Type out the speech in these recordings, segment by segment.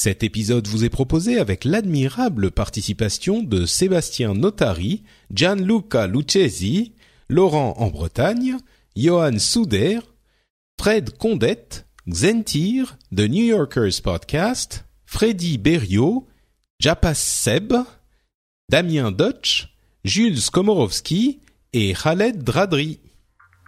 Cet épisode vous est proposé avec l'admirable participation de Sébastien Notari, Gianluca Lucchesi, Laurent en Bretagne, Johan Souder, Fred Condette, Xentir, The New Yorkers Podcast, Freddy Berriot, Japas Seb, Damien Dutch, Jules Komorowski et Khaled Dradri.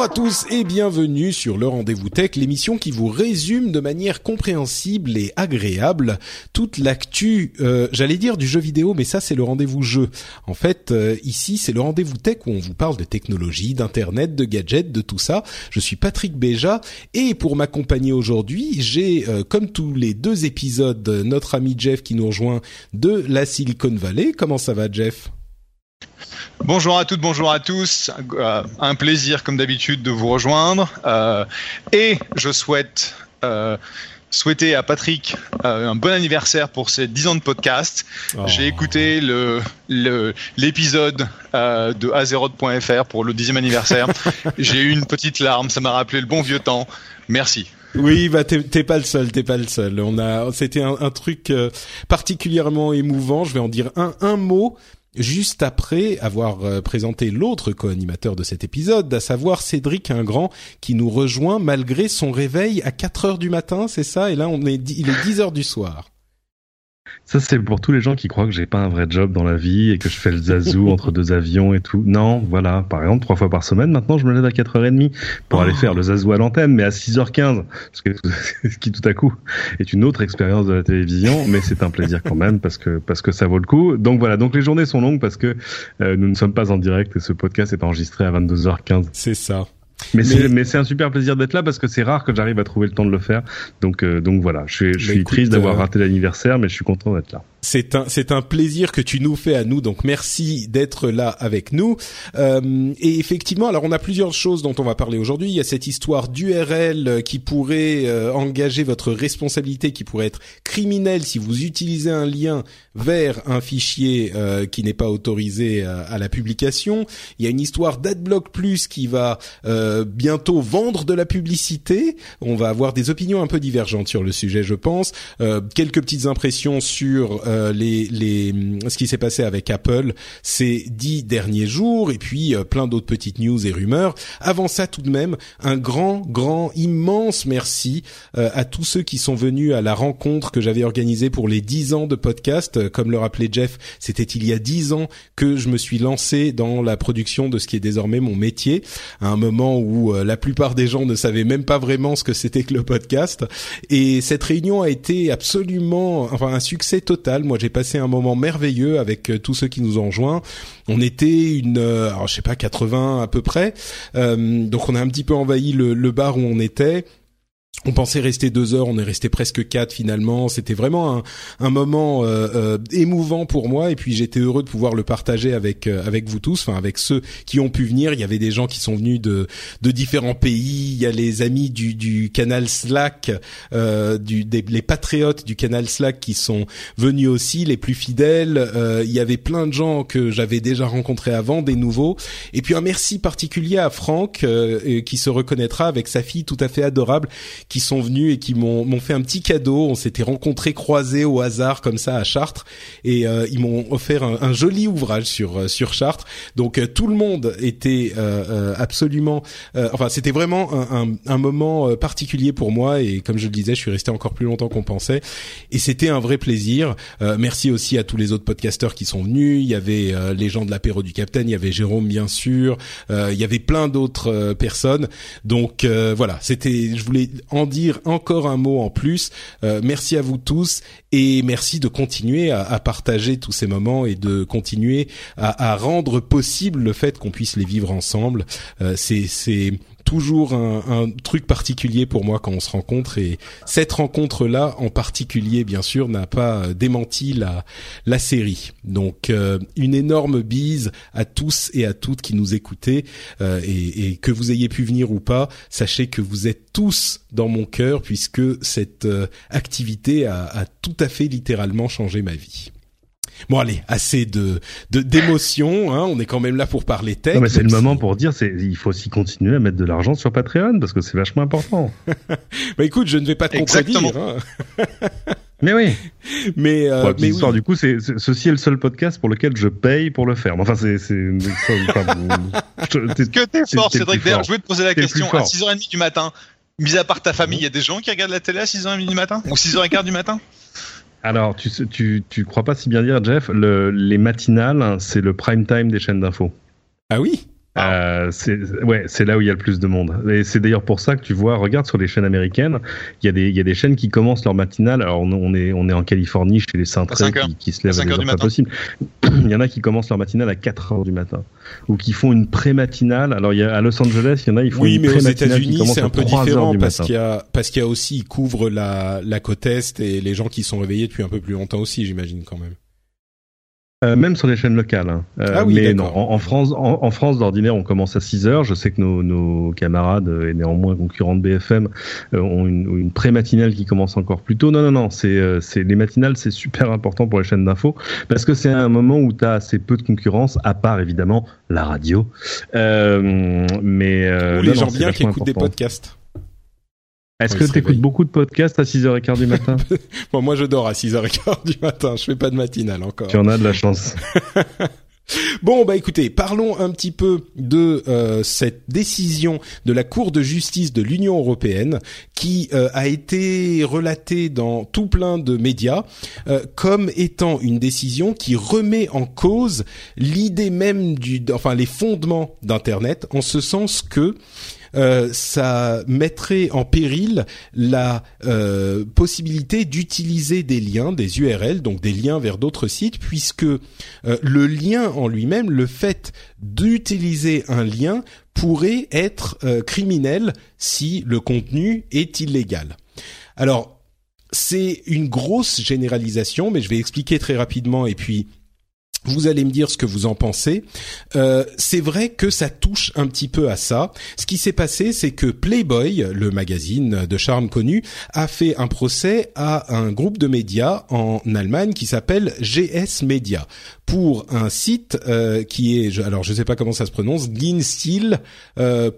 Bonjour à tous et bienvenue sur le Rendez-vous Tech, l'émission qui vous résume de manière compréhensible et agréable toute l'actu, euh, j'allais dire du jeu vidéo, mais ça c'est le rendez-vous jeu. En fait, euh, ici c'est le Rendez-vous Tech où on vous parle de technologie, d'internet, de gadgets, de tout ça. Je suis Patrick Béja et pour m'accompagner aujourd'hui, j'ai euh, comme tous les deux épisodes notre ami Jeff qui nous rejoint de la Silicon Valley. Comment ça va Jeff? Bonjour à toutes, bonjour à tous. Euh, un plaisir, comme d'habitude, de vous rejoindre. Euh, et je souhaite euh, souhaiter à Patrick un bon anniversaire pour ses 10 ans de podcast. Oh. J'ai écouté le- l'épisode de Azeroth.fr pour le 10e anniversaire. J'ai eu une petite larme, ça m'a rappelé le bon vieux temps. Merci. Oui, bah t'es pas le seul, t'es pas le seul. On a, c'était un, un truc particulièrement émouvant. Je vais en dire un un mot juste après avoir euh, présenté l'autre co-animateur de cet épisode, à savoir Cédric Ingrand, qui nous rejoint malgré son réveil à 4 heures du matin, c'est ça? Et là, on est, il est 10 heures du soir. Ça, c'est pour tous les gens qui croient que j'ai pas un vrai job dans la vie et que je fais le zazou entre deux avions et tout. Non, voilà. Par exemple, trois fois par semaine, maintenant, je me lève à 4h30 pour aller Oh. faire le zazou à l'antenne, mais à 6h15. Parce que, ce qui tout à coup est une autre expérience de la télévision, mais c'est un plaisir quand même parce que, parce que ça vaut le coup. Donc voilà. Donc les journées sont longues parce que euh, nous ne sommes pas en direct et ce podcast est enregistré à 22h15. C'est ça. Mais, Mais- c'est, un super plaisir d'être là parce que c'est rare que j'arrive à trouver le temps de le faire. Donc, euh, donc voilà. Je suis, je Bah, suis écoute, triste d'avoir euh, raté l'anniversaire, mais je suis content d'être là. C'est un c'est un plaisir que tu nous fais à nous donc merci d'être là avec nous. Euh, et effectivement alors on a plusieurs choses dont on va parler aujourd'hui. Il y a cette histoire d'URL qui pourrait euh, engager votre responsabilité qui pourrait être criminelle si vous utilisez un lien vers un fichier euh, qui n'est pas autorisé euh, à la publication. Il y a une histoire d'AdBlock Plus qui va euh, bientôt vendre de la publicité. On va avoir des opinions un peu divergentes sur le sujet je pense. Quelques petites impressions sur euh, les, les ce qui s'est passé avec Apple ces dix derniers jours et puis euh, plein d'autres petites news et rumeurs. Avant ça, tout de même, un grand, grand, immense merci euh, à tous ceux qui sont venus à la rencontre que j'avais organisée pour les dix ans de podcast. Euh, Comme le rappelait Jeff, c'était il y a dix ans que je me suis lancé dans la production de ce qui est désormais mon métier, à un moment où la plupart des gens ne savaient même pas vraiment ce que c'était que le podcast. Et cette réunion a été absolument, enfin, un succès total. Moi, j'ai passé un moment merveilleux avec euh, tous ceux qui nous ont rejoints. On était une, euh, alors je sais pas, 80 à peu près. Euh, donc on a un petit peu envahi le bar où on était. On pensait rester deux heures, on est resté presque quatre finalement. C'était vraiment un, un moment euh, euh, émouvant pour moi et puis j'étais heureux de pouvoir le partager avec euh, avec vous tous, enfin avec ceux qui ont pu venir. Il y avait des gens qui sont venus de de différents pays. Il y a les amis du du canal Slack, euh, du des, les patriotes du canal Slack qui sont venus aussi, les plus fidèles. Euh, il y avait plein de gens que j'avais déjà rencontrés avant, des nouveaux. Et puis un merci particulier à Franck euh, qui se reconnaîtra avec sa fille tout à fait adorable qui sont venus et qui m'ont m'ont fait un petit cadeau. On s'était rencontrés croisés au hasard comme ça à Chartres et ils m'ont offert un, un, joli ouvrage sur sur Chartres. Donc tout le monde était absolument, enfin c'était vraiment un, un, un moment particulier pour moi et comme je le disais, je suis resté encore plus longtemps qu'on pensait et c'était un vrai plaisir. merci aussi à tous les autres podcasteurs qui sont venus. Il y avait les gens de l'apéro du Capitaine, il y avait Jérôme bien sûr, il y avait plein d'autres personnes. Donc voilà, c'était, je voulais en dire encore un mot en plus. merci à vous tous et merci de continuer à, à partager tous ces moments et de continuer à, à rendre possible le fait qu'on puisse les vivre ensemble. c'est c'est toujours un, un, truc particulier pour moi quand on se rencontre. Et cette rencontre là en particulier bien sûr n'a pas démenti la la série. Donc euh, une énorme bise à tous et à toutes qui nous écoutez euh, et, et, que vous ayez pu venir ou pas sachez que vous êtes tous dans mon cœur puisque cette euh, activité a, a tout à fait littéralement changé ma vie Bon allez, assez de d'émotions. Hein, on est quand même là pour parler tech. Non, mais c'est le moment pour dire, c'est il faut aussi continuer à mettre de l'argent sur Patreon parce que c'est vachement important. bah écoute, je ne vais pas te contredire. Hein. Mais oui. Mais, euh, mais histoire, du coup, c'est ceci est le seul podcast pour lequel je paye pour le faire. Enfin, c'est c'est. que t'es fort, Cédric. D'ailleurs, je voulais te poser la question à 6h30 du matin. Mis à part ta famille, il y a des gens qui regardent la télé à 6h30 du matin? Ou 6h15 du matin? Alors, tu, tu, tu crois pas si bien dire, Jeff, le, les matinales, c'est le prime time des chaînes d'infos. Ah oui? Euh, c'est ouais, c'est là où il y a le plus de monde. Et c'est d'ailleurs pour ça que tu vois, regarde sur les chaînes américaines, il y a des il y a des chaînes qui commencent leur matinale. Alors on, est on est en Californie chez les cintrés qui, qui se lèvent à des heures pas possible. il y en a qui commencent leur matinale à 4 heures du matin ou qui font une pré-matinale. Alors il y a à Los Angeles, il y en a ils font oui, une mais aux États-Unis c'est un peu différent parce qu'il y a parce qu'il y a aussi ils couvrent la la côte est et les gens qui sont réveillés depuis un peu plus longtemps aussi, j'imagine quand même. Euh, même sur les chaînes locales. Hein. Euh, ah oui, mais non, en, en France, en, en France d'ordinaire, on commence à 6 heures. Je sais que nos, nos camarades euh, et néanmoins concurrents de BFM euh, ont une, une pré-matinale qui commence encore plus tôt. Non, non, non, c'est euh, c'est les matinales, c'est super important pour les chaînes d'infos parce que c'est un moment où tu as assez peu de concurrence, à part évidemment la radio. mais Ou les non, gens bien qui écoutent des podcasts. Est-ce que tu écoutes beaucoup de podcasts à 6h15 du matin? Bon, moi je dors à 6h15 du matin, je fais pas de matinale encore. Tu en as de la chance. Bon, bah écoutez, parlons un petit peu de euh, cette décision de la Cour de justice de l'Union européenne qui euh, a été relatée dans tout plein de médias euh, comme étant une décision qui remet en cause l'idée même du, enfin les fondements d'Internet, en ce sens que ça mettrait en péril la euh, possibilité d'utiliser des liens, des URL, donc des liens vers d'autres sites, puisque euh, le lien en lui-même, le fait d'utiliser un lien pourrait être euh, criminel si le contenu est illégal. Alors, c'est une grosse généralisation, mais je vais expliquer très rapidement et puis vous allez me dire ce que vous en pensez. Euh, c'est vrai que ça touche un petit peu à ça. Ce qui s'est passé, c'est que Playboy, le magazine de charme connu, a fait un procès à un groupe de médias en Allemagne qui s'appelle GS Media pour un site euh, qui est, alors je sais pas comment ça se prononce, ginstil.de. Euh,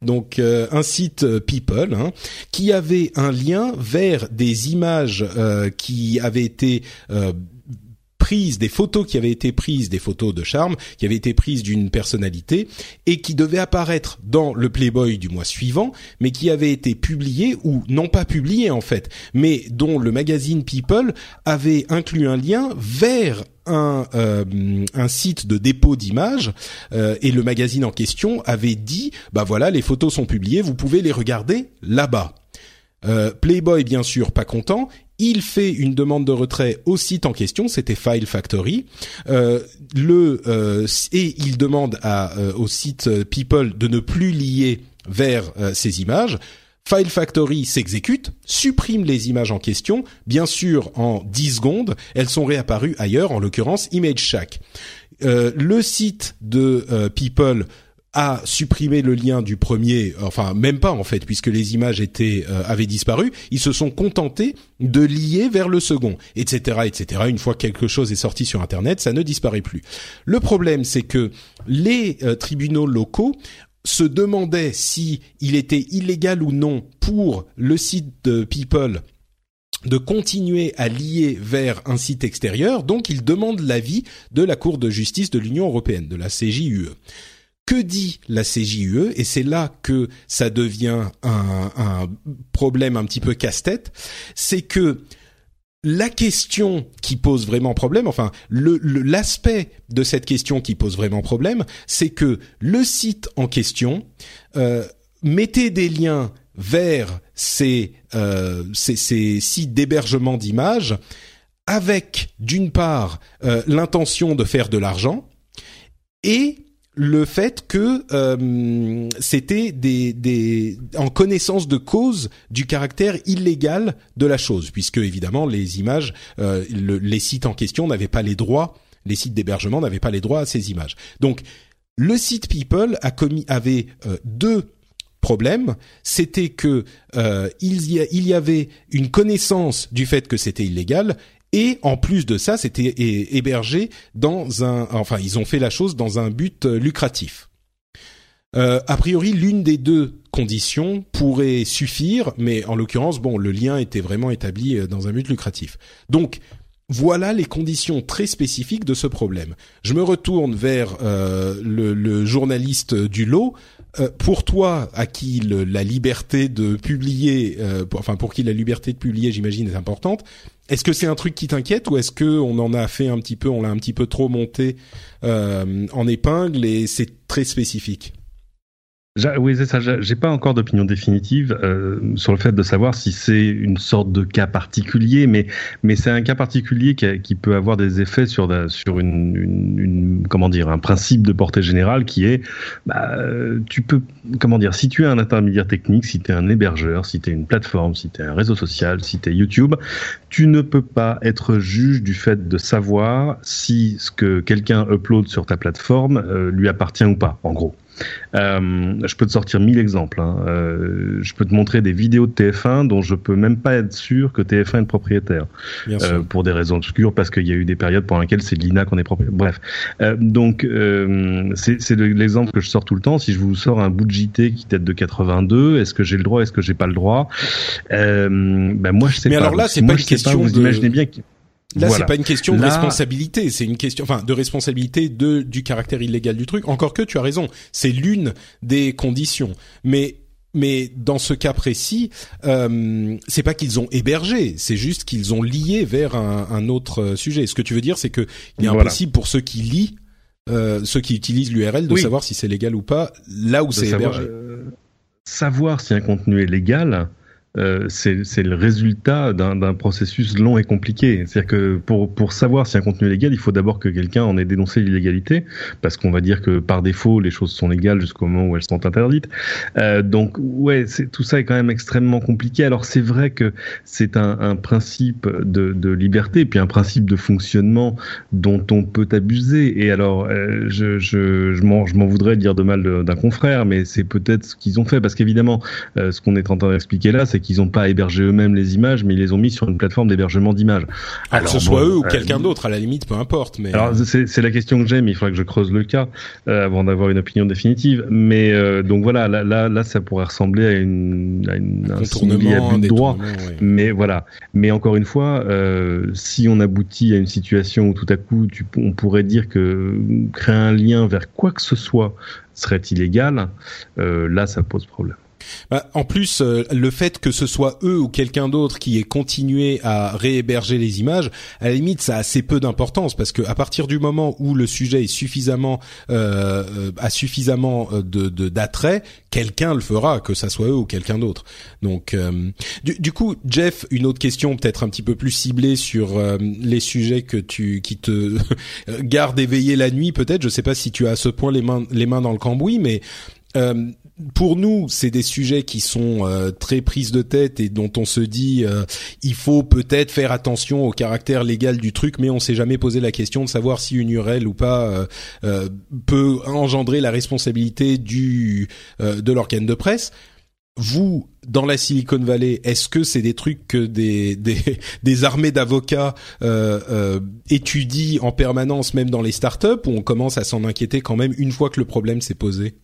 donc un site People hein, qui avait un lien vers des images qui avaient été prises, des photos qui avaient été prises, des photos de charme, qui avaient été prises d'une personnalité et qui devaient apparaître dans le Playboy du mois suivant, mais qui avaient été publiées ou non pas publiées en fait, mais dont le magazine People avait inclus un lien vers un, euh, un site de dépôt d'images euh, et le magazine en question avait dit bah voilà les photos sont publiées vous pouvez les regarder là-bas. Euh, Playboy bien sûr pas content il fait une demande de retrait au site en question, c'était File Factory. Euh, euh, et il demande euh, au site People de ne plus lier vers ces images. File Factory s'exécute, supprime les images en question, bien sûr en 10 secondes, elles sont réapparues ailleurs, en l'occurrence Image Shack. le site de People a supprimé le lien du premier, enfin même pas en fait, puisque les images euh, avaient disparu. Ils se sont contentés de lier vers le second, etc., etc. Une fois que quelque chose est sorti sur Internet, ça ne disparaît plus. Le problème, c'est que les euh, tribunaux locaux se demandait si il était illégal ou non pour le site People de continuer à lier vers un site extérieur, donc il demande l'avis de la Cour de justice de l'Union européenne, de la CJUE. Que dit la CJUE Et c'est là que ça devient un, problème un petit peu casse-tête, c'est que la question qui pose vraiment problème, enfin l'aspect de cette question qui pose vraiment problème, c'est que le site en question euh, mettait des liens vers ces, euh, sites d'hébergement d'images avec d'une part euh, l'intention de faire de l'argent et le fait que euh, c'était des, des en connaissance de cause du caractère illégal de la chose, puisque évidemment les images, euh, les sites en question n'avaient pas les droits, les sites d'hébergement n'avaient pas les droits à ces images. Donc le site People a commis avait euh, deux problèmes. C'était que il y, il y avait une connaissance du fait que c'était illégal et en plus de ça, c'était hébergé dans un, enfin, ils ont fait la chose dans un but euh, lucratif. Euh, a priori, l'une des deux conditions pourrait suffire, mais en l'occurrence, bon, le lien était vraiment établi euh, dans un but lucratif. Donc, voilà les conditions très spécifiques de ce problème. Je me retourne vers euh, le, le, journaliste du lot. Euh, pour toi, à qui le, la liberté de publier, euh, enfin pour qui la liberté de publier, j'imagine, est importante, est-ce que c'est un truc qui t'inquiète ou est-ce que on en a fait un petit peu, on l'a un petit peu trop monté euh, en épingle et c'est très spécifique? Oui, c'est ça. J'ai pas encore d'opinion définitive euh, sur le fait de savoir si c'est une sorte de cas particulier, mais mais c'est un cas particulier qui, peut avoir des effets sur sur une, comment dire un principe de portée générale qui est bah, tu peux comment dire si tu es un intermédiaire technique, si tu es un hébergeur, si tu es une plateforme, si tu es un réseau social, si tu es YouTube, tu ne peux pas être juge du fait de savoir si ce que quelqu'un upload sur ta plateforme euh, lui appartient ou pas. En gros. Euh, je peux te sortir mille exemples. Hein. Euh, je peux te montrer des vidéos de TF1 dont je peux même pas être sûr que TF1 est le propriétaire. Euh, pour des raisons obscures, parce qu'il y a eu des périodes pendant lesquelles c'est l'INA qu'on est propriétaire. Bref. Euh, donc, euh, c'est l'exemple que je sors tout le temps. Si je vous sors un bout de JT qui date de 82, est-ce que j'ai le droit, est-ce que j'ai pas le droit? Ben Moi, je sais Mais pas. alors là, c'est pas une question Vous imaginez bien que Là, c'est pas une question de responsabilité, c'est une question, enfin, de responsabilité de du caractère illégal du truc. Encore que tu as raison, c'est l'une des conditions. Mais mais dans ce cas précis, euh, c'est pas qu'ils ont hébergé, c'est juste qu'ils ont lié vers un, un, autre sujet. Ce que tu veux dire, c'est que il est impossible pour ceux qui lient, euh, ceux qui utilisent l'URL, de savoir si c'est légal ou pas là où c'est hébergé. Euh, savoir si un contenu est légal, euh, c'est le résultat d'un processus long et compliqué. C'est-à-dire que pour, savoir si un contenu est légal, il faut d'abord que quelqu'un en ait dénoncé l'illégalité, parce qu'on va dire que par défaut, les choses sont légales jusqu'au moment où elles sont interdites. Euh, donc, ouais, tout ça est quand même extrêmement compliqué. Alors, c'est vrai que c'est un, principe de, liberté, puis un principe de fonctionnement dont on peut abuser. Et alors, euh, je, je, m'en voudrais dire de mal d'un confrère, mais c'est peut-être ce qu'ils ont fait, parce qu'évidemment, ce qu'on est en train d'expliquer là, c'est qu'ils n'ont pas hébergé eux-mêmes les images, mais ils les ont mis sur une plateforme d'hébergement d'images. Alors, que ce soit eux ou euh, quelqu'un d'autre, à la limite, peu importe. Mais alors c'est la question que j'ai, mais il faudra que je creuse le cas euh, avant d'avoir une opinion définitive. Mais euh, donc voilà, là, là, là, ça pourrait ressembler à une, à une un contournement, de droit. Mais voilà. Mais encore une fois, si on aboutit à une situation où tout à coup, tu, on pourrait dire que créer un lien vers quoi que ce soit serait illégal, là, ça pose problème. Bah, en plus, euh, le fait que ce soit eux ou quelqu'un d'autre qui ait continué à réhéberger les images, à la limite, ça a assez peu d'importance parce que à partir du moment où le sujet est suffisamment euh, euh a suffisamment euh, de d'attrait, quelqu'un le fera, que ça soit eux ou quelqu'un d'autre. Donc, du, du, coup, Jeff, une autre question peut-être un petit peu plus ciblée sur les sujets que tu qui te gardent éveillé la nuit, peut-être. Je sais pas si tu as à ce point les mains les mains dans le cambouis, mais euh, pour nous, c'est des sujets qui sont euh, très prises de tête et dont on se dit euh, il faut peut-être faire attention au caractère légal du truc, mais on s'est jamais posé la question de savoir si une URL ou pas euh, peut engendrer la responsabilité du de l'organe de presse. Vous, dans la Silicon Valley, est-ce que c'est des trucs que des des, des armées d'avocats étudient en permanence, même dans les startups, ou on commence à s'en inquiéter quand même une fois que le problème s'est posé?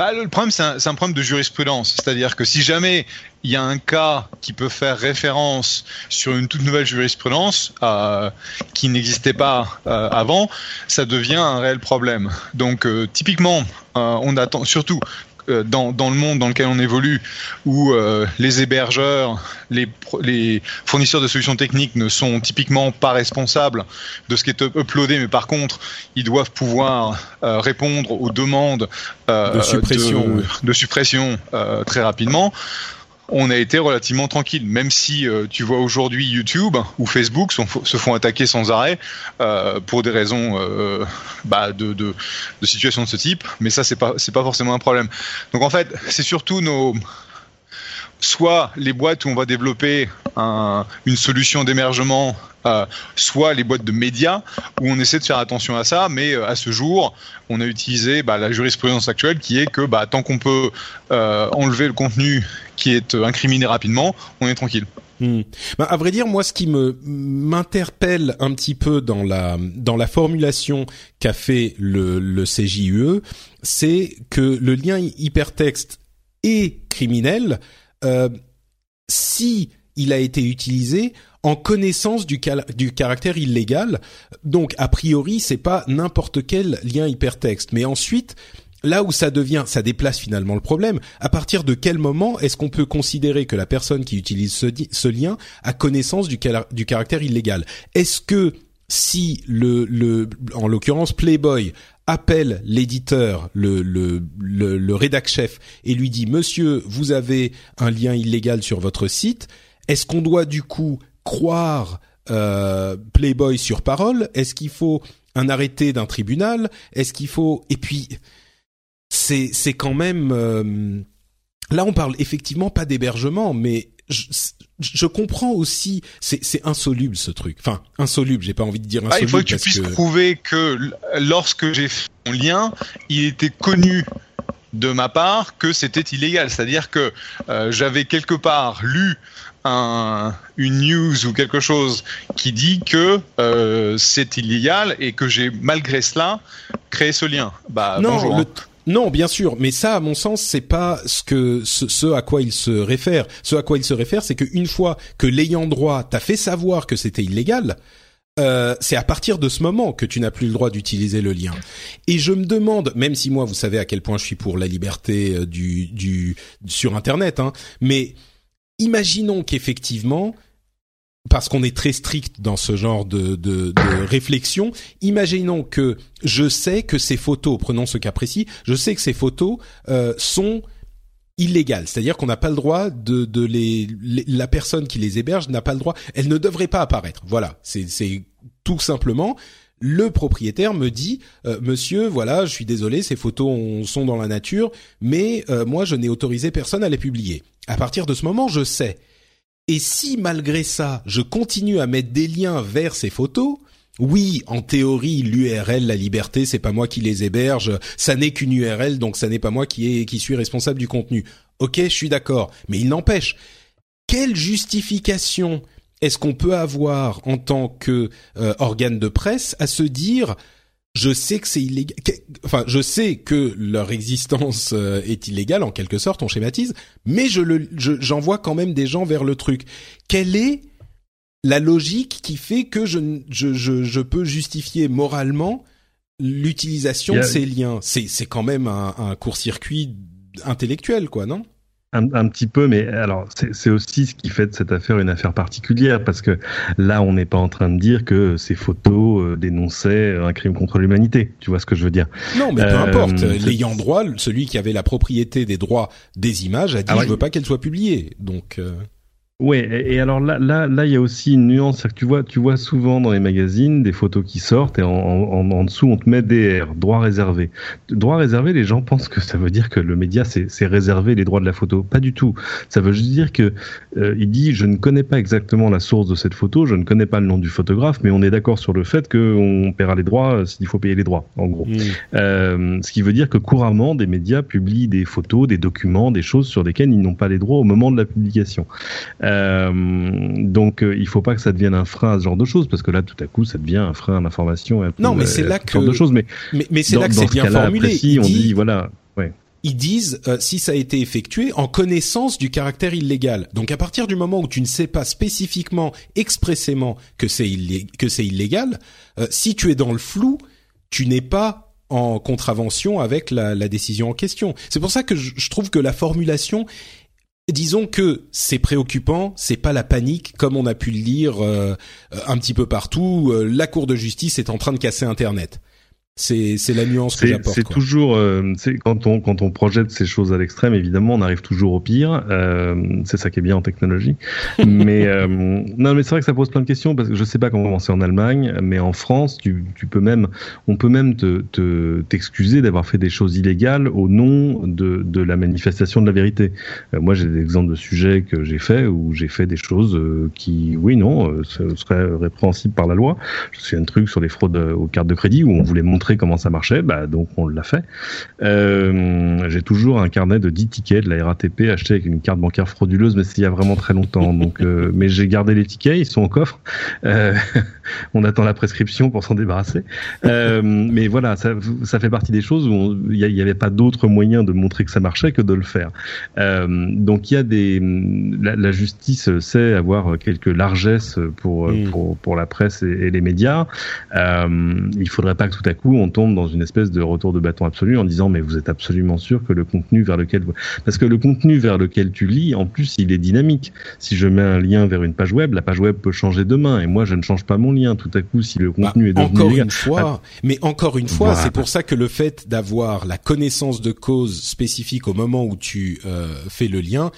Bah, le problème, c'est un, problème de jurisprudence. C'est-à-dire que si jamais il y a un cas qui peut faire référence sur une toute nouvelle jurisprudence euh, qui n'existait pas euh, avant, ça devient un réel problème. Donc, euh, typiquement, on attend surtout dans, dans, le monde dans lequel on évolue, où euh, les hébergeurs, les, les, fournisseurs de solutions techniques ne sont typiquement pas responsables de ce qui est uploadé, mais par contre, ils doivent pouvoir euh, répondre aux demandes euh, de suppression, de, de suppression très rapidement on a été relativement tranquille, même si euh, tu vois aujourd'hui YouTube ou Facebook se font attaquer sans arrêt euh, pour des raisons euh, bah, de, de, de, ce type, mais ça c'est pas pas forcément un problème. Donc en fait, c'est surtout nos soit les boîtes où on va développer un, une solution d'émergement soit les boîtes de médias où on essaie de faire attention à ça, mais à ce jour, on a utilisé bah, la jurisprudence actuelle qui est que bah, tant qu'on peut enlever le contenu qui est incriminé rapidement, on est tranquille. Bah, à vrai dire, moi, ce qui me m'interpelle un petit peu dans la dans la formulation qu'a fait le, le CJUE, c'est que le lien hypertexte est criminel euh, si il a été utilisé en connaissance du, du, caractère illégal. Donc, a priori, c'est pas n'importe quel lien hypertexte. Mais ensuite, là où ça devient, ça déplace finalement le problème. À partir de quel moment est-ce qu'on peut considérer que la personne qui utilise ce, lien a connaissance du, caractère illégal? Est-ce que si le, en l'occurrence Playboy appelle l'éditeur, le, le rédac chef, et lui dit Monsieur, vous avez un lien illégal sur votre site. Est-ce qu'on doit du coup croire euh, Playboy sur parole? Est-ce qu'il faut un arrêté d'un tribunal? Est-ce qu'il faut et puis c'est c'est quand même euh, là on parle effectivement pas d'hébergement mais je, je, comprends aussi c'est c'est insoluble ce truc enfin insoluble j'ai pas envie de dire insoluble ah, il faut que tu puisses que... prouver que lorsque j'ai fait mon lien il était connu de ma part que c'était illégal c'est-à-dire que euh, j'avais quelque part lu un, une news ou quelque chose qui dit que euh, c'est illégal et que j'ai malgré cela créé ce lien. Bah non, bonjour. Le... Non, bien sûr, mais ça, à mon sens, c'est pas ce que ce, ce, à quoi il se réfère. Ce à quoi il se réfère, c'est qu'une fois que l'ayant droit t'a fait savoir que c'était illégal, euh, c'est à partir de ce moment que tu n'as plus le droit d'utiliser le lien. Et je me demande, même si moi, vous savez à quel point je suis pour la liberté euh, du, du sur Internet, hein, mais imaginons qu'effectivement, parce qu'on est très strict dans ce genre de, de, de, réflexion, imaginons que je sais que ces photos, prenons ce cas précis, je sais que ces photos euh, sont illégales, c'est-à-dire qu'on n'a pas le droit de, de les, la personne qui les héberge n'a pas le droit, elle ne devrait pas apparaître. Voilà, c'est tout simplement le propriétaire me dit euh, monsieur voilà je suis désolé ces photos sont dans la nature mais euh, moi je n'ai autorisé personne à les publier. À partir de ce moment je sais et si malgré ça je continue à mettre des liens vers ces photos oui, en théorie, l'URL, la liberté, c'est pas moi qui les héberge, ça n'est qu'une URL, donc ça n'est pas moi qui suis responsable du contenu. Ok, je suis d'accord, mais il n'empêche, quelle justification est-ce qu'on peut avoir en tant que euh, organe de presse à se dire je sais que c'est illégal enfin je sais que leur existence euh, est illégale en quelque sorte on schématise mais je le j'envoie quand même des gens vers le truc. Quelle est la logique qui fait que je je je, je peux justifier moralement l'utilisation de ces liens? C'est c'est quand même un, un court-circuit intellectuel quoi non? Un, un, petit peu, mais alors c'est aussi ce qui fait de cette affaire une affaire particulière, parce que là, on n'est pas en train de dire que ces photos euh, dénonçaient un crime contre l'humanité. Tu vois ce que je veux dire? Non, mais peu euh, importe. L'ayant droit, celui qui avait la propriété des droits des images, a dit ah ouais. je veux pas qu'elles soient publiées. Donc. Euh... Ouais, et, et, alors là, là, là, il y a aussi une nuance, que tu vois, tu vois souvent dans les magazines des photos qui sortent et en, en, en dessous on te met DR, droit réservé. Droit réservé, les gens pensent que ça veut dire que le média c'est réservé les droits de la photo. Pas du tout. Ça veut juste dire que euh, il dit je ne connais pas exactement la source de cette photo, je ne connais pas le nom du photographe, mais on est d'accord sur le fait qu'on paiera les droits s'il faut payer les droits, en gros. Mmh. Euh, ce qui veut dire que couramment des médias publient des photos, des documents, des choses sur lesquelles ils n'ont pas les droits au moment de la publication. Euh, donc euh, il faut pas que ça devienne un frein à ce genre de choses parce que là tout à coup ça devient un frein à l'information. Non mais c'est là que genre de choses mais mais, mais c'est là que c'est bien formulé. Précis, on dit, dit voilà ouais. ils disent euh, si ça a été effectué en connaissance du caractère illégal. Donc à partir du moment où tu ne sais pas spécifiquement, expressément que c'est que c'est illégal, euh, si tu es dans le flou, tu n'es pas en contravention avec la, la décision en question. C'est pour ça que je, je, trouve que la formulation, disons que c'est préoccupant, c'est pas la panique comme on a pu le lire euh, un petit peu partout. la Cour de justice est en train de casser Internet. C'est la nuance que j'apporte. C'est toujours euh, quand on quand on projette ces choses à l'extrême, évidemment, on arrive toujours au pire. Euh, c'est ça qui est bien en technologie. mais euh, non, mais c'est vrai que ça pose plein de questions parce que je sais pas comment c'est en Allemagne, mais en France, tu, tu peux même on peut même te t'excuser d'avoir fait des choses illégales au nom de de la manifestation de la vérité. Moi, j'ai des exemples de sujets que j'ai fait où j'ai fait des choses qui, oui, non, seraient répréhensibles par la loi. Je suis un truc sur les fraudes aux cartes de crédit où on voulait montrer comment ça marchait, bah, donc on l'a fait. Euh, j'ai toujours un carnet de 10 tickets de la RATP acheté avec une carte bancaire frauduleuse, mais c'est il y a vraiment très longtemps. Donc, euh, mais j'ai gardé les tickets, ils sont au coffre. Euh, on attend la prescription pour s'en débarrasser. Mais voilà, ça, ça, fait partie des choses où il n'y avait pas d'autre moyen de montrer que ça marchait que de le faire. Donc il y a des, la, la, justice sait avoir quelques largesses pour mm. pour, pour la presse et, et les médias. il faudrait pas que tout à coup on tombe dans une espèce de retour de bâton absolu en disant mais vous êtes absolument sûr que le contenu vers lequel vous... parce que le contenu vers lequel tu lis en plus il est dynamique. Si je mets un lien vers une page web, la page web peut changer demain et moi je ne change pas mon lien tout à coup si le bah, contenu est devenu encore une fois, mais encore une fois, c'est pour ça que le fait d'avoir la connaissance de cause spécifique au moment où tu euh, fais le lien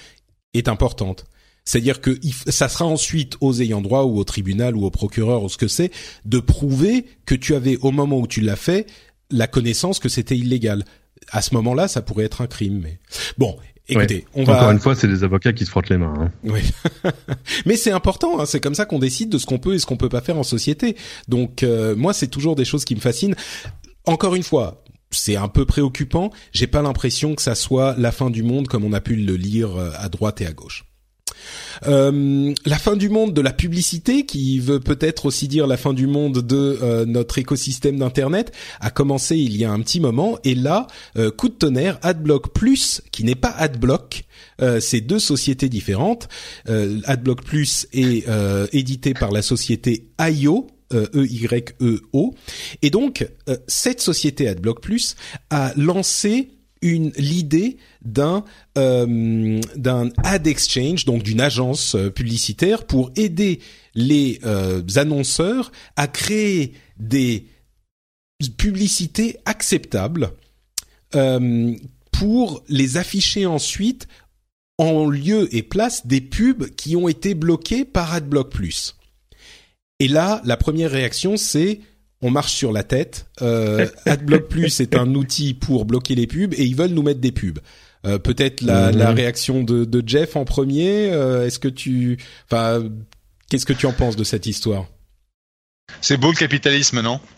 est importante. C'est-à-dire que ça sera ensuite aux ayants droit ou au tribunal ou au procureur ou ce que c'est de prouver que tu avais au moment où tu l'as fait la connaissance que c'était illégal. À ce moment-là, ça pourrait être un crime. Mais bon, Écoutez, on va encore une fois, c'est les avocats qui se frottent les mains. Hein. Oui, mais c'est important. Hein. C'est comme ça qu'on décide de ce qu'on peut et ce qu'on peut pas faire en société. Donc euh, moi, c'est toujours des choses qui me fascinent. Encore une fois, c'est un peu préoccupant. J'ai pas l'impression que ça soit la fin du monde comme on a pu le lire euh, à droite et à gauche. Euh, la fin du monde de la publicité, qui veut peut-être aussi dire la fin du monde de euh, notre écosystème d'internet, a commencé il y a un petit moment. Et là, euh, coup de tonnerre, AdBlock Plus, qui n'est pas AdBlock, c'est deux sociétés différentes. AdBlock Plus est édité par la société IO, E-Y-E-O. Et donc, cette société AdBlock Plus a lancé l'idée d'un euh, d'un ad exchange, donc d'une agence euh, publicitaire pour aider les euh, annonceurs à créer des publicités acceptables pour les afficher ensuite en lieu et place des pubs qui ont été bloqués par AdBlock Plus. Et là, la première réaction, c'est on marche sur la tête. Euh, AdBlock Plus est un outil pour bloquer les pubs et ils veulent nous mettre des pubs. Euh, Peut-être la, mhm. la, réaction de, de, Jeff en premier. Euh, Est-ce que tu, enfin, qu'est-ce que tu en penses de cette histoire? C'est beau le capitalisme, non?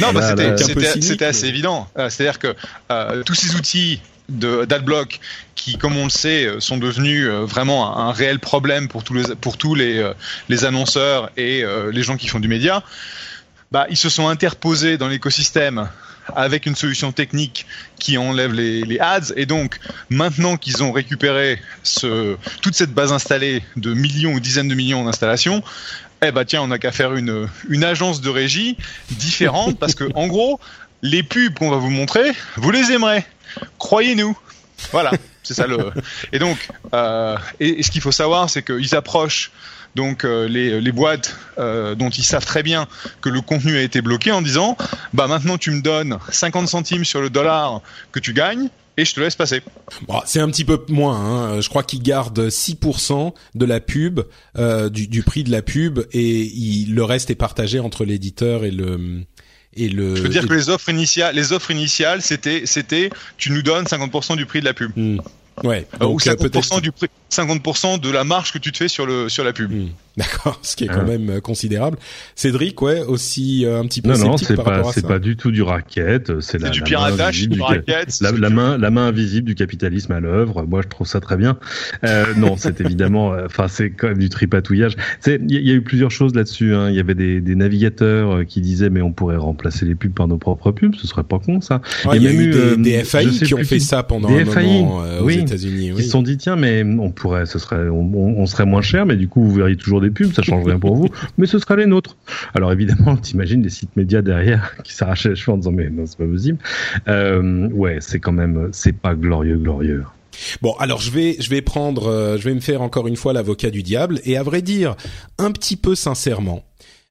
Non, bah, c'était assez évident. C'est-à-dire que euh, tous ces outils d'adblock qui, comme on le sait, euh, sont devenus euh, vraiment un, réel problème pour tous les, pour tous les, euh, les annonceurs et les gens qui font du média, bah, ils se sont interposés dans l'écosystème avec une solution technique qui enlève les, les ads. Et donc, maintenant qu'ils ont récupéré ce, toute cette base installée de millions ou dizaines de millions d'installations, eh bah tiens, on n'a qu'à faire une, une agence de régie différente parce que, en gros, les pubs qu'on va vous montrer, vous les aimerez. Croyez-nous. Voilà, c'est ça le. Et donc, euh, et, ce qu'il faut savoir, c'est qu'ils approchent donc euh, les, boîtes euh, dont ils savent très bien que le contenu a été bloqué en disant, bah maintenant tu me donnes 50 centimes sur le dollar que tu gagnes. Et je te laisse passer. Bon, c'est un petit peu moins. Hein. Je crois qu'ils gardent 6% de la pub, du, prix de la pub, et le reste est partagé entre l'éditeur et le et le. Je veux dire que les offres initiales, les offres initiales, c'était, c'était, tu nous donnes 50% du prix de la pub. Hmm. Ouais. Euh, ou 50% du prix, 50% de la marge que tu te fais sur le sur la pub. Hmm. D'accord, ce qui est quand hein. même considérable. Cédric, ouais, aussi un petit peu non, sceptique non, par rapport à ça. c'est pas du tout du racket, c'est la, du piratage, du racket, la, la, main, la main invisible du capitalisme à l'œuvre. Moi, je trouve ça très bien. Euh, non, c'est évidemment, enfin, c'est quand même du tripatouillage. Il y, a eu plusieurs choses là-dessus. Hein. Il y avait des, des, navigateurs qui disaient, mais on pourrait remplacer les pubs par nos propres pubs, ce serait pas con ça. il y a, eu des, des FAI qui ont fait ça pendant un moment aux États-Unis. Oui. Ils se sont dit, tiens, mais on pourrait, ce serait, on, on serait moins cher, mais du coup, vous verriez toujours des pubs, ça change rien pour vous, mais ce sera les nôtres. Alors évidemment, t'imagines des sites médias derrière qui s'arrachaient les cheveux en disant mais non, c'est pas possible. Euh, ouais, c'est quand même, c'est pas glorieux, glorieux. Bon, alors je vais je vais prendre, euh, je vais me faire encore une fois l'avocat du diable et à vrai dire, un petit peu sincèrement,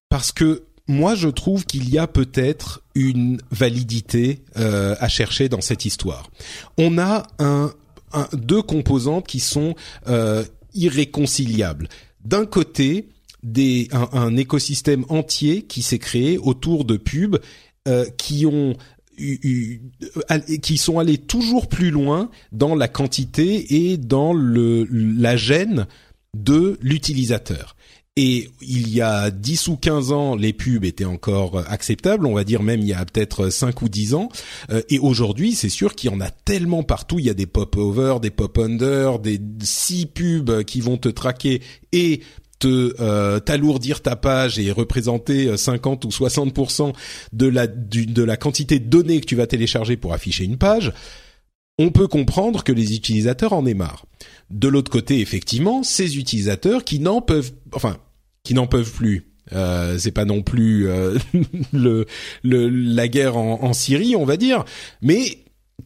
parce que moi je trouve qu'il y a peut-être une validité euh, à chercher dans cette histoire. On a un, deux composantes qui sont irréconciliables. D'un côté, un, écosystème entier qui s'est créé autour de pubs euh, qui ont qui sont allés toujours plus loin dans la quantité et dans le, la gêne de l'utilisateur. Et il y a 10 ou 15 ans, les pubs étaient encore acceptables, on va dire même il y a peut-être 5 ou 10 ans. Euh, et aujourd'hui, c'est sûr qu'il y en a tellement partout. Il y a des pop-over, des pop-under, des 6 pubs qui vont te traquer et te euh, t'alourdir ta page et représenter 50 euh, ou 60% de la de la quantité de données que tu vas télécharger pour afficher une page, on peut comprendre que les utilisateurs en aient marre. De l'autre côté, effectivement, ces utilisateurs qui n'en peuvent enfin qui n'en peuvent plus. Euh, c'est pas non plus euh, le, le, la guerre en, en Syrie, on va dire, mais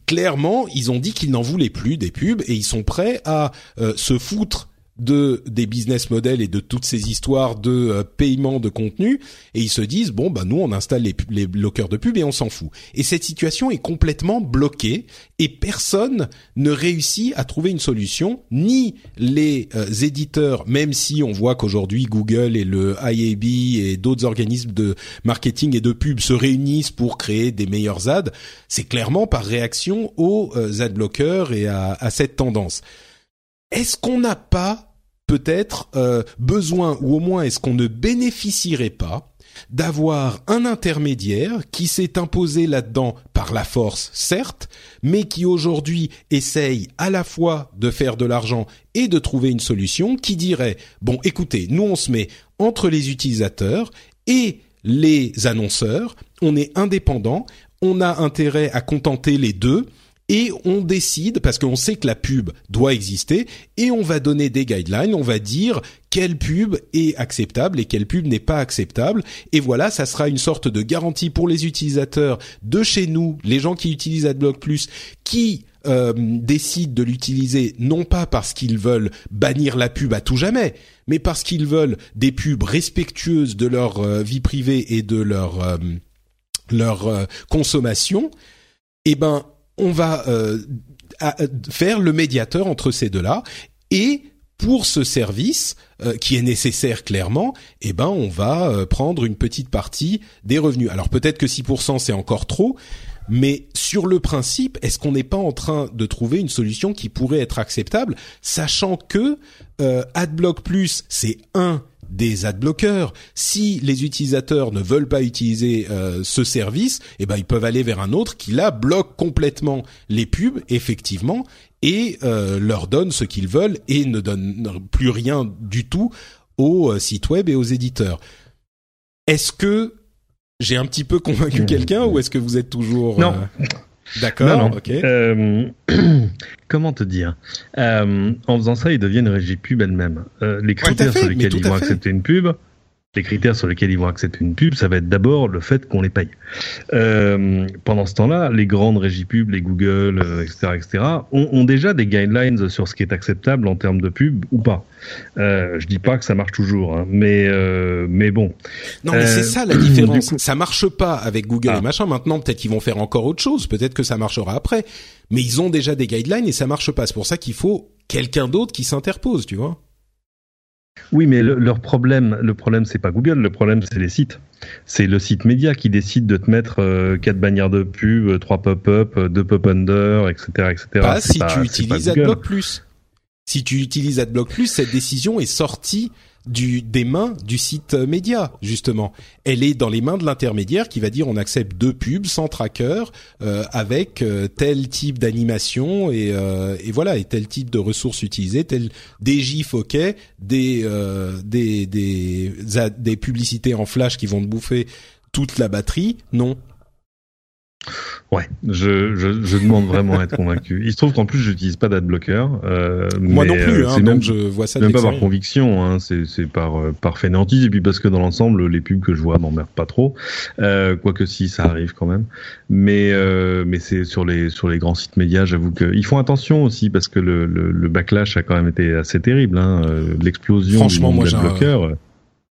clairement, ils ont dit qu'ils n'en voulaient plus des pubs et ils sont prêts à se foutre de des business models et de toutes ces histoires de euh, paiement de contenu. Et ils se disent bon bah nous on installe les, les bloqueurs de pub et on s'en fout. Et cette situation est complètement bloquée et personne ne réussit à trouver une solution. Ni les euh, éditeurs même si on voit qu'aujourd'hui Google et le IAB et d'autres organismes de marketing et de pub se réunissent pour créer des meilleurs ads c'est clairement par réaction aux euh, ad bloqueurs et à, à cette tendance est-ce qu'on n'a pas peut-être euh, besoin, ou au moins est-ce qu'on ne bénéficierait pas d'avoir un intermédiaire qui s'est imposé là-dedans par la force, certes, mais qui aujourd'hui essaye à la fois de faire de l'argent et de trouver une solution qui dirait, bon écoutez, nous on se met entre les utilisateurs et les annonceurs, on est indépendant, on a intérêt à contenter les deux, et on décide parce qu'on sait que la pub doit exister et on va donner des guidelines, on va dire quelle pub est acceptable et quelle pub n'est pas acceptable. Et voilà, ça sera une sorte de garantie pour les utilisateurs de chez nous, les gens qui utilisent AdBlock Plus qui euh, décident de l'utiliser non pas parce qu'ils veulent bannir la pub à tout jamais, mais parce qu'ils veulent des pubs respectueuses de leur euh, vie privée et de leur euh, leur consommation, eh ben on va euh, faire le médiateur entre ces deux-là et pour ce service euh, qui est nécessaire clairement, eh ben on va euh, prendre une petite partie des revenus. Alors peut-être que 6% c'est encore trop, mais sur le principe, est-ce qu'on n'est pas en train de trouver une solution qui pourrait être acceptable, sachant que AdBlock Plus c'est un des adblockers. Si les utilisateurs ne veulent pas utiliser euh, ce service, eh ben ils peuvent aller vers un autre qui là bloque complètement les pubs effectivement et euh, leur donne ce qu'ils veulent et ne donne plus rien du tout aux euh, sites web et aux éditeurs. Est-ce que j'ai un petit peu convaincu mmh. quelqu'un ou est-ce que vous êtes toujours non D'accord, ok. Euh, comment te dire? Euh, En faisant ça, ils deviennent régie pub elle-même. Euh, les critères sur lesquels ils vont accepter une pub, les critères sur lesquels ils vont accepter une pub, ça va être d'abord le fait qu'on les paye. Euh, pendant ce temps-là, les grandes régies pub, les Google, etc., euh, etc., ont, ont, déjà des guidelines sur ce qui est acceptable en termes de pub ou pas. Euh, je dis pas que ça marche toujours, hein, mais euh, mais bon. Non, mais c'est ça la différence. ça marche pas avec Google et ah. machin. Maintenant, peut-être qu'ils vont faire encore autre chose. Peut-être que ça marchera après. Mais ils ont déjà des guidelines et ça marche pas. C'est pour ça qu'il faut quelqu'un d'autre qui s'interpose, tu vois. Oui, mais le, leur problème, le problème, c'est pas Google, le problème, c'est les sites. C'est le site média qui décide de te mettre euh, quatre bannières de pub, euh, trois pop-up, euh, deux pop-under, etc., etc. Pas si tu utilises AdBlock Plus. Si tu utilises AdBlock Plus, cette décision est sortie des mains du site média justement. Elle est dans les mains de l'intermédiaire qui va dire on accepte deux pubs sans tracker euh, avec euh, tel type d'animation et, euh, et voilà et tel type de ressources utilisées, tel des gifs ok, des des des des publicités en flash qui vont te bouffer toute la batterie. Non, Ouais, je, je, je, demande vraiment à être convaincu. Il se trouve qu'en plus, j'utilise pas d'adblocker. Euh, Moi non plus, euh, hein, même, je vois ça. Même pas par conviction, hein, c'est par euh, par fainéantise et puis parce que dans l'ensemble, les pubs que je vois m'emmerdent pas trop. Euh, quoique si, ça arrive quand même. Mais euh, mais c'est sur les sur les grands sites médias, j'avoue qu'ils font attention aussi parce que le, le, le, backlash a quand même été assez terrible. Hein, euh, L'explosion du nombre d'adblockers.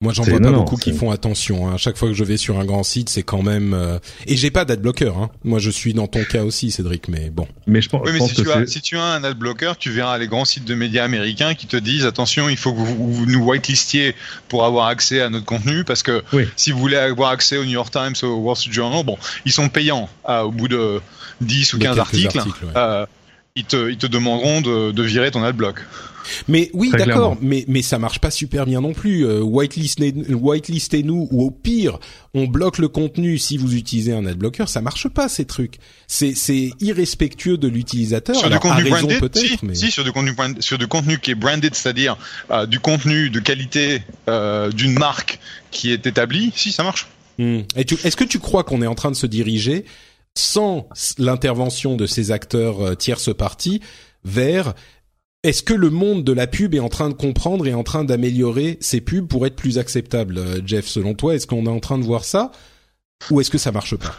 Moi, j'en vois pas beaucoup qui font attention. Hein. À chaque fois que je vais sur un grand site, c'est quand même. Euh... Et j'ai pas d'adblocker. Hein. Moi, je suis dans ton cas aussi, Cédric. Mais bon. Mais je pense. Oui, mais si, tu as, si tu as un adblocker, tu verras les grands sites de médias américains qui te disent attention, il faut que vous, vous nous whitelistiez pour avoir accès à notre contenu, parce que si vous voulez avoir accès au New York Times, au Wall Street Journal, bon, ils sont payants euh, au bout de 10 ou 15 articles. articles euh, ils te, ils te demanderont de, de virer ton adblock. Mais oui, d'accord, mais mais ça marche pas super bien non plus. Euh, whitelistez, nous ou au pire, on bloque le contenu si vous utilisez un adblocker. Ça marche pas ces trucs. C'est c'est irrespectueux de l'utilisateur. Sur du contenu branded, si, mais... si, sur du contenu sur du contenu qui est branded, c'est-à-dire euh, du contenu de qualité euh, d'une marque qui est établie, si ça marche. Hmm. est-ce que tu crois qu'on est en train de se diriger sans l'intervention de ces acteurs euh, tierces parties vers est-ce que le monde de la pub est en train de comprendre et en train d'améliorer ses pubs pour être plus acceptable, euh, Jeff Selon toi, est-ce qu'on est en train de voir ça? Ou est-ce que ça marche pas?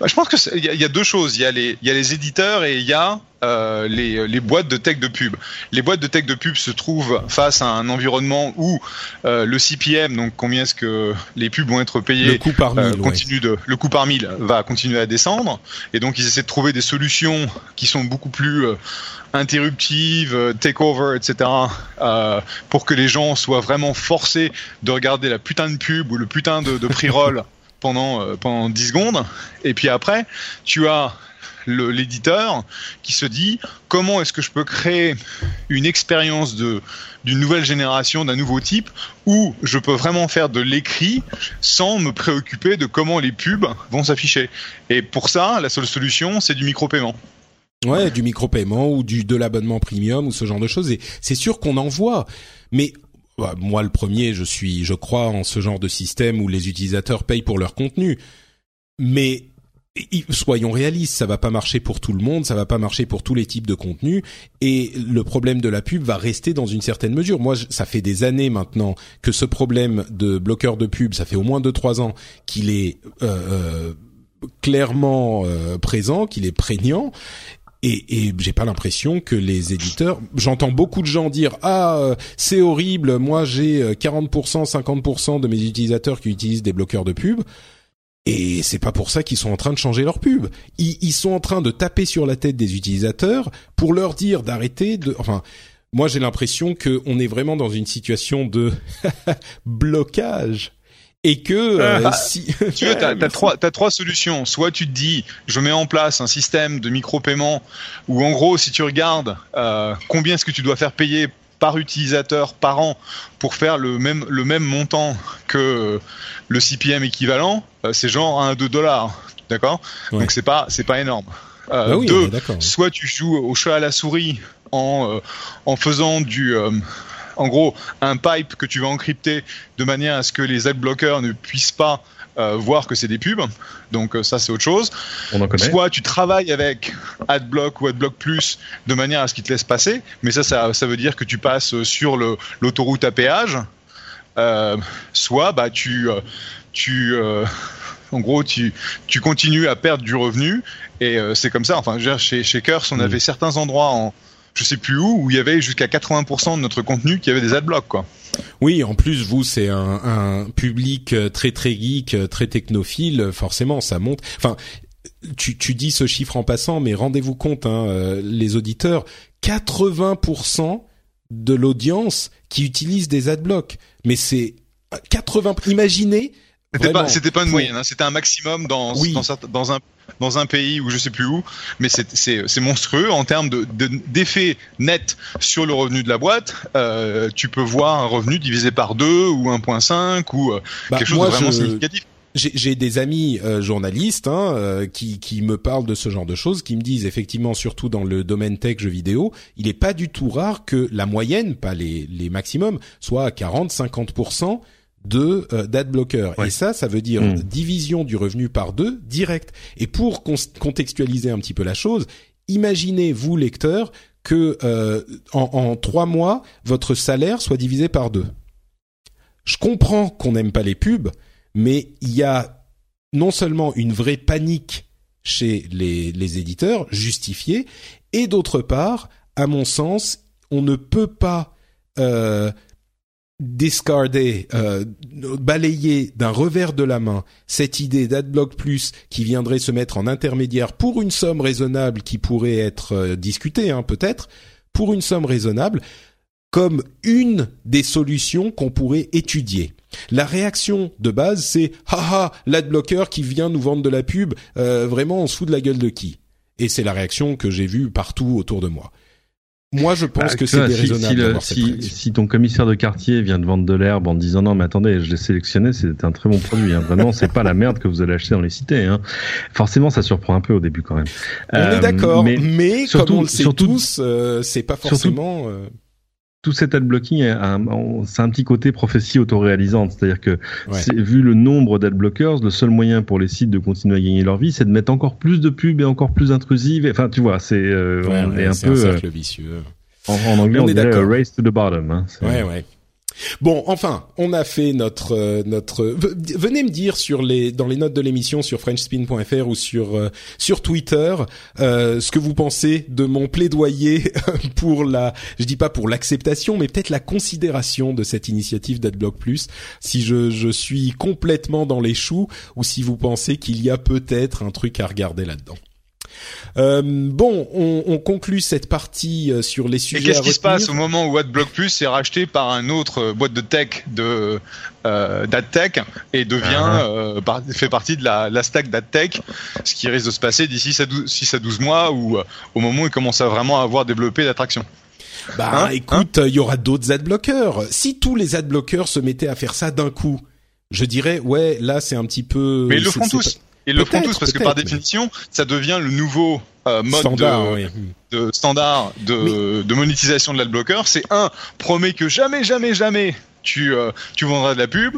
Bah, je pense que il y, a deux choses. Il y a les, il y a les éditeurs et il y a euh, les, les, boîtes de tech de pub. Les boîtes de tech de pub se trouvent face à un environnement où euh, le CPM, donc combien est-ce que les pubs vont être payés, le coût par mille, euh, continue de, le coût par mille va continuer à descendre, et donc ils essaient de trouver des solutions qui sont beaucoup plus euh, interruptives, takeover, etc., pour que les gens soient vraiment forcés de regarder la putain de pub ou le putain de, de pre-roll pendant, euh, pendant 10 secondes. Et puis après, tu as l'éditeur qui se dit comment est-ce que je peux créer une expérience d'une nouvelle génération, d'un nouveau type, où je peux vraiment faire de l'écrit sans me préoccuper de comment les pubs vont s'afficher. Et pour ça, la seule solution, c'est du micro-paiement. Ouais, du micro-paiement ou du de l'abonnement premium ou ce genre de choses. Et c'est sûr qu'on en voit, mais bah, moi le premier, je suis, je crois en ce genre de système où les utilisateurs payent pour leur contenu. Mais soyons réalistes, ça va pas marcher pour tout le monde, ça va pas marcher pour tous les types de contenus, et le problème de la pub va rester dans une certaine mesure. Moi, ça fait des années maintenant que ce problème de bloqueur de pub, ça fait au moins deux trois ans qu'il est euh, euh clairement euh, présent, qu'il est prégnant, et, et j'ai pas l'impression que les éditeurs. J'entends beaucoup de gens dire ah euh, c'est horrible, moi j'ai 40%, euh, 50% de mes utilisateurs qui utilisent des bloqueurs de pub. Et c'est pas pour ça qu'ils sont en train de changer leur pub. Ils, sont en train de taper sur la tête des utilisateurs pour leur dire d'arrêter. Enfin, moi j'ai l'impression que on est vraiment dans une situation de blocage et que euh, ah. si tu veux t'as as trois t'as trois solutions. Soit tu te dis je mets en place un système de micro-paiement où en gros si tu regardes euh, combien est-ce que tu dois faire payer par utilisateur par an pour faire le même le même montant que le CPM équivalent euh, c'est genre 1 2 dollars. D'accord? Donc c'est pas c'est pas énorme. Euh, bah oui, deux, soit tu joues au chat à la souris en en faisant du en gros un pipe que tu vas encrypter de manière à ce que les adblockers ne puissent pas euh, voir que c'est des pubs. Donc euh, ça c'est autre chose. On en. Soit tu travailles avec AdBlock ou AdBlock Plus de manière à ce qu'ils te laissent passer, mais ça, ça, veut dire que tu passes sur l'autoroute à péage. Euh, soit bah tu tu en gros tu tu continues à perdre du revenu et c'est comme ça. Enfin, chez chez Curse, on mm. avait certains endroits en je sais plus où, où il y avait jusqu'à 80% de notre contenu qui avait des adblocks, quoi. Oui, en plus vous c'est un, un, public euh, très très geek, euh, très technophile, forcément ça monte. Enfin, tu, tu dis ce chiffre en passant, mais rendez-vous compte, hein, euh, les auditeurs, 80% de l'audience qui utilise des adblocks. Mais c'est 80. Imaginez C'était pas, c'était pas une moyenne, hein, c'était un maximum dans, Oui. dans, un, dans un pays où je sais plus où, mais c'est, c'est, c'est monstrueux en termes de, de- d'effet net sur le revenu de la boîte. Euh, tu peux voir un revenu divisé par 2 ou 1.5 ou euh, Bah, quelque chose moi, de vraiment je- significatif. J'ai j'ai des amis euh, journalistes hein, euh, qui, qui me parlent de ce genre de choses, qui me disent effectivement, surtout dans le domaine tech jeux vidéo, il est pas du tout rare que la moyenne, pas les, les maximums, soit à 40-50% de euh, d'adblocker. Ouais. Et ça, ça veut dire Mm. division du revenu par deux direct. Et pour contextualiser un petit peu la chose, imaginez vous lecteur que euh, en, en trois mois votre salaire soit divisé par deux. Je comprends qu'on n'aime pas les pubs, mais il y a non seulement une vraie panique chez les, les éditeurs, justifiée, et d'autre part, à mon sens, on ne peut pas euh, discarder, euh, balayer d'un revers de la main cette idée d'Adblock Plus qui viendrait se mettre en intermédiaire pour une somme raisonnable qui pourrait être euh, discutée, hein, peut-être, pour une somme raisonnable, comme une des solutions qu'on pourrait étudier. La réaction de base, c'est haha, l'adblocker qui vient nous vendre de la pub, euh, vraiment on se fout de la gueule de qui? Et c'est la réaction que j'ai vue partout autour de moi. Moi, je pense Bah, que c'est si, déraisonnable si, si, ton commissaire de quartier vient de vendre de l'herbe en disant non mais attendez je l'ai sélectionné c'est un très bon produit hein. vraiment c'est pas la merde que vous allez acheter dans les cités hein. forcément ça surprend un peu au début quand même On Euh, est d'accord, mais, mais comme surtout- on le sait surtout- tous, euh, c'est pas surtout- forcément. euh, tout cet adblocking un- c'est un petit côté prophétie autoréalisante c'est-à-dire que Ouais. vu le nombre d'adblockers le seul moyen pour les sites de continuer à gagner leur vie c'est de mettre encore plus de pubs et encore plus intrusives enfin tu vois c'est euh, ouais, ouais, un peu euh, cercle vicieux. en, en anglais On on, est dirait race to the bottom hein. Ouais, ouais. Bon, enfin, on a fait notre euh, notre. Venez me dire sur les dans les notes de l'émission sur FrenchSpin.fr ou sur euh, sur Twitter euh, ce que vous pensez de mon plaidoyer pour la. Je dis pas pour l'acceptation, mais peut-être la considération de cette initiative d'AdBlock Plus. Si je je suis complètement dans les choux ou si vous pensez qu'il y a peut-être un truc à regarder là-dedans. Euh, bon, on, on conclut cette partie euh, sur les Et sujets. qu'est-ce à qui se passe au moment où AdBlock Plus est racheté par un autre euh, boîte de tech de euh, d'AdTech et devient Ah. euh, par- fait partie de la, la stack d'AdTech, ce qui risque de se passer d'ici à 12, 6 à 12 mois ou euh, au moment où il commence à vraiment avoir développé l'attraction. Bah Hein écoute, il y aura d'autres adblockers. Si tous les adblockers se mettaient à faire ça d'un coup, je dirais ouais, là c'est un petit peu. Mais ils le c'est tous. Ils le Peut-être, tous parce que par mais- définition, ça devient le nouveau euh, mode Standard, de, oui. de standard de, de monétisation de l'adblocker. C'est un, promet que jamais, jamais, jamais tu, euh, tu vendras de la pub,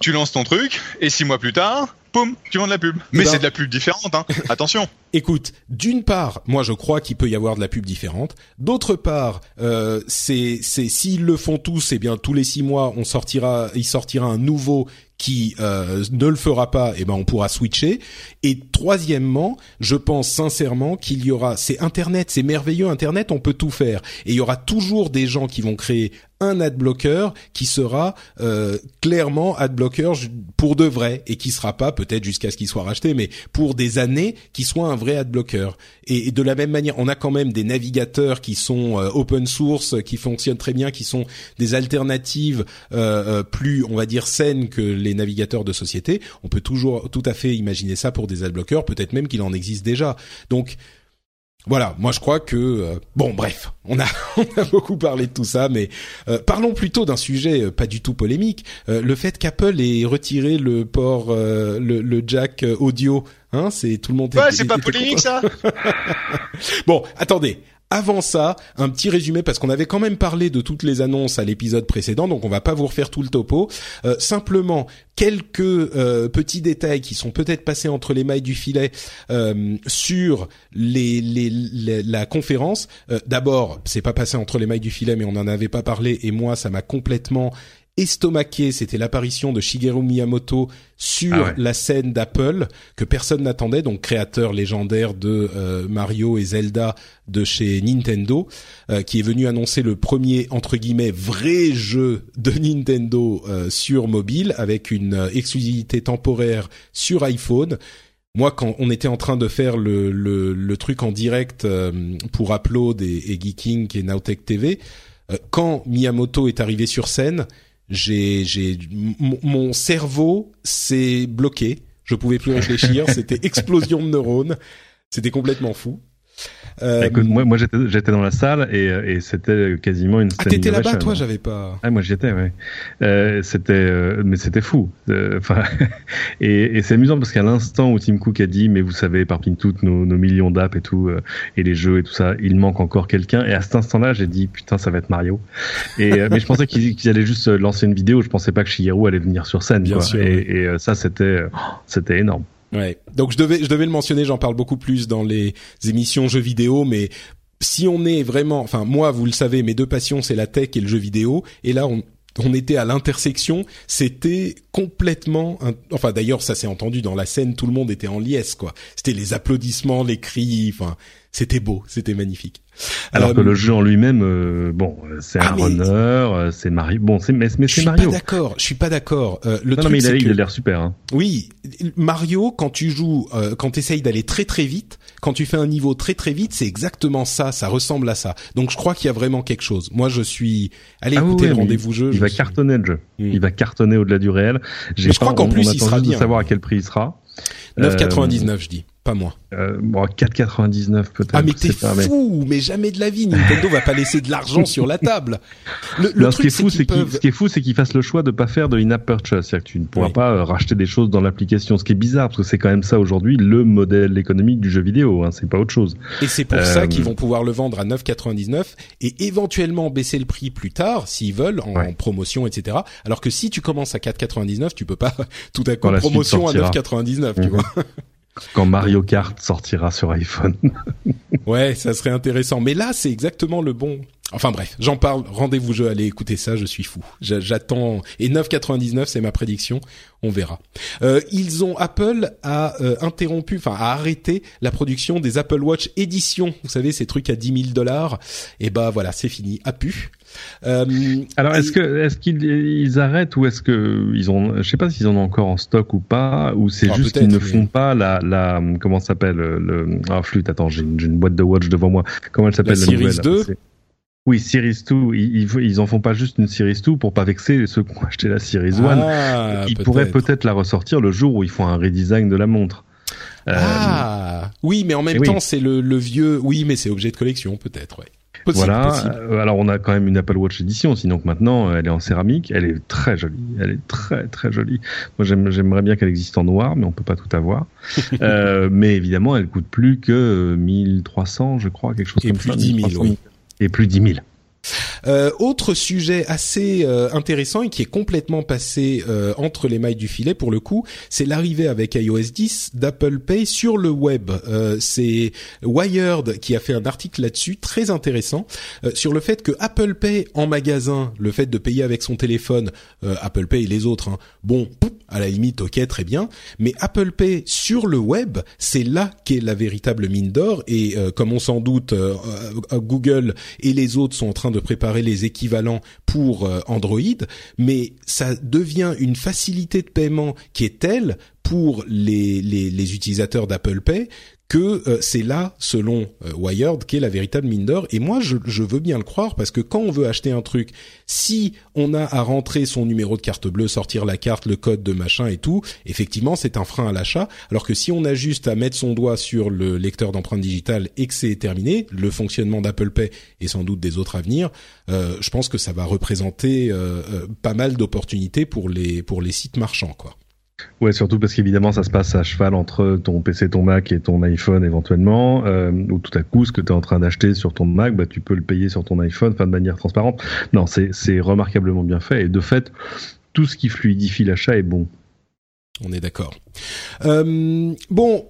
tu lances ton truc, et six mois plus tard, poum, tu vends de la pub. Mais ben- c'est de la pub différente, hein. attention. Écoute, d'une part, moi je crois qu'il peut y avoir de la pub différente. D'autre part, euh, c'est c'est s'ils le font tous, eh bien tous les six mois on sortira, il sortira un nouveau qui euh, ne le fera pas, eh ben on pourra switcher. Et troisièmement, je pense sincèrement qu'il y aura, c'est Internet, c'est merveilleux Internet, on peut tout faire. Et il y aura toujours des gens qui vont créer un adblocker qui sera euh, clairement adblocker ju- pour de vrai et qui sera pas peut-être jusqu'à ce qu'il soit racheté, mais pour des années qui soit un vrai adblocker. Et, et de la même manière, on a quand même des navigateurs qui sont euh, open source, qui fonctionnent très bien, qui sont des alternatives euh, euh, plus, on va dire, saines que les navigateurs de société. On peut toujours tout à fait imaginer ça pour des adblockers, peut-être même qu'il en existe déjà. Donc voilà, moi je crois que euh, bon bref, on a on a beaucoup parlé de tout ça, mais euh, parlons plutôt d'un sujet euh, pas du tout polémique, euh, le fait qu'Apple ait retiré le port euh, le, le jack euh, audio, hein, c'est tout le monde. Ouais, c'est pas polémique ça. Bon, attendez. Avant ça, un petit résumé parce qu'on avait quand même parlé de toutes les annonces à l'épisode précédent, donc on va pas vous refaire tout le topo. Euh, simplement quelques euh, petits détails qui sont peut-être passés entre les mailles du filet euh, sur la conférence. D'abord, c'est pas passé entre les mailles du filet, mais on en avait pas parlé et moi ça m'a complètement estomaqué. C'était l'apparition de Shigeru Miyamoto sur Ah ouais. la scène d'Apple que personne n'attendait, donc créateur légendaire de euh, Mario et Zelda de chez Nintendo, euh, qui est venu annoncer le premier entre guillemets vrai jeu de Nintendo euh, sur mobile avec une exclusivité temporaire sur iPhone. Moi, quand on était en train de faire le, le, le truc en direct euh, pour Upload et, et Geeking et Nowtech TV, euh, quand Miyamoto est arrivé sur scène, j'ai, j'ai, mon cerveau s'est bloqué. Je pouvais plus réfléchir. C'était explosion de neurones. C'était complètement fou. Euh, Écoute, moi, moi j'étais, j'étais dans la salle et, et c'était quasiment une. Ah, t'étais là-bas, toi, j'avais pas. Ah, moi, j'y étais, ouais. Euh, c'était, euh, mais c'était fou. Euh, enfin, et, et c'est amusant parce qu'à l'instant où Tim Cook a dit, mais vous savez, parmi toutes nos, nos millions d'apps et tout, et les jeux et tout ça, il manque encore quelqu'un. Et à cet instant-là, j'ai dit, putain, ça va être Mario. Et mais je pensais qu'ils, allaient juste lancer une vidéo. Je pensais pas que Shigeru allait venir sur scène. Bien quoi. sûr, et, et ça, c'était, c'était énorme. Ouais. Donc je devais je devais le mentionner, j'en parle beaucoup plus dans les émissions jeux vidéo, mais si on est vraiment, enfin moi vous le savez, mes deux passions c'est la tech et le jeu vidéo, et là on on était à l'intersection, c'était complètement, enfin d'ailleurs ça s'est entendu dans la scène, tout le monde était en liesse quoi. C'était les applaudissements, les cris, enfin c'était beau, c'était magnifique. Alors euh, que le jeu en lui-même, euh, bon, c'est ah, un mais... runner, euh, c'est Mario. Bon, c'est mais, mais c'est Mario. Je suis pas d'accord. Je suis pas d'accord. Euh, le non, truc, non, mais il a, que... il a l'air super. Hein. Oui, Mario, quand tu joues, euh, quand tu essayes d'aller très très vite, quand tu fais un niveau très très vite, c'est exactement ça. Ça ressemble à ça. Donc je crois qu'il y a vraiment quelque chose. Moi, je suis. Allez ah, le rendez-vous jeu. Il va suis... cartonner le jeu. Mm. Il va cartonner au-delà du réel. Je crois qu'en plus, on il sera bien. De savoir à quel prix il sera. 9,99 je dis, pas moins. Euh, bon, 4,99 peut-être. Ah mais t'es fou, mais... jamais de la vie, Nintendo va pas laisser de l'argent sur la table. Le, le non, truc, ce qui est fou, c'est peuvent... ce qui est fou, c'est qu'ils fassent le choix de pas faire de in-app purchase, c'est-à-dire que tu ne pourras oui. pas euh, racheter des choses dans l'application, ce qui est bizarre parce que c'est quand même ça aujourd'hui le modèle économique du jeu vidéo, hein, c'est pas autre chose. Et c'est pour euh... ça qu'ils vont pouvoir le vendre à 9,99 et éventuellement baisser le prix plus tard s'ils veulent en, ouais. promotion, etc. Alors que si tu commences à 4,99, tu peux pas tout à coup promotion à 9,99, tu Mhm. vois. Quand Mario Kart sortira sur iPhone. ouais, ça serait intéressant. Mais là, c'est exactement le bon. Enfin bref, j'en parle. Rendez-vous jeu, allez écouter ça, je suis fou. J'attends. Et 9,99, c'est ma prédiction. On verra. Euh, ils ont Apple a euh, interrompu, enfin a arrêté la production des Apple Watch édition. Vous savez ces trucs à 10 000 dollars. Et bah voilà, c'est fini. A pu. Euh, Alors est-ce que est-ce qu'ils ils arrêtent ou est-ce que ils ont je sais pas s'ils en ont encore en stock ou pas ou c'est juste qu'ils ne mais... font pas la la comment s'appelle le ah flûte attends j'ai une, une, boîte de watch devant moi comment elle s'appelle la, la Series nouvelle? 2 oui, Series 2, ils, ils en font pas juste une Series 2 pour pas vexer ceux qui ont acheté la Series 1. Ah, ils peut pourraient peut-être la ressortir le jour où ils font un redesign de la montre. Ah, euh, oui, mais en même temps, oui. c'est le, le, vieux. Oui, mais c'est objet de collection, peut-être. Ouais. Possible, voilà. Possible. Alors on a quand même une Apple Watch édition, sinon que maintenant elle est en céramique, elle est très jolie, elle est très très jolie. Moi j'aimerais bien qu'elle existe en noir, mais on peut pas tout avoir. euh, mais évidemment elle coûte plus que 1300, je crois, quelque chose Et comme plus ça. 10 000, oui. Et plus 10 000. Euh, autre sujet assez euh, intéressant et qui est complètement passé euh, entre les mailles du filet pour le coup, c'est l'arrivée avec iOS 10 d'Apple Pay sur le web. Euh, c'est Wired qui a fait un article là-dessus très intéressant euh, sur le fait que Apple Pay en magasin, le fait de payer avec son téléphone, euh, Apple Pay et les autres, hein, bon, à la limite, ok, très bien, mais Apple Pay sur le web, c'est là qu'est la véritable mine d'or et comme on s'en doute, Google et les autres sont en train de préparer les équivalents pour euh, Android, mais ça devient une facilité de paiement qui est telle pour les, les, les utilisateurs d'Apple Pay que euh, c'est là, selon euh, Wired, qu'est la véritable mine d'or. Et moi, je, je, veux bien le croire parce que quand on veut acheter un truc, si on a à rentrer son numéro de carte bleue, sortir la carte, le code de machin et tout, effectivement, c'est un frein à l'achat. Alors que si on a juste à mettre son doigt sur le lecteur d'empreinte digitale et que c'est terminé, le fonctionnement d'Apple Pay et sans doute des autres à venir, euh, je pense que ça va représenter euh, pas mal d'opportunités pour les pour les sites marchands, quoi. Ouais, surtout parce qu'évidemment, ça se passe à cheval entre ton PC, ton Mac et ton iPhone éventuellement, euh, ou tout à coup, ce que tu es en train d'acheter sur ton Mac, bah, tu peux le payer sur ton iPhone, de manière transparente. Non, c'est remarquablement bien fait, et de fait, tout ce qui fluidifie l'achat est bon. On est d'accord. Euh, bon,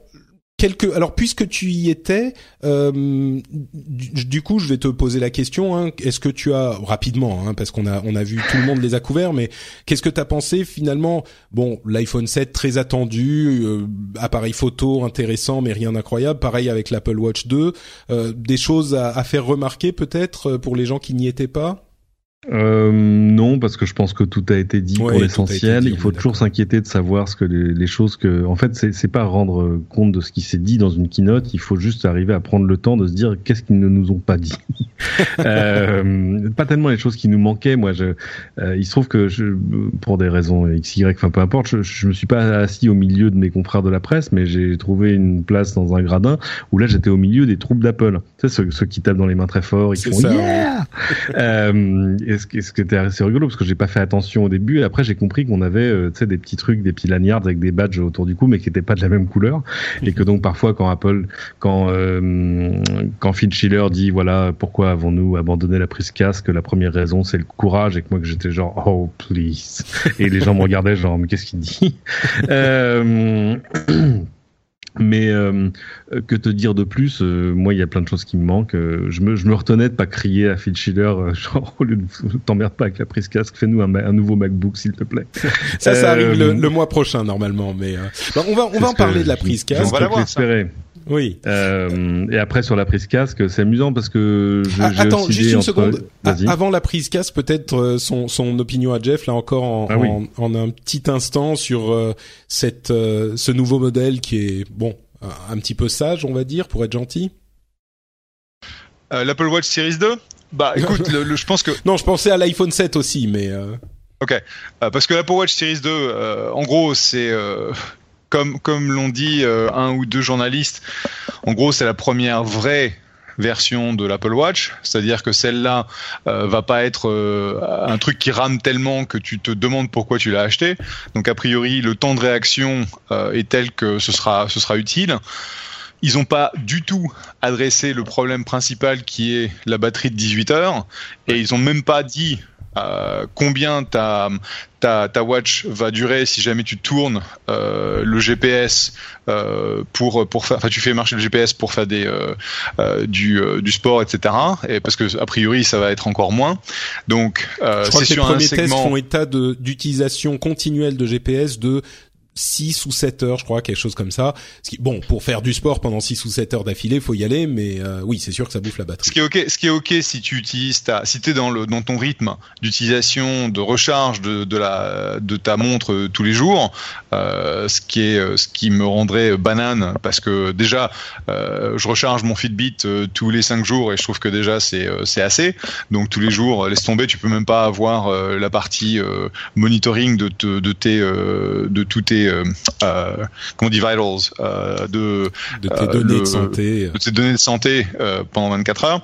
Alors, puisque tu y étais, euh, du, coup, je vais te poser la question. Hein, est-ce que tu as rapidement, hein, parce qu'on a on a vu tout le monde les a couverts, mais qu'est-ce que tu as pensé finalement? Bon, l'iPhone 7 très attendu, euh, appareil photo intéressant, mais rien d'incroyable. Pareil avec l'Apple Watch 2, euh, des choses à, à faire remarquer peut-être pour les gens qui n'y étaient pas? Euh, non, parce que je pense que tout a été dit pour l'essentiel. Il faut toujours s'inquiéter de savoir ce que les, les choses que, en fait, c'est pas rendre compte de ce qui s'est dit dans une keynote. Il faut juste arriver à prendre le temps de se dire qu'est-ce qu'ils ne nous ont pas dit. euh, pas tellement les choses qui nous manquaient. Moi, je, euh, il se trouve que je, pour des raisons x, y, enfin peu importe, je, je me suis pas assis au milieu de mes confrères de la presse, mais j'ai trouvé une place dans un gradin où là j'étais au milieu des troupes d'Apple. Tu sais, ceux, ceux, qui tapent dans les mains très fort, ils font ça, yeah. et ce, ce qui était assez rigolo parce que j'ai pas fait attention au début et après j'ai compris qu'on avait euh, des petits trucs des petits lanyards avec des badges autour du cou mais qui étaient pas de la même couleur. Et que donc parfois quand Apple quand euh, quand Phil Schiller dit voilà pourquoi avons-nous abandonné la prise casque la première raison c'est le courage et que moi que j'étais genre oh please. Et les gens me regardaient genre mais qu'est-ce qu'il dit? Euh, mais euh, que te dire de plus? Euh, Moi, il y a plein de choses qui me manquent. Euh, je, me, je me retenais de pas crier à Phil Schiller, euh, genre au lieu de t'emmerde pas avec la prise casque, fais-nous un, un, nouveau MacBook s'il te plaît. ça, ça arrive le, le, mois prochain normalement, mais bah, on va on va en parler de la prise casque. On va l'avoir. Oui. Euh, et après sur la prise casque, c'est amusant parce que je, ah, attends juste une entre... seconde. Avant la prise casque, peut-être son, son opinion à Jeff là encore en, ah oui. en, en, un petit instant sur euh, cette euh, ce nouveau modèle qui est bon un petit peu sage, on va dire, pour être gentil. Euh, L'Apple Watch Series 2 Bah écoute, le, le, je pense que... Non, je pensais à l'iPhone 7 aussi, mais... Euh... Ok, euh, parce que l'Apple Watch Series 2, euh, en gros, c'est... comme comme l'ont dit un ou deux journalistes, en gros, c'est la première vraie version de l'Apple Watch, c'est-à-dire que celle-là euh, va pas être euh, un truc qui rame tellement que tu te demandes pourquoi tu l'as acheté. Donc a priori, le temps de réaction euh, est tel que ce sera ce sera utile. Ils n'ont pas du tout adressé le problème principal qui est la batterie de 18 heures et ils n'ont même pas dit euh, combien ta, ta, ta, watch va durer si jamais tu tournes euh, le GPS euh, pour pour faire, enfin tu fais marcher le GPS pour faire des euh, euh, du, du sport etc. Et parce que a priori ça va être encore moins. Donc c'est sur les premiers segment... tests font état d'utilisation continuelle de GPS de 6 ou 7 heures, je crois, quelque chose comme ça. Bon, pour faire du sport pendant 6 ou 7 heures d'affilée, faut y aller, mais euh, oui, c'est sûr que ça bouffe la batterie. Ce qui est ok, ce qui est ok si tu utilises ta, si t'es dans le dans ton rythme d'utilisation, de recharge de, de la de ta montre euh, tous les jours, euh, ce qui est euh, ce qui me rendrait banane parce que déjà euh, je recharge mon Fitbit euh, tous les 5 jours et je trouve que déjà c'est c'est assez. Donc tous les jours, laisse tomber, tu peux même pas avoir la partie monitoring de, de, de tes de tous tes euh, euh, comment dit vitals euh, de, de tes données le, de santé, de tes données de santé pendant 24 heures.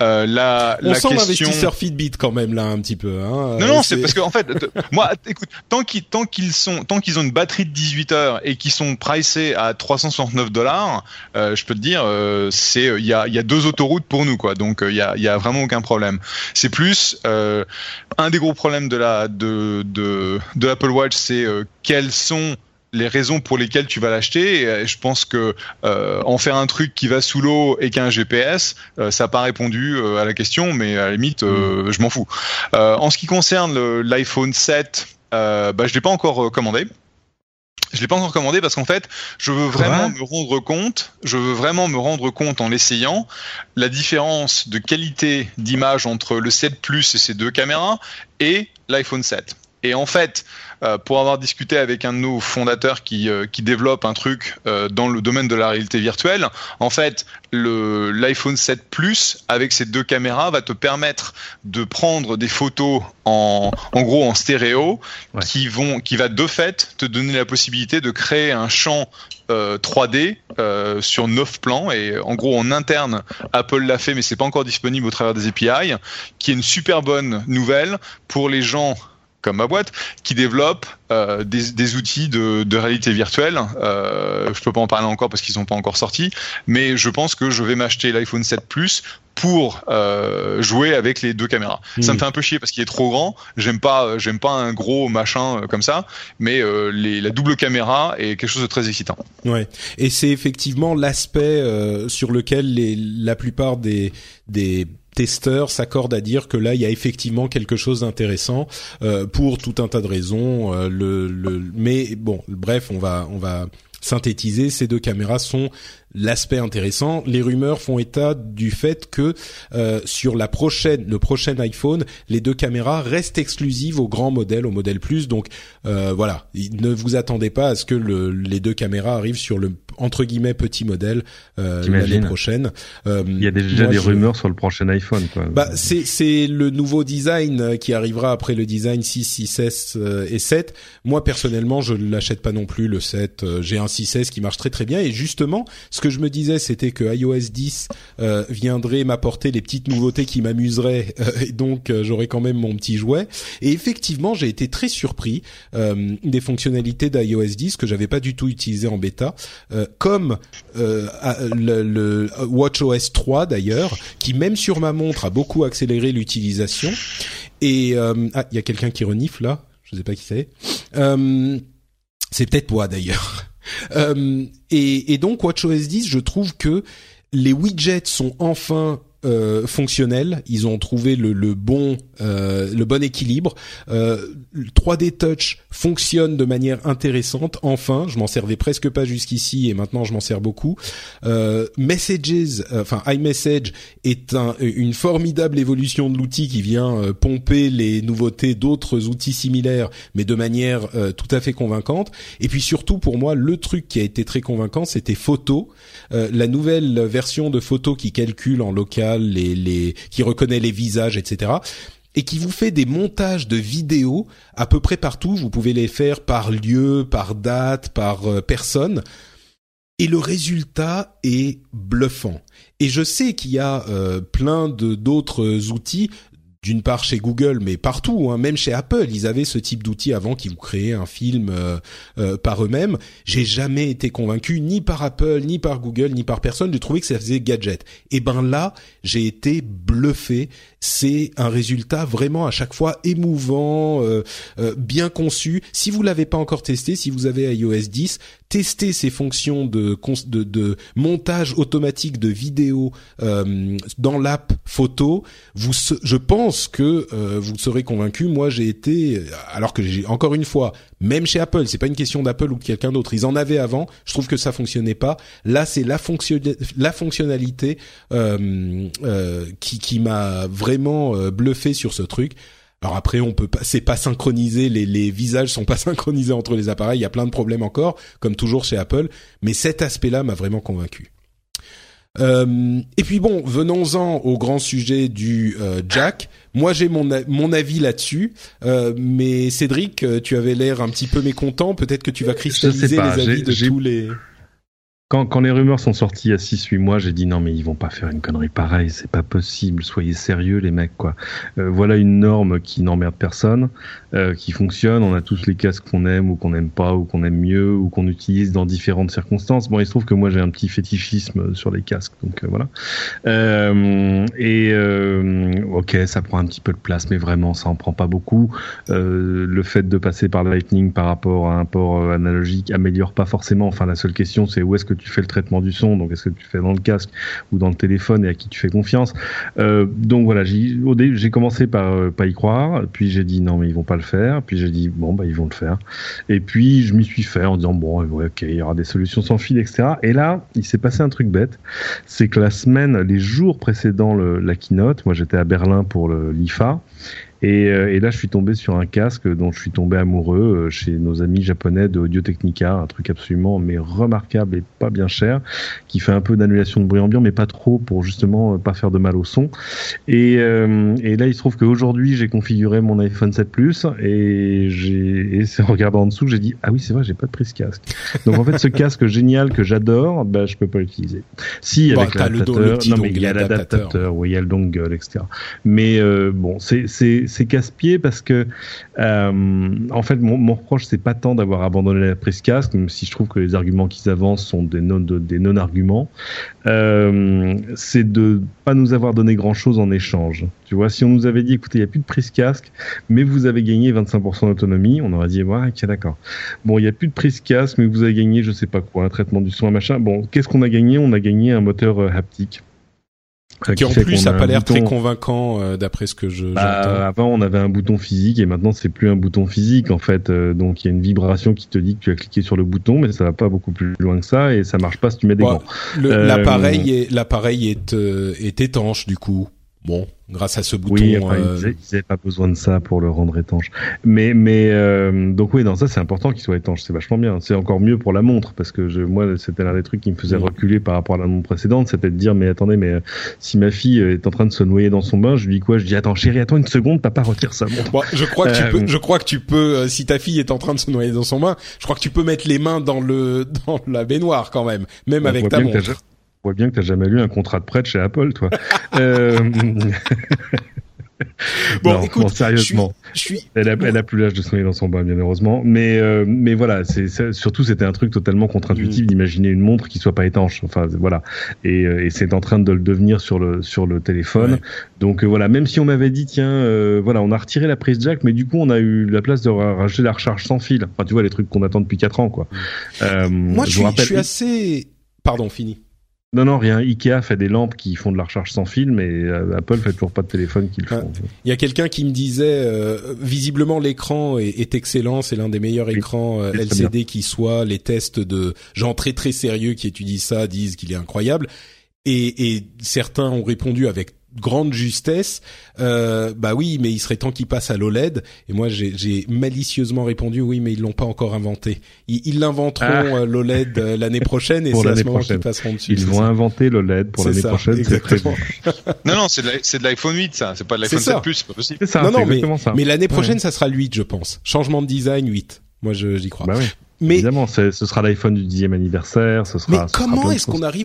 la, On la sent question... l'investisseur Fitbit quand même là un petit peu. Hein. Non non, c'est parce qu'en en fait, moi, écoute, tant qu'ils tant qu'ils sont tant qu'ils ont une batterie de 18 heures et qu'ils sont pricés à 369 dollars, je peux te dire, c'est il y a il y a deux autoroutes pour nous quoi. Donc il y a il y a vraiment aucun problème. C'est plus un des gros problèmes de la de de de l'Apple Watch, c'est quels sont les raisons pour lesquelles tu vas l'acheter. Et je pense que euh, en faire un truc qui va sous l'eau et qui a un GPS, euh, ça n'a pas répondu euh, à la question, mais à la limite, mm. je m'en fous. en ce qui concerne l'iPhone 7, bah, je l'ai pas encore commandé. Je l'ai pas encore commandé parce qu'en fait, je veux vraiment me rendre compte, je veux vraiment me rendre compte en l'essayant, la différence de qualité d'image entre le 7 Plus et ses deux caméras et l'iPhone 7. Et en fait, euh, pour avoir discuté avec un de nos fondateurs qui, euh, qui développe un truc euh, dans le domaine de la réalité virtuelle, en fait, l'iPhone 7 Plus avec ses deux caméras va te permettre de prendre des photos en, en gros en stéréo ouais. qui vont qui va de fait te donner la possibilité de créer un champ euh, 3D euh, sur neuf plans et en gros en interne Apple l'a fait mais c'est pas encore disponible au travers des API qui est une super bonne nouvelle pour les gens comme ma boîte, qui développe euh, des, des, outils de, de, réalité virtuelle. Euh, je peux pas en parler encore parce qu'ils sont pas encore sortis, mais je pense que je vais m'acheter l'iPhone 7 Plus pour euh, jouer avec les deux caméras. Mmh. Ça me fait un peu chier parce qu'il est trop grand. J'aime pas, j'aime pas un gros machin euh, comme ça, mais euh, les, la double caméra est quelque chose de très excitant. Ouais, et c'est effectivement l'aspect euh, sur lequel les, la plupart des des testeurs s'accordent à dire que là il y a effectivement quelque chose d'intéressant euh, pour tout un tas de raisons. Euh, le, le, mais bon, bref, on va on va synthétisé, ces deux caméras sont l'aspect intéressant. Les rumeurs font état du fait que euh, sur la prochaine, le prochain iPhone, les deux caméras restent exclusives au grand modèle, au modèle plus. Donc euh, voilà, ne vous attendez pas à ce que le, les deux caméras arrivent sur le entre guillemets petit modèle euh, l'année prochaine. Euh, Il y a déjà des rumeurs sur le prochain iPhone. Quoi. Bah c'est c'est le nouveau design euh, qui arrivera après le design 6, 6S et 7. Moi personnellement, je ne l'achète pas non plus le 7. J'ai un 6S qui marche très très bien et justement, ce que je me disais, c'était que iOS 10 euh, viendrait m'apporter les petites nouveautés qui m'amuseraient, et donc j'aurais quand même mon petit jouet. Et effectivement, j'ai été très surpris des fonctionnalités d'iOS 10 que j'avais pas du tout utilisées en bêta comme euh, le, le WatchOS 3 d'ailleurs, qui même sur ma montre a beaucoup accéléré l'utilisation. Et euh, ah, il y a quelqu'un qui renifle là, je sais pas qui c'est. Euh, c'est peut-être moi d'ailleurs. Euh, et, et donc WatchOS 10, je trouve que les widgets sont enfin euh, fonctionnel. Ils ont trouvé le, le bon euh, le bon équilibre. Euh, 3D Touch fonctionne de manière intéressante. Enfin, je m'en servais presque pas jusqu'ici et maintenant je m'en sers beaucoup. Euh, Messages, euh, enfin iMessage est un, une formidable évolution de l'outil qui vient euh, pomper les nouveautés d'autres outils similaires, mais de manière tout à fait convaincante. Et puis surtout pour moi, le truc qui a été très convaincant, c'était Photo, la nouvelle version de Photo qui calcule en local qui reconnaît les visages, etc et qui vous fait des montages de vidéos à peu près partout. Vous pouvez les faire par lieu, par date, par euh, personne. Et le résultat est bluffant. Et je sais qu'il y a euh, plein de d'autres outils d'une part chez Google, mais partout, hein, même chez Apple, ils avaient ce type d'outil avant qui vous créaient un film euh, euh, par eux-mêmes. J'ai jamais été convaincu ni par Apple, ni par Google, ni par personne de trouver que ça faisait gadget. Et ben là, j'ai été bluffé. C'est un résultat vraiment à chaque fois émouvant, euh, bien conçu. Si vous l'avez pas encore testé, si vous avez iOS 10, testez ces fonctions de, montage automatique de vidéos dans l'app photo. Je pense que euh, vous serez convaincu. Moi, j'ai été, alors que j'ai encore une fois, même chez Apple, c'est pas une question d'Apple ou de quelqu'un d'autre. Ils en avaient avant. Je trouve que ça fonctionnait pas. Là, c'est la fonction, la fonctionnalité euh, euh, qui, qui m'a vraiment bluffé sur ce truc. Alors après, on peut pas, c'est pas synchronisé, les, les visages sont pas synchronisés entre les appareils. Il y a plein de problèmes encore, comme toujours chez Apple. Mais cet aspect-là m'a vraiment convaincu. Euh, et puis bon, venons-en au grand sujet du euh, Jack. Moi, j'ai mon mon avis là-dessus, euh, mais Cédric, tu avais l'air un petit peu mécontent. Peut-être que tu vas cristalliser les avis de tous les. Quand, quand, les rumeurs sont sorties il y a 6-8 mois, j'ai dit non mais ils vont pas faire une connerie pareille, c'est pas possible, soyez sérieux les mecs quoi. Voilà une norme qui n'emmerde personne, euh, qui fonctionne, on a tous les casques qu'on aime ou qu'on n'aime pas ou qu'on aime mieux ou qu'on utilise dans différentes circonstances. Bon il se trouve que moi j'ai un petit fétichisme sur les casques donc euh, voilà. Euh, et ok ça prend un petit peu de place mais vraiment ça en prend pas beaucoup. le fait de passer par Lightning par rapport à un port analogique améliore pas forcément, enfin la seule question c'est où est-ce que tu fais le traitement du son, donc est-ce que tu fais dans le casque ou dans le téléphone et à qui tu fais confiance? Donc voilà, j'ai commencé par pas y croire, puis j'ai dit non mais ils vont pas le faire, puis j'ai dit bon bah ils vont le faire, et puis je m'y suis fait en disant bon ok il y aura des solutions sans fil etc. Et là il s'est passé un truc bête, c'est que la semaine, les jours précédant la keynote, moi j'étais à Berlin pour l'IFA et, euh, et, là, je suis tombé sur un casque dont je suis tombé amoureux euh, chez nos amis japonais de Audio Technica, un truc absolument mais remarquable et pas bien cher, qui fait un peu d'annulation de bruit ambiant, mais pas trop pour justement euh, pas faire de mal au son. Et, et là, il se trouve qu'aujourd'hui, j'ai configuré mon iPhone 7 Plus et j'ai regardé en dessous, j'ai dit ah oui c'est vrai, j'ai pas de prise casque. Donc en fait, ce casque génial que j'adore, bah je peux pas l'utiliser. Si avec l'adaptateur, non mais il y a l'adaptateur, oui, il y a le dongle, etc. Mais bon, c'est c'est casse-pied parce que euh, en fait mon, mon reproche c'est pas tant d'avoir abandonné la prise casque, même si je trouve que les arguments qu'ils avancent sont des non des non euh, c'est de pas nous avoir donné grand chose en échange. Tu vois, si on nous avait dit écoutez il y a plus de prise casque, mais vous avez gagné 25% d'autonomie, on aurait dit ouais ok d'accord. Bon il y a plus de prise casque, mais vous avez gagné je sais pas quoi, un traitement du son, un machin. Bon qu'est-ce qu'on a gagné? On a gagné un moteur euh, haptique. Qui en plus a pas l'air très convaincant euh, d'après ce que je Bah, avant, on avait un bouton physique et maintenant, c'est plus un bouton physique en fait. Euh, donc, il y a une vibration qui te dit que tu as cliqué sur le bouton, mais ça va pas beaucoup plus loin que ça et ça marche pas si tu mets des Ouais. gants. Euh, L'appareil est l'appareil est euh, est étanche du coup. Bon, grâce à ce bouton. Oui, enfin, euh, ils avaient- ils avaient pas besoin de ça pour le rendre étanche. Mais, mais euh, donc oui, non, ça c'est important qu'il soit étanche. C'est vachement bien. C'est encore mieux pour la montre parce que je, moi, c'était l'un des trucs qui me faisait reculer par rapport à la montre précédente, c'était de dire mais attendez, mais euh, si ma fille euh, est en train de se noyer dans son bain, je lui dis quoi? Je dis attends chérie, attends une seconde, papa retire sa montre. Bon, je crois que tu peux, je crois que tu peux, si ta fille est en train de se noyer dans son bain, je crois que tu peux mettre les mains dans le, dans la baignoire quand même, même On avec ta montre. Voit bien que t'as jamais lu un contrat de prêt de chez Apple, toi. euh, Bon, non, écoute, non, sérieusement. Je suis, Elle a, elle a plus l'âge de se noyer dans son bain, bien heureusement. Mais, euh, mais voilà, c'est surtout c'était un truc totalement contre-intuitif Mm. d'imaginer une montre qui soit pas étanche. Enfin voilà, et, euh, et c'est en train de le devenir sur le sur le téléphone. Ouais. Donc euh, voilà, même si on m'avait dit tiens, euh, voilà, on a retiré la prise jack, mais du coup on a eu la place de ra- rajouter la recharge sans fil. Enfin tu vois les trucs qu'on attend depuis 4 ans quoi. Mm. moi je suis assez, pardon, fini. Non non rien. Ikea fait des lampes qui font de la recharge sans fil, mais euh, Apple fait toujours pas de téléphone qui le font. Il y a quelqu'un qui me disait, euh, visiblement l'écran est, est excellent, c'est l'un des meilleurs Oui, écrans euh, LCD qui soit. Les tests de gens très très sérieux qui étudient ça disent qu'il est incroyable. Et, et certains ont répondu avec grande justesse, euh, bah oui, mais il serait temps qu'il passe à l'OLED. Et moi, j'ai malicieusement répondu, oui, mais ils l'ont pas encore inventé. Ils l'inventeront Ah. euh, l'OLED euh, l'année prochaine, et Pour c'est à l'année ce moment qu'ils prochaine. passeront dessus. Ils c'est vont ça. inventer l'OLED pour l'année prochaine. Exactement. Non, non, c'est de l'iPhone 8, ça. C'est pas de l'iPhone C'est ça. 7 Plus, c'est pas possible. C'est ça, Non, non, mais- exactement ça. Mais l'année prochaine, ça sera le 8, je pense. Changement de design 8. Moi, je- j'y crois. Bah oui. mais Évidemment, ce sera l'iPhone du dixième anniversaire, ce sera. mais ce comment est-ce qu'on arrive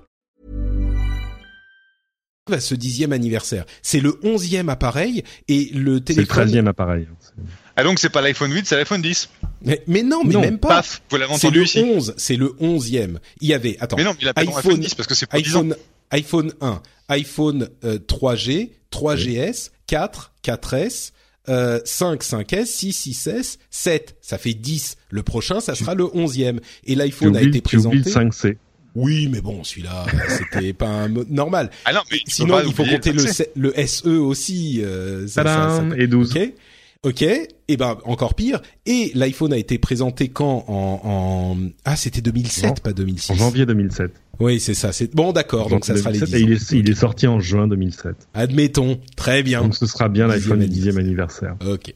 à ce dixième anniversaire C'est le onzième appareil et le C'est le téléphone. treizième appareil. Ah donc c'est pas l'iPhone 8, c'est l'iPhone 10. Mais, mais non, mais Non, même pas. Paf, vous l'avez C'est entendu le ici. 11, c'est le onzième. Il y avait, attends, Mais non, mais il appelle iPhone, iPhone 10 parce que c'est pour 10 ans. iPhone, iPhone 1, iPhone euh, 3G, 3GS, 4, 4S, euh, 5, 5S, 6, 6S, 7. Ça fait 10. Le prochain, ça sera le onzième. Et Tu l'iPhone a été présenté. le 5C. Oui, mais bon, celui-là, c'était pas un normal. Ah non, mais Sinon, il faut compter le, SE aussi. Euh, ça- ça- et 12. Ok. Ok. Et ben encore pire. Et l'iPhone a été présenté quand en, en... ah c'était 2007 Non. pas 2006. En janvier 2007. Oui c'est ça. C'est bon d'accord. Donc ça sera les 10 2007, et il est, il est sorti en juin 2007. Admettons. Très bien. Donc ce sera bien l'iPhone du Dixième dixième anniversaire. Ok.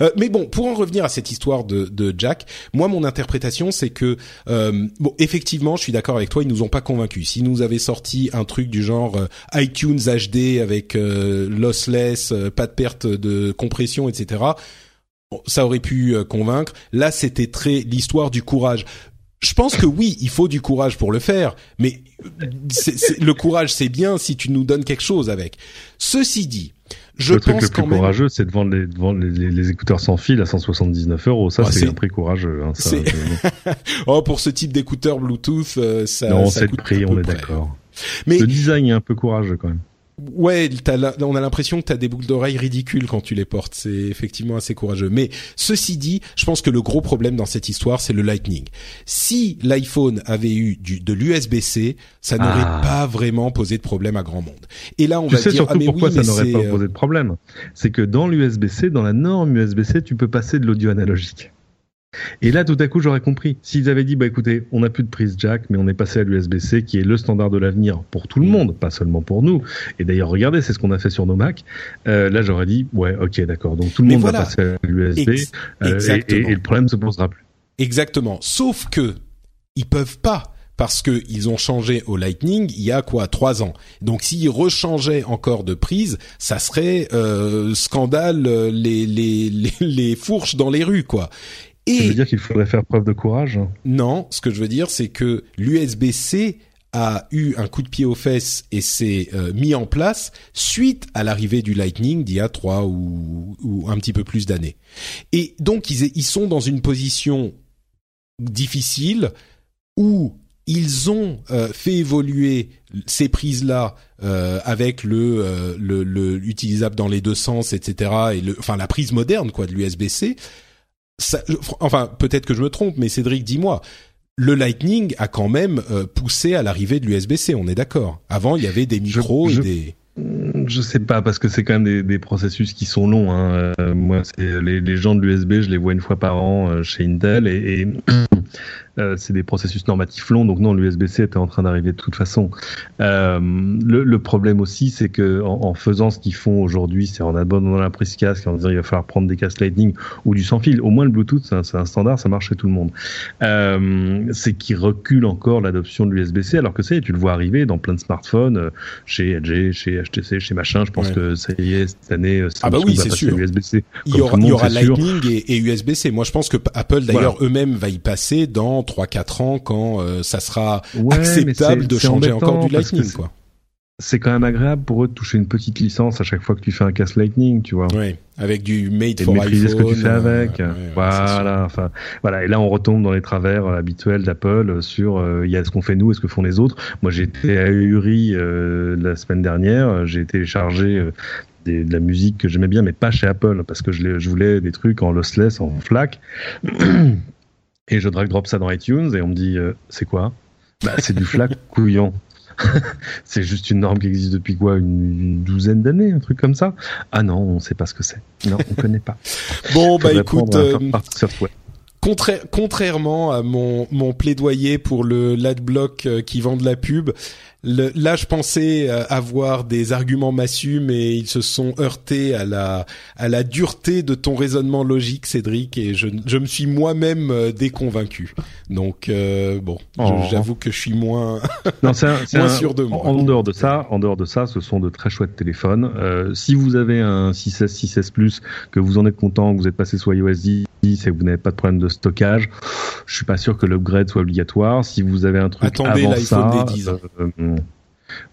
Euh, mais bon, pour en revenir à cette histoire de, de Jack, moi mon interprétation c'est que euh, bon effectivement, je suis d'accord avec toi, ils nous ont pas convaincus. S'ils nous avaient sorti un truc du genre euh, iTunes HD avec euh, lossless, pas de perte de compression, etc. ça aurait pu convaincre. Là, c'était très l'histoire du courage. Je pense que oui, il faut du courage pour le faire, mais euh, c'est- c'est- le courage c'est bien si tu nous donnes quelque chose avec. Ceci dit, je le truc pense le plus même. courageux, c'est de vendre les, de vendre les, les- les écouteurs sans fil à 179 euros. Ça, Ah, c'est un prix courageux. Hein, ça, Oh, pour ce type d'écouteurs Bluetooth, euh, ça, non, ça c'est le prix, on est d'accord. Mais Le design est un peu courageux quand même. Ouais, on a l'impression que t'as des boucles d'oreilles ridicules quand tu les portes. C'est effectivement assez courageux. Mais ceci dit, je pense que le gros problème dans cette histoire, c'est le Lightning. Si l'iPhone avait eu du, de l'USB-C, ça n'aurait Ah. pas vraiment posé de problème à grand monde. Et là, on Tu va sais dire surtout ah mais pourquoi oui, ça n'aurait pas euh, posé de problème. C'est que dans l'USB-C, dans la norme USB-C, tu peux passer de l'audio analogique. Et là, tout à coup, j'aurais compris. S'ils avaient dit, bah écoutez, on n'a plus de prise jack, mais on est passé à l'USB-C, qui est le standard de l'avenir pour tout le monde, pas seulement pour nous. Et d'ailleurs, regardez, c'est ce qu'on a fait sur nos Mac. Euh, là, j'aurais dit, ouais, ok, d'accord. Donc tout le Mais monde voilà. va passer à l'USB. Euh, et- et, exactement. et le problème se posera plus. Exactement. Sauf que ils peuvent pas parce que ils ont changé au Lightning il y a quoi trois ans. Donc s'ils rechangeaient encore de prise, ça serait euh, scandale euh, les, les, les les fourches dans les rues quoi. Et tu veux dire qu'il faudrait faire preuve de courage Non, ce que je veux dire c'est que l'USB-C a eu un coup de pied aux fesses et s'est euh, mis en place suite à l'arrivée du Lightning d'il y a trois ou, ou un petit peu plus d'années. Et donc ils, ils sont dans une position difficile où ils ont euh, fait évoluer ces prises-là euh, avec le, le, le, utilisable dans les deux sens, etc. Et le, enfin la prise moderne quoi de l'USB-C. Enfin peut-être que je me trompe, mais Cédric, dis-moi le Lightning a quand même euh, poussé à l'arrivée de l'USB-C, on est d'accord. Avant, il y avait des micros et des... Je sais pas parce que c'est quand même des, des, processus qui sont longs. Hein. Euh, moi, c'est les, les, gens de l'USB, je les vois une fois par an euh, chez Intel et, et Euh, c'est des processus normatifs longs, donc non, l'USB-C était en train d'arriver de toute façon. Le, le, problème aussi, c'est que en, en, faisant ce qu'ils font aujourd'hui, c'est en abandonnant la prise casque, en disant il va falloir prendre des casques Lightning ou du sans fil. Au moins le Bluetooth, c'est un, un, standard, ça marche chez tout le monde. C'est qu'ils reculent encore l'adoption de l'USB-C, alors que c'est, tu le vois arriver dans plein de smartphones, chez LG, chez HTC, chez machin. Je pense ouais. que ça y est cette année. Euh, ah bah oui, c'est sûr. USB-C. Il y aura, il y aura Lightning et, et USB-C. Moi, je pense que Apple d'ailleurs voilà. eux-mêmes va y passer dans 3-4 ans quand euh, ça sera ouais, acceptable de changer encore du Lightning quoi. C'est quand même agréable pour eux de toucher une petite licence à chaque fois que tu fais un casque Lightning, tu vois. Oui, avec du made for iPhone. ce que tu fais avec. Euh, ouais, voilà, enfin, voilà. Et là, on retombe dans les travers euh, habituels d'Apple sur il euh, y a ce qu'on fait nous et ce que font les autres. Moi, j'étais à Uri euh, la semaine dernière. J'ai téléchargé des, de la musique que j'aimais bien, mais pas chez Apple, parce que je, je voulais des trucs en lossless, en FLAC. Et je drag drop ça dans iTunes et on me dit euh, c'est quoi? Bah, C'est du FLAC couillon. c'est juste une norme qui existe depuis quoi une, douzaine d'années, un truc comme ça? Ah non, on sait pas ce que c'est. Non, on connaît pas. bon bah écoute, euh, Contra contrairement à mon, mon plaidoyer pour le l'adblock euh, qui vend de la pub, le, là je pensais euh, avoir des arguments massus, mais ils se sont heurtés à la à la dureté de ton raisonnement logique, Cédric, et je, je me suis moi-même euh, déconvaincu. Donc euh, bon, oh. j'avoue que je suis moins non, un, moins un, sûr de moi. En, en, dehors de ça, en dehors de ça, ce sont de très chouettes téléphones. Euh, si vous avez un 6S, 6S Plus, que vous en êtes content, que vous êtes passé sur iOS 10 et que vous n'avez pas de problème de stockage, je suis pas sûr que l'upgrade soit obligatoire. Si vous avez un truc Attendez avant ça, des 10 ans. Euh,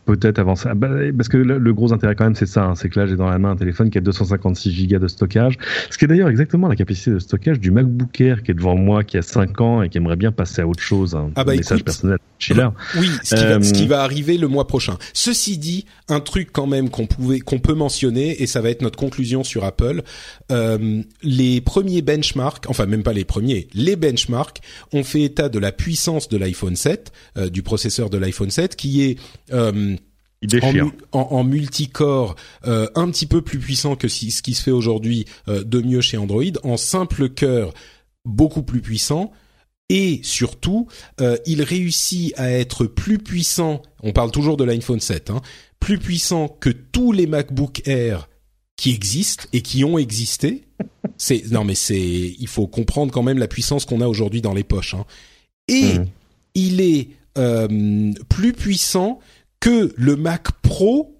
peut-être avant ça. Bah, parce que le, gros intérêt quand même, c'est ça, hein, c'est que là j'ai dans la main un téléphone qui a 256 Go de stockage, ce qui est d'ailleurs exactement la capacité de stockage du MacBook Air qui est devant moi, qui a 5 ans et qui aimerait bien passer à autre chose. Un ah bah message écoute, personnel. Chiller. Oui, ce qui, euh, va, ce qui, va, arriver le mois prochain. Ceci dit, un truc quand même qu'on pouvait, qu'on peut mentionner, et ça va être notre conclusion sur Apple. Euh, les premiers benchmarks, enfin même pas les premiers, les benchmarks ont fait état de la puissance de l'iPhone 7, euh, du processeur de l'iPhone 7, qui est euh, en, en, en, multicore euh, un petit peu plus puissant que si, ce qui se fait aujourd'hui euh, de mieux chez Android, en simple cœur beaucoup plus puissant. Et surtout, euh, il réussit à être plus puissant. On parle toujours de l'iPhone 7, hein, plus puissant que tous les MacBook Air qui existent et qui ont existé. C'est non mais c'est il faut comprendre quand même la puissance qu'on a aujourd'hui dans les poches. Hein. Et mmh. il est euh, plus puissant que le Mac Pro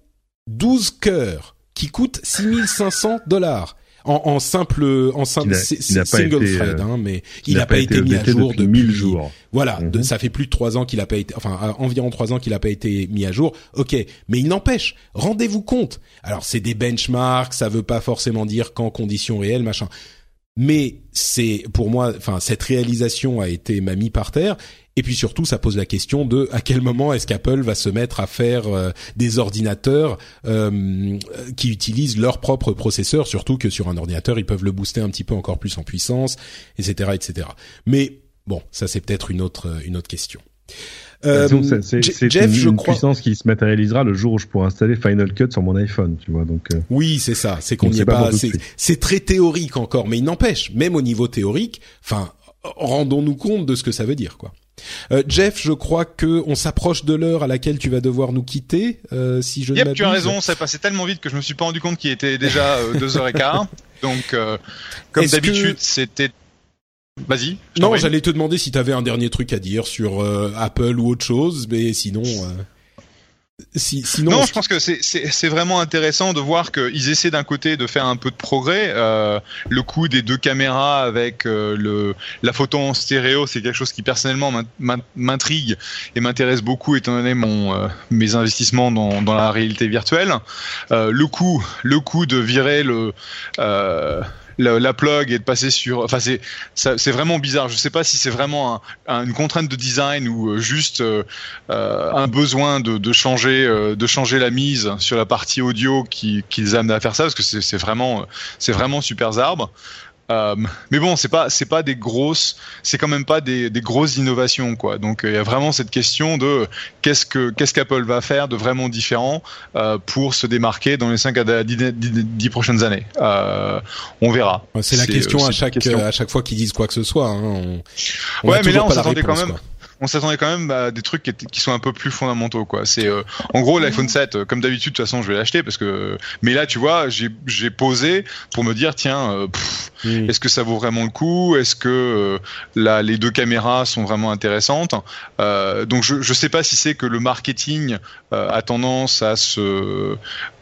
12 cœurs qui coûte 6500 dollars. En, en, simple, en simple, single été, thread, hein, mais il n'a pas, pas, été, été mis à jour depuis mille jours. Voilà, mm -hmm. de, ça fait plus de trois ans qu'il a pas été, enfin environ trois ans qu'il n'a pas été mis à jour. Ok, mais il n'empêche, rendez-vous compte. Alors c'est des benchmarks, ça veut pas forcément dire qu'en conditions réelles, machin. Mais c'est pour moi, enfin cette réalisation a été m'a mis par terre et puis surtout, ça pose la question de à quel moment est-ce qu'Apple va se mettre à faire euh, des ordinateurs euh, qui utilisent leur propre processeur, surtout que sur un ordinateur, ils peuvent le booster un petit peu encore plus en puissance, etc., etc. Mais bon, ça c'est peut-être une autre une autre question. Euh, c'est Jeff, une, je une crois... puissance qui se matérialisera le jour où je pourrai installer Final Cut sur mon iPhone, tu vois. Donc. Euh... Oui, c'est ça. C'est qu'on n'y est pas. pas c'est très théorique encore, mais il n'empêche, même au niveau théorique, enfin, rendons-nous compte de ce que ça veut dire, quoi. Euh, Jeff, je crois que on s'approche de l'heure à laquelle tu vas devoir nous quitter, euh, si je yep, ne tu as raison, ça passé tellement vite que je me suis pas rendu compte qu'il était déjà euh, deux heures et quart. Donc, euh, comme d'habitude, que... c'était Vas-y. Non, j'allais te demander si tu avais un dernier truc à dire sur euh, Apple ou autre chose, mais sinon. Euh, si, sinon, non, je pense que c'est vraiment intéressant de voir qu'ils essaient d'un côté de faire un peu de progrès. Euh, le coup des deux caméras avec euh, le, la photo en stéréo, c'est quelque chose qui personnellement m'intrigue et m'intéresse beaucoup étant donné mon, euh, mes investissements dans, dans, la réalité virtuelle. Euh, le coup, le coup de virer le la, plug et de passer sur. Enfin, c'est vraiment bizarre. Je sais pas si c'est vraiment un, une contrainte de design ou euh, juste euh, euh, un besoin de, changer de changer la mise sur la partie audio qui, les amène à faire ça parce que c'est vraiment c'est vraiment super zarbe. Euh, mais bon, c'est pas c'est pas des grosses, c'est quand même pas des, des grosses innovations quoi. Donc il y a vraiment cette question de qu'est-ce que qu'est-ce qu'Apple va faire de vraiment différent euh, pour se démarquer dans les 5 à 10, prochaines années. Euh, on verra. C'est la question à chaque à chaque fois qu'ils disent quoi que ce soit. Hein. On, ouais, mais là on s'attendait quand même on s'attendait quand même à des trucs qui, sont un peu plus fondamentaux quoi. C'est euh, en gros l'iPhone 7 euh, comme d'habitude de toute façon je vais l'acheter parce que mais là tu vois j'ai j'ai posé pour me dire tiens euh, est-ce que ça vaut vraiment le coup? Est-ce que là les deux caméras sont vraiment intéressantes? Donc je je sais pas si c'est que le marketing a tendance à se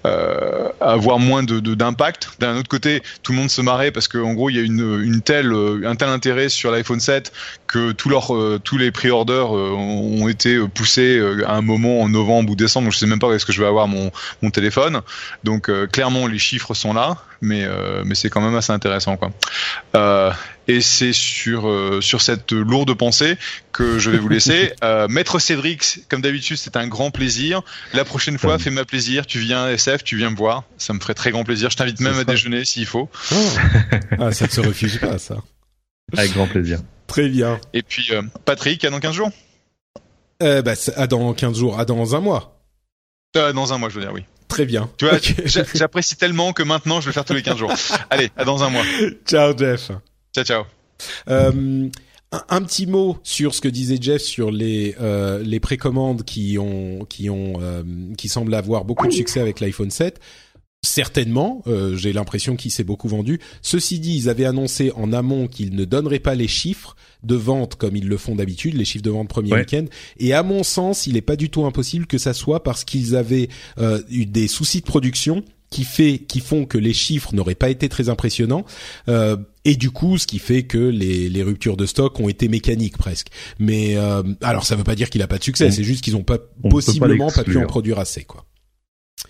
à avoir moins de d'impact. D'un autre côté, tout le monde se marrait parce qu'en gros, il y a une, une telle, un tel intérêt sur l'iPhone 7 que tous leurs, tous les pré-orders euh, ont été poussés euh, à un moment en novembre ou décembre. Je sais même pas où est-ce que je vais avoir mon, mon téléphone. Donc euh, clairement les chiffres sont là, mais mais c'est quand même assez intéressant quoi. Et c'est sur sur cette lourde pensée que je vais vous laisser. Maître Cédric, comme d'habitude, c'est un grand plaisir. La prochaine fois, fais-moi plaisir. Tu viens SF, tu viens me voir. Ça me ferait très grand plaisir. Je t'invite même à déjeuner s'il faut. Oh. ah, ça ne se refuse pas, ça. Avec grand plaisir. Très bien. Et puis, euh, Patrick, à dans 15 jours? Euh, bah, À dans 15 jours, à dans un mois. Euh, dans un mois, je veux dire, oui. Très bien. Tu vois, j'apprécie tellement que maintenant, je vais faire tous les 15 jours. Allez, à dans un mois. Ciao, Jeff. Ciao, ciao. Euh, un, petit mot sur ce que disait Jeff sur les euh, les précommandes qui ont qui ont euh, qui semblent avoir beaucoup de succès avec l'iPhone 7. Certainement, euh, j'ai l'impression qu'il s'est beaucoup vendu. Ceci dit, ils avaient annoncé en amont qu'ils ne donneraient pas les chiffres de vente comme ils le font d'habitude, les chiffres de vente premier week-end. Et à mon sens, il n'est pas du tout impossible que ça soit parce qu'ils avaient euh, eu des soucis de production qui fait qui font que les chiffres n'auraient pas été très impressionnants euh, et du coup ce qui fait que les, les ruptures de stock ont été mécaniques presque. Mais alors ça veut pas dire qu'il a pas de succès c'est juste qu'ils ont pas possiblement pas pu en produire assez quoi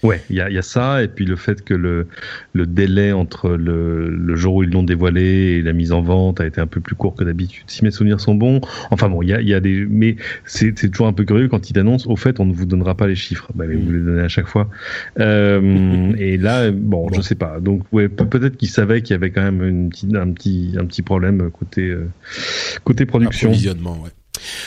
Ouais, il y a, y a, ça, et puis le fait que le, le délai entre le, le jour où ils l'ont dévoilé et la mise en vente a été un peu plus court que d'habitude, si mes souvenirs sont bons. Enfin bon, il y a, y a des... Mais c'est toujours un peu curieux quand ils annoncent, au fait, on ne vous donnera pas les chiffres. Bah, mais vous les donnez à chaque fois. Euh, et là, bon, je sais pas. Donc, ouais, peut-être qu'ils savaient qu'il y avait quand même une petite, un, petit, un petit problème côté, euh, côté production. Approvisionnement, ouais.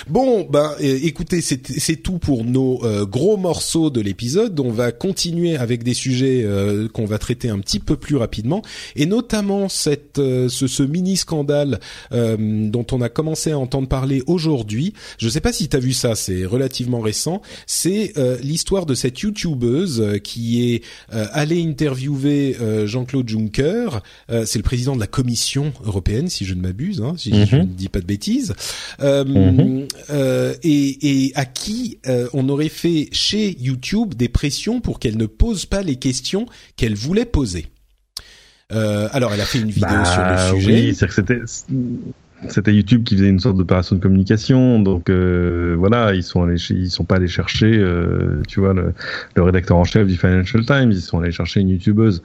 Bon, ben écoutez, c'est tout pour nos euh, gros morceaux de l'épisode. On va continuer avec des sujets euh, qu'on va traiter un petit peu plus rapidement, et notamment cette, euh, ce, ce, mini scandale dont on a commencé à entendre parler aujourd'hui. Je ne sais pas si tu as vu ça, c'est relativement récent. C'est l'histoire de cette youtubeuse qui est allée interviewer Jean-Claude Juncker. c'est le président de la Commission européenne, si je ne m'abuse, hein, si je mhm. ne dis pas de bêtises. Mm euh, et, et, à qui euh, on aurait fait chez YouTube des pressions pour qu'elle ne pose pas les questions qu'elle voulait poser. Euh, alors, elle a fait une vidéo bah, sur le sujet. Oui, c'est que c'était c'était YouTube qui faisait une sorte d'opération de communication. Donc euh, voilà, ils sont allés, ils sont pas allés chercher, euh, tu vois, le, le, rédacteur en chef du Financial Times. Ils sont allés chercher une YouTubeuse.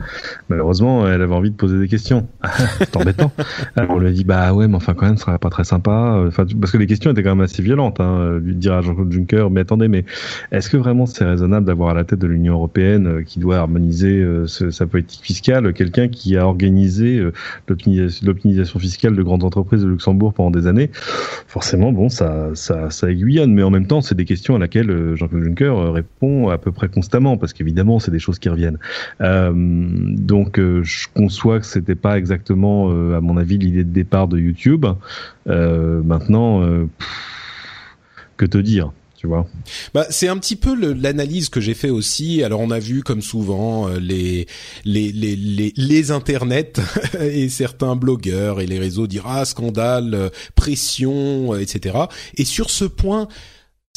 Malheureusement, elle avait envie de poser des questions. C'est embêtant. Alors on lui a dit bah ouais, mais enfin quand même, ce serait pas très sympa. Enfin parce que les questions étaient quand même assez violentes. Hein, lui dire à Jean-Claude Juncker, mais attendez, mais est-ce que vraiment c'est raisonnable d'avoir à la tête de l'Union européenne euh, qui doit harmoniser euh, sa politique fiscale quelqu'un qui a organisé euh, l'optimisation fiscale de grandes entreprises de Luxembourg pendant des années, forcément, bon, ça, ça, ça aiguillonne. Mais en même temps, c'est des questions à laquelle euh, Jean-Claude Juncker euh, répond à peu près constamment, parce qu'évidemment, c'est des choses qui reviennent. Euh, donc, je conçois que c'était pas exactement, à mon avis, l'idée de départ de YouTube. maintenant, que te dire? Bah, c'est un petit peu l'analyse que j'ai fait aussi. Alors, on a vu, comme souvent, euh, les les les les, les internets et certains blogueurs et les réseaux dire ah scandale, euh, pression, euh, etc. Et sur ce point.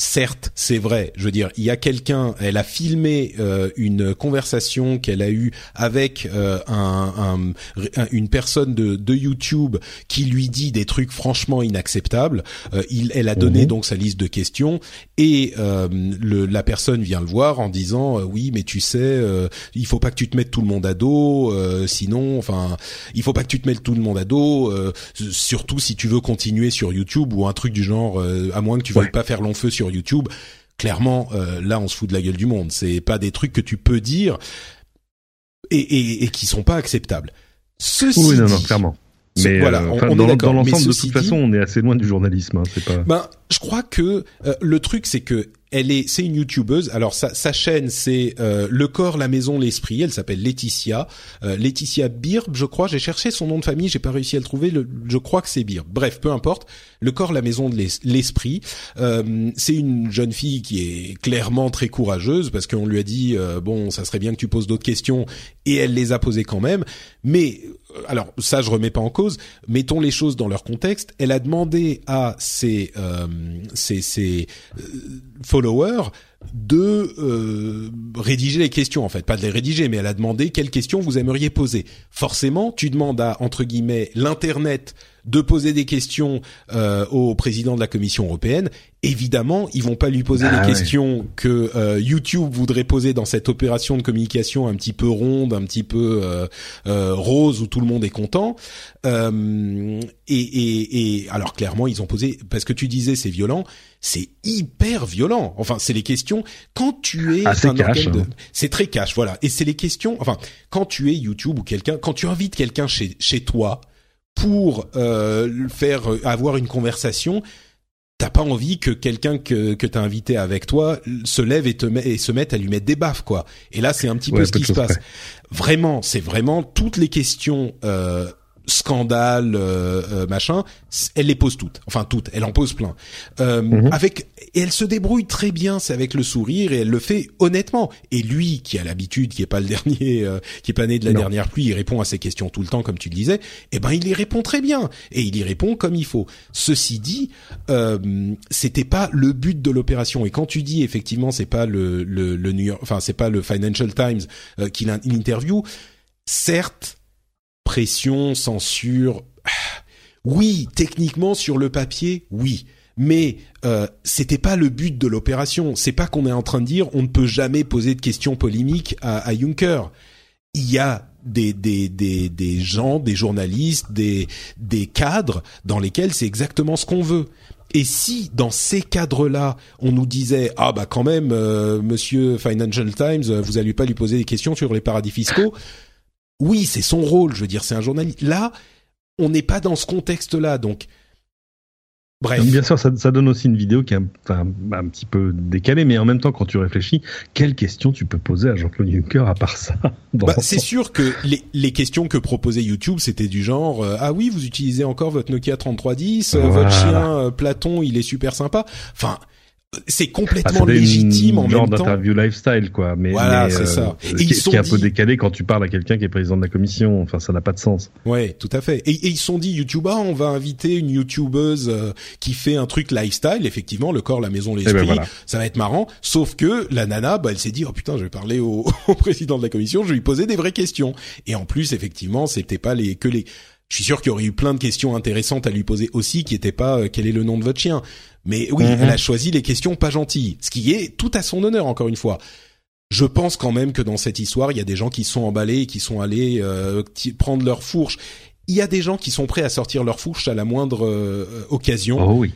Certes, c'est vrai. Je veux dire, il y a quelqu'un. Elle a filmé euh, une conversation qu'elle a eue avec euh, un, un- un- une personne de, de YouTube qui lui dit des trucs franchement inacceptables. Euh, il, elle a donné Mhm. donc sa liste de questions et euh, le, la personne vient le voir en disant euh, oui, mais tu sais, euh, il faut pas que tu te mettes tout le monde à dos, euh, sinon, enfin, il faut pas que tu te mettes tout le monde à dos, euh, surtout si tu veux continuer sur YouTube ou un truc du genre, euh, à moins que tu veuilles Ouais. pas faire long feu sur YouTube. Clairement, euh, là, on se fout de la gueule du monde. C'est pas des trucs que tu peux dire et, et, et qui sont pas acceptables. Ceci Oui, non, non, dit- clairement. Mais voilà, euh, on- dans, l'ensemble, de toute façon, on est assez loin du journalisme. Hein, c'est pas. Ben, je crois que euh, le truc c'est que elle est, c'est une youtubeuse. Alors sa, chaîne c'est euh, le corps, la maison, l'esprit. Elle s'appelle Laetitia, euh, Laetitia Birb, je crois. J'ai cherché son nom de famille, j'ai pas réussi à le trouver. Je crois que c'est Birb. Bref, peu importe. Le corps, la maison l'esprit. Euh, c'est une jeune fille qui est clairement très courageuse parce qu'on lui a dit euh, bon, ça serait bien que tu poses d'autres questions et elle les a posées quand même. Mais alors ça, je remets pas en cause. Mettons les choses dans leur contexte. Elle a demandé à ses euh, ses, ses euh, followers de euh, rédiger les questions en fait, pas de les rédiger, mais elle a demandé quelles questions vous aimeriez poser. Forcément, tu demandes à entre guillemets l'internet de poser des questions euh, au président de la Commission européenne. Évidemment, ils vont pas lui poser Ah les ouais. questions que euh, YouTube voudrait poser dans cette opération de communication un petit peu ronde, un petit peu euh, euh, rose où tout le monde est content. Euh, et, et, et alors clairement, ils ont posé parce que tu disais c'est violent, c'est hyper violent. Enfin, c'est les questions quand tu es Assez un cash, organe de- hein. c'est très cash, voilà. Et c'est les questions. Enfin, quand tu es YouTube ou quelqu'un, quand tu invites quelqu'un chez chez toi pour euh, faire euh, avoir une conversation, t'as pas envie que quelqu'un que que t'as invité avec toi se lève et te met, et se mette à lui mettre des baffes quoi. Et là, c'est un petit Ouais, peu ce qui se passe. Vraiment, c'est vraiment toutes les questions. Euh, scandale euh, euh, machin elle les pose toutes. Enfin toutes. Elle en pose plein. Euh, Mhm. avec et elle se débrouille très bien c'est avec le sourire et elle le fait honnêtement. Et lui qui a l'habitude qui est pas le dernier euh, qui est pas né de la Non. dernière pluie il répond à ces questions tout le temps comme tu le disais eh ben il y répond très bien. Et il y répond comme il faut. Ceci dit euh, c'était pas le but de l'opération. Et quand tu dis effectivement c'est pas le le, le New York enfin c'est pas le Financial Times euh, qui l'in- l'interview certes pression, censure. Oui, techniquement sur le papier, oui. Mais euh, c'était pas le but de l'opération. C'est pas qu'on est en train de dire on ne peut jamais poser de questions polémiques à, à Juncker. Il y a des, des, des, des gens, des journalistes, des, des cadres dans lesquels c'est exactement ce qu'on veut. Et si dans ces cadres-là, on nous disait ah bah quand même, euh, Monsieur Financial Times, vous allez pas lui poser des questions sur les paradis fiscaux oui, c'est son rôle, je veux dire, c'est un journaliste. Là, on n'est pas dans ce contexte-là, donc. Bref. Donc, Bien sûr, ça, ça donne aussi une vidéo qui est un, petit peu décalée, mais en même temps, quand tu réfléchis, quelles questions tu peux poser à Jean-Claude Juncker à part ça Bah, c'est sûr que les, les questions que proposait YouTube, c'était du genre euh, ah oui, vous utilisez encore votre Nokia 3310, euh, Voilà. votre chien euh, Platon, il est super sympa. Enfin, c'est Ah, complètement c'était légitime en genre même temps. d'interview lifestyle, quoi. Mais, Voilà, mais, c'est ça. Ce Et qui, ils sont qui est un peu décalé quand tu parles à quelqu'un qui est président de la commission. Enfin, ça n'a pas de sens. Ouais, tout à fait. Et, et ils se sont dit YouTube, ah, on va inviter une YouTubeuse euh, qui fait un truc lifestyle. Effectivement, le corps, la maison, l'esprit, ben voilà. ça va être marrant. Sauf que la nana, bah, elle s'est dit, oh putain, je vais parler au, au président de la commission, je vais lui poser des vraies questions. Et en plus, effectivement, c'était pas les que les. Je suis sûr qu'il y aurait eu plein de questions intéressantes à lui poser aussi, qui étaient pas euh, quel est le nom de votre chien. Mais oui, Mhm. elle a choisi les questions pas gentilles, ce qui est tout à son honneur encore une fois. Je pense quand même que dans cette histoire, il y a des gens qui sont emballés et qui sont allés euh, prendre leur fourche. Il y a des gens qui sont prêts à sortir leur fourche à la moindre euh, occasion. Oh oui.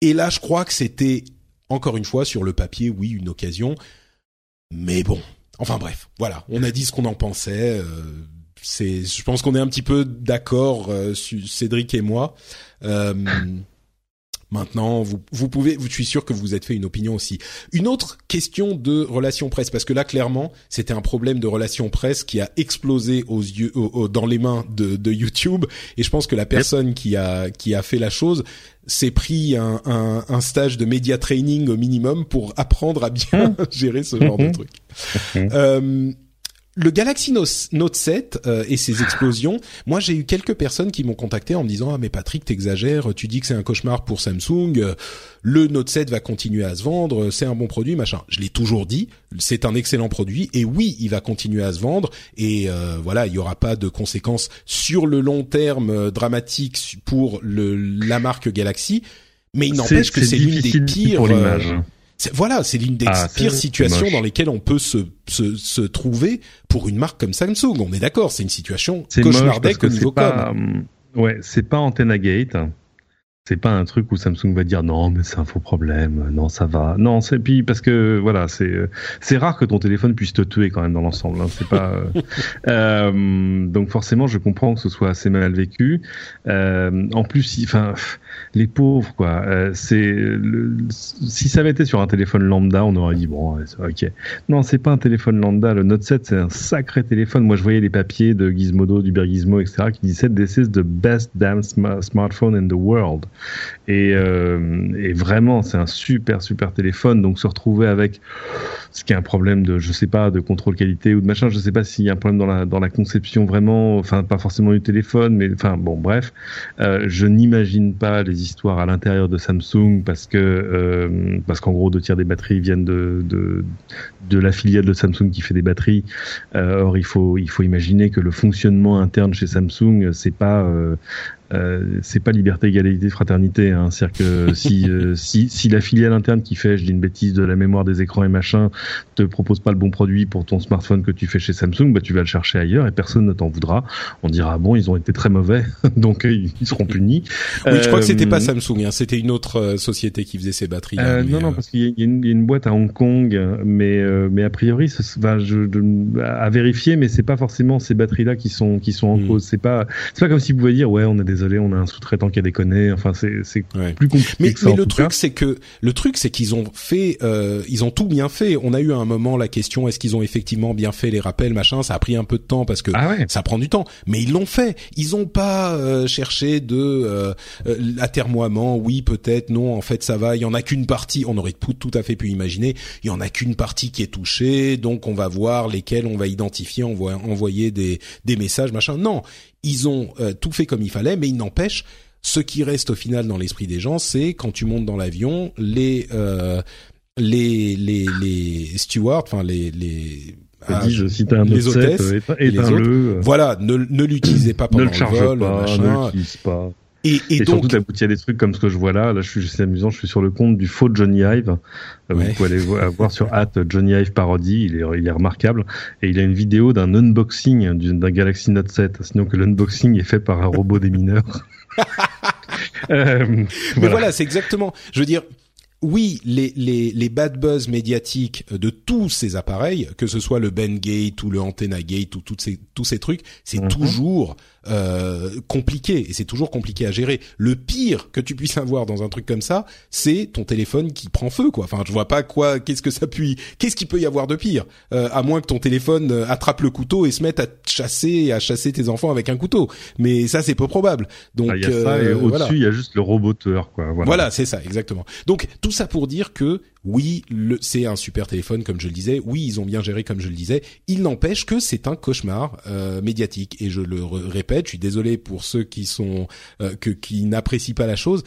Et là, je crois que c'était encore une fois sur le papier, oui, une occasion. Mais bon, enfin bref, voilà, on a dit ce qu'on en pensait. euh, c'est, je pense qu'on est un petit peu d'accord, euh, Cédric et moi. Euh, Maintenant, vous, vous pouvez, je suis sûr que vous êtes fait une opinion aussi. Une autre question de relation presse, parce que là, clairement, c'était un problème de relation presse qui a explosé aux yeux, dans les mains de, de, YouTube. Et je pense que la personne qui a qui a fait la chose s'est pris un, un, un, stage de media training au minimum pour apprendre à bien gérer ce genre de truc. euh, le Galaxy Note 7 euh, et ses explosions, moi j'ai eu quelques personnes qui m'ont contacté en me disant ah mais Patrick t'exagères, tu dis que c'est un cauchemar pour Samsung, euh, le Note 7 va continuer à se vendre, c'est un bon produit machin. Je l'ai toujours dit, c'est un excellent produit et oui il va continuer à se vendre et euh, voilà il y aura pas de conséquences sur le long terme dramatiques pour le, la marque Galaxy, mais il n'empêche que c'est l'une des pires. Pour l'image voilà, c'est l'une des ah, pires situations dans lesquelles on peut se, se, se, trouver pour une marque comme Samsung. On est d'accord, c'est une situation cauchemardesque au niveau pas, com. ouais, c'est pas Antenna Gate. C'est pas un truc où Samsung va dire non mais c'est un faux problème, non ça va, non c'est puis parce que voilà c'est c'est rare que ton téléphone puisse te tuer quand même dans l'ensemble, hein, c'est pas euh, donc forcément je comprends que ce soit assez mal vécu. Euh, en plus enfin les pauvres quoi. Euh, c'est si ça avait été sur un téléphone lambda, on aurait dit bon, ok. Non, c'est pas un téléphone lambda. Le Note 7, c'est un sacré téléphone. Moi, je voyais les papiers de Gizmodo, du Bergizmo, etc., qui disaient this is the best damn smartphone in the world. Et, euh, et vraiment, c'est un super super téléphone. Donc se retrouver avec ce qui est un problème de, je sais pas, de contrôle qualité ou de machin. Je sais pas s'il y a un problème dans la conception vraiment. Enfin, pas forcément du téléphone, mais enfin bon, bref. Euh, je n'imagine pas les histoires à l'intérieur de Samsung parce que euh, parce qu'en gros deux tiers des batteries viennent de, de la filiale de Samsung qui fait des batteries. Or il faut il faut imaginer que le fonctionnement interne chez Samsung c'est pas euh, c'est pas liberté, égalité, fraternité. Hein. C'est-à-dire que si, euh, si, si la filiale interne qui fait, je dis une bêtise, de la mémoire des écrans et machin, te propose pas le bon produit pour ton smartphone que tu fais chez Samsung, bah tu vas le chercher ailleurs et personne ne t'en voudra. On dira bon, ils ont été très mauvais, donc euh, ils seront punis. Oui, je crois que c'était pas Samsung, hein. c'était une autre société qui faisait ces batteries. Là, non, non, parce qu'il y, y, a une boîte à Hong Kong, mais mais a priori, va je, à vérifier, mais c'est pas forcément ces batteries-là qui sont qui sont en hmm. cause. C'est pas c'est pas comme si vous pouviez dire ouais, on a des désolé, on a un sous-traitant qui a déconné. Enfin, c'est plus compliqué. Mais, que ça, mais le truc, c'est que le truc, c'est qu'ils ont fait, euh, ils ont tout bien fait. On a eu à un moment la question est-ce qu'ils ont effectivement bien fait les rappels, machin. Ça a pris un peu de temps parce que ah ouais. ça prend du temps. Mais ils l'ont fait. Ils ont pas euh, cherché de euh, l'atermoiement. Oui, peut-être. Non, en fait, ça va. Il y en a qu'une partie. On aurait tout à fait pu imaginer. Il y en a qu'une partie qui est touchée. Donc, on va voir lesquelles on va identifier, on va envoyer des des messages, machin. Non, ils ont euh, tout fait comme il fallait, mais il n'empêche, ce qui reste au final dans l'esprit des gens, c'est quand tu montes dans l'avion, les euh, les les les stewards, enfin les les ah, je cite un les hôtesses, les autres, voilà, ne, ne l'utilisez pas pendant ne le, le vol, pas, machin. Ne pas. Et, et, et donc, surtout, il y a des trucs comme ce que je vois là. Là, je suis, c'est amusant. Je suis sur le compte du faux Johnny Ive. Ouais. Vous pouvez aller voir sur at Johnny Ive parodie. Il est, il est remarquable. Et il a une vidéo d'un unboxing d'un Galaxy Note 7. Sinon que l'unboxing est fait par un robot des mineurs. euh, Mais voilà, voilà c'est exactement. Je veux dire, oui, les, les, les bad buzz médiatiques de tous ces appareils, que ce soit le Ben Gate ou le Antenna Gate ou toutes ces, tous ces trucs, c'est mm -hmm. toujours euh, compliqué et c'est toujours compliqué à gérer. Le pire que tu puisses avoir dans un truc comme ça, c'est ton téléphone qui prend feu, quoi. Enfin, je vois pas quoi, qu'est-ce que ça puis, qu'est-ce qu'il peut y avoir de pire, euh, à moins que ton téléphone euh, attrape le couteau et se mette à chasser, à chasser tes enfants avec un couteau. Mais ça, c'est peu probable. Donc, ah, euh, au-dessus, voilà. il y a juste le roboteur, quoi. Voilà, voilà c'est ça, exactement. Donc, tout ça pour dire que oui, c'est un super téléphone, comme je le disais. Oui, ils ont bien géré, comme je le disais. Il n'empêche que c'est un cauchemar euh, médiatique. Et je le répète, je suis désolé pour ceux qui sont euh, que qui n'apprécient pas la chose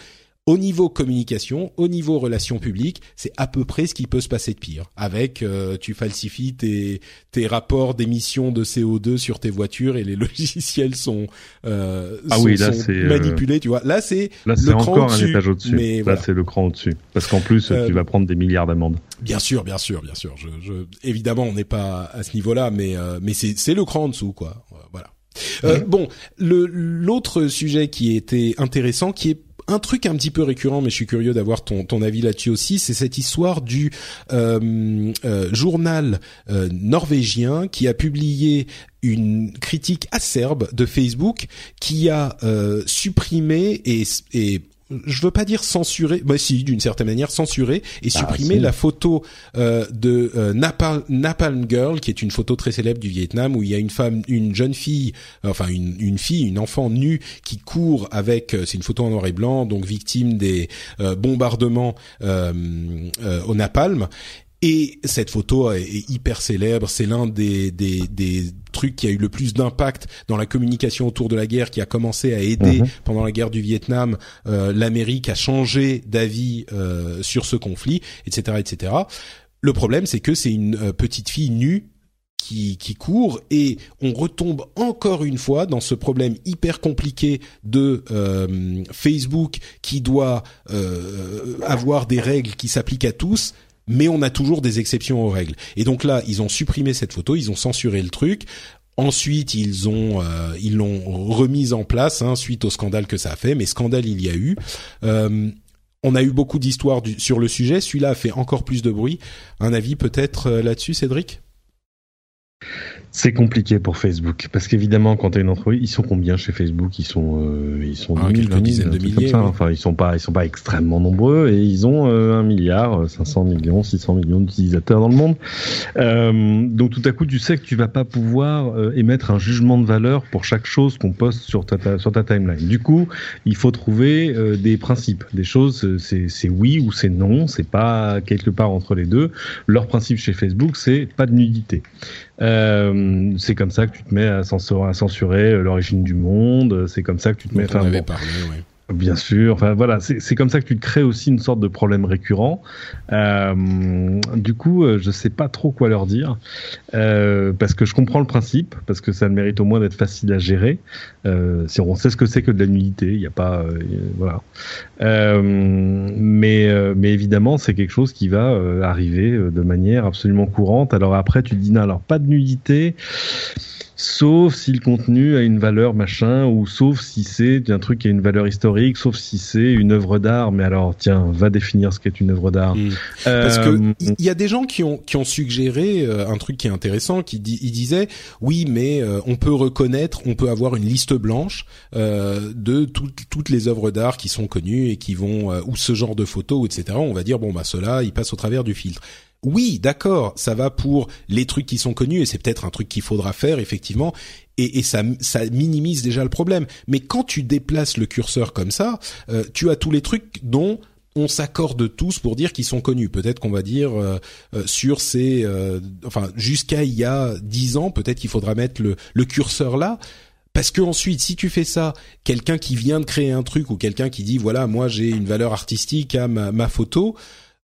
au niveau communication, au niveau relations publiques, c'est à peu près ce qui peut se passer de pire. Avec, euh, tu falsifies tes, tes rapports d'émissions de CO2 sur tes voitures et les logiciels sont, euh, ah sont, oui, là, sont c'est, manipulés. Tu vois, là c'est là c'est encore un étage au-dessus. Mais là voilà. c'est le cran au-dessus. Parce qu'en plus, Euh, tu vas prendre des milliards d'amendes. Bien sûr, bien sûr, bien sûr. Je, je, évidemment, on n'est pas à ce niveau-là, mais euh, mais c'est c'est le cran en dessous, quoi. Voilà. Euh, bon, le l'autre sujet qui était intéressant, qui est un truc un petit peu récurrent, mais je suis curieux d'avoir ton, avis là-dessus aussi, c'est cette histoire du euh, euh, journal euh, norvégien qui a publié une critique acerbe de Facebook qui a supprimé et je veux pas dire censurer, bah si, d'une certaine manière censurer et Ah, supprimer la photo euh, de euh, Napalm, Napalm Girl, qui est une photo très célèbre du Vietnam où il y a une femme, une jeune fille, enfin une, une fille, une enfant nue qui court avec, euh, c'est une photo en noir et blanc, donc victime des euh, bombardements euh, euh, au napalm. Et cette photo est, est hyper célèbre. C'est l'un des, des, des trucs qui a eu le plus d'impact dans la communication autour de la guerre, qui a commencé à aider Mhm. pendant la guerre du Vietnam euh, l'Amérique à changer d'avis euh, sur ce conflit, etc., etc. Le problème, c'est que c'est une euh, petite fille nue qui, qui court et on retombe encore une fois dans ce problème hyper compliqué de euh, Facebook qui doit euh, avoir des règles qui s'appliquent à tous mais on a toujours des exceptions aux règles. Et donc là, ils ont supprimé cette photo, ils ont censuré le truc. Ensuite, ils ont euh, ils l'ont remise en place hein, suite au scandale que ça a fait. Mais scandale, il y a eu. Euh, on a eu beaucoup d'histoires sur le sujet. Celui-là a fait encore plus de bruit. Un avis peut-être euh, là-dessus, Cédric? C'est compliqué pour Facebook parce qu'évidemment quand tu as une entreprise, ils sont combien chez Facebook? Ils sont euh, ils sont Ah, 10 000, quelques 20 000, dizaines de milliers. Enfin ils sont pas ils sont pas extrêmement nombreux et ils ont euh, un milliard, euh, 500 millions, 600 millions d'utilisateurs dans le monde. Euh, donc tout à coup tu sais que tu vas pas pouvoir euh, émettre un jugement de valeur pour chaque chose qu'on poste sur ta, ta- sur ta timeline. Du coup il faut trouver euh, des principes, des choses euh, c'est c'est oui ou c'est non, c'est pas quelque part entre les deux. Leur principe chez Facebook c'est pas de nudité. Euh, c'est comme ça que tu te mets à censurer, à censurer euh, l'origine du monde. C'est comme ça que tu te mets. dont on enfin, avait bon, parlé. Ouais. Bien sûr. Enfin voilà, c'est comme ça que tu te crées aussi une sorte de problème récurrent. Euh, du coup, euh, je sais pas trop quoi leur dire euh, parce que je comprends le principe, parce que ça le mérite au moins d'être facile à gérer. Euh, si on sait ce que c'est que de la nudité, il n'y a pas, euh, voilà. Euh, mais mais évidemment, c'est quelque chose qui va arriver de manière absolument courante. Alors après, tu dis non, alors pas de nudité. Sauf si le contenu a une valeur machin, ou sauf si c'est un truc qui a une valeur historique, sauf si c'est une œuvre d'art. Mais alors, tiens, va définir ce qu'est une œuvre d'art. Mm. Parce que Euh, il y, y a des gens qui ont qui ont suggéré euh, un truc qui est intéressant, qui dit, ils disaient oui, mais euh, on peut reconnaître, on peut avoir une liste blanche euh, de toutes toutes les œuvres d'art qui sont connues et qui vont euh, ou ce genre de photos, etc. On va dire bon bah cela, ils passent au travers du filtre. Oui, d'accord, ça va pour les trucs qui sont connus et c'est peut-être un truc qu'il faudra faire effectivement et, et ça, ça minimise déjà le problème. Mais quand tu déplaces le curseur comme ça, euh, tu as tous les trucs dont on s'accorde tous pour dire qu'ils sont connus. Peut-être qu'on va dire euh, euh, sur ces, euh, enfin jusqu'à il y a dix ans, peut-être qu'il faudra mettre le, le curseur là. Parce que ensuite, si tu fais ça, quelqu'un qui vient de créer un truc ou quelqu'un qui dit voilà, moi j'ai une valeur artistique à ma, ma photo,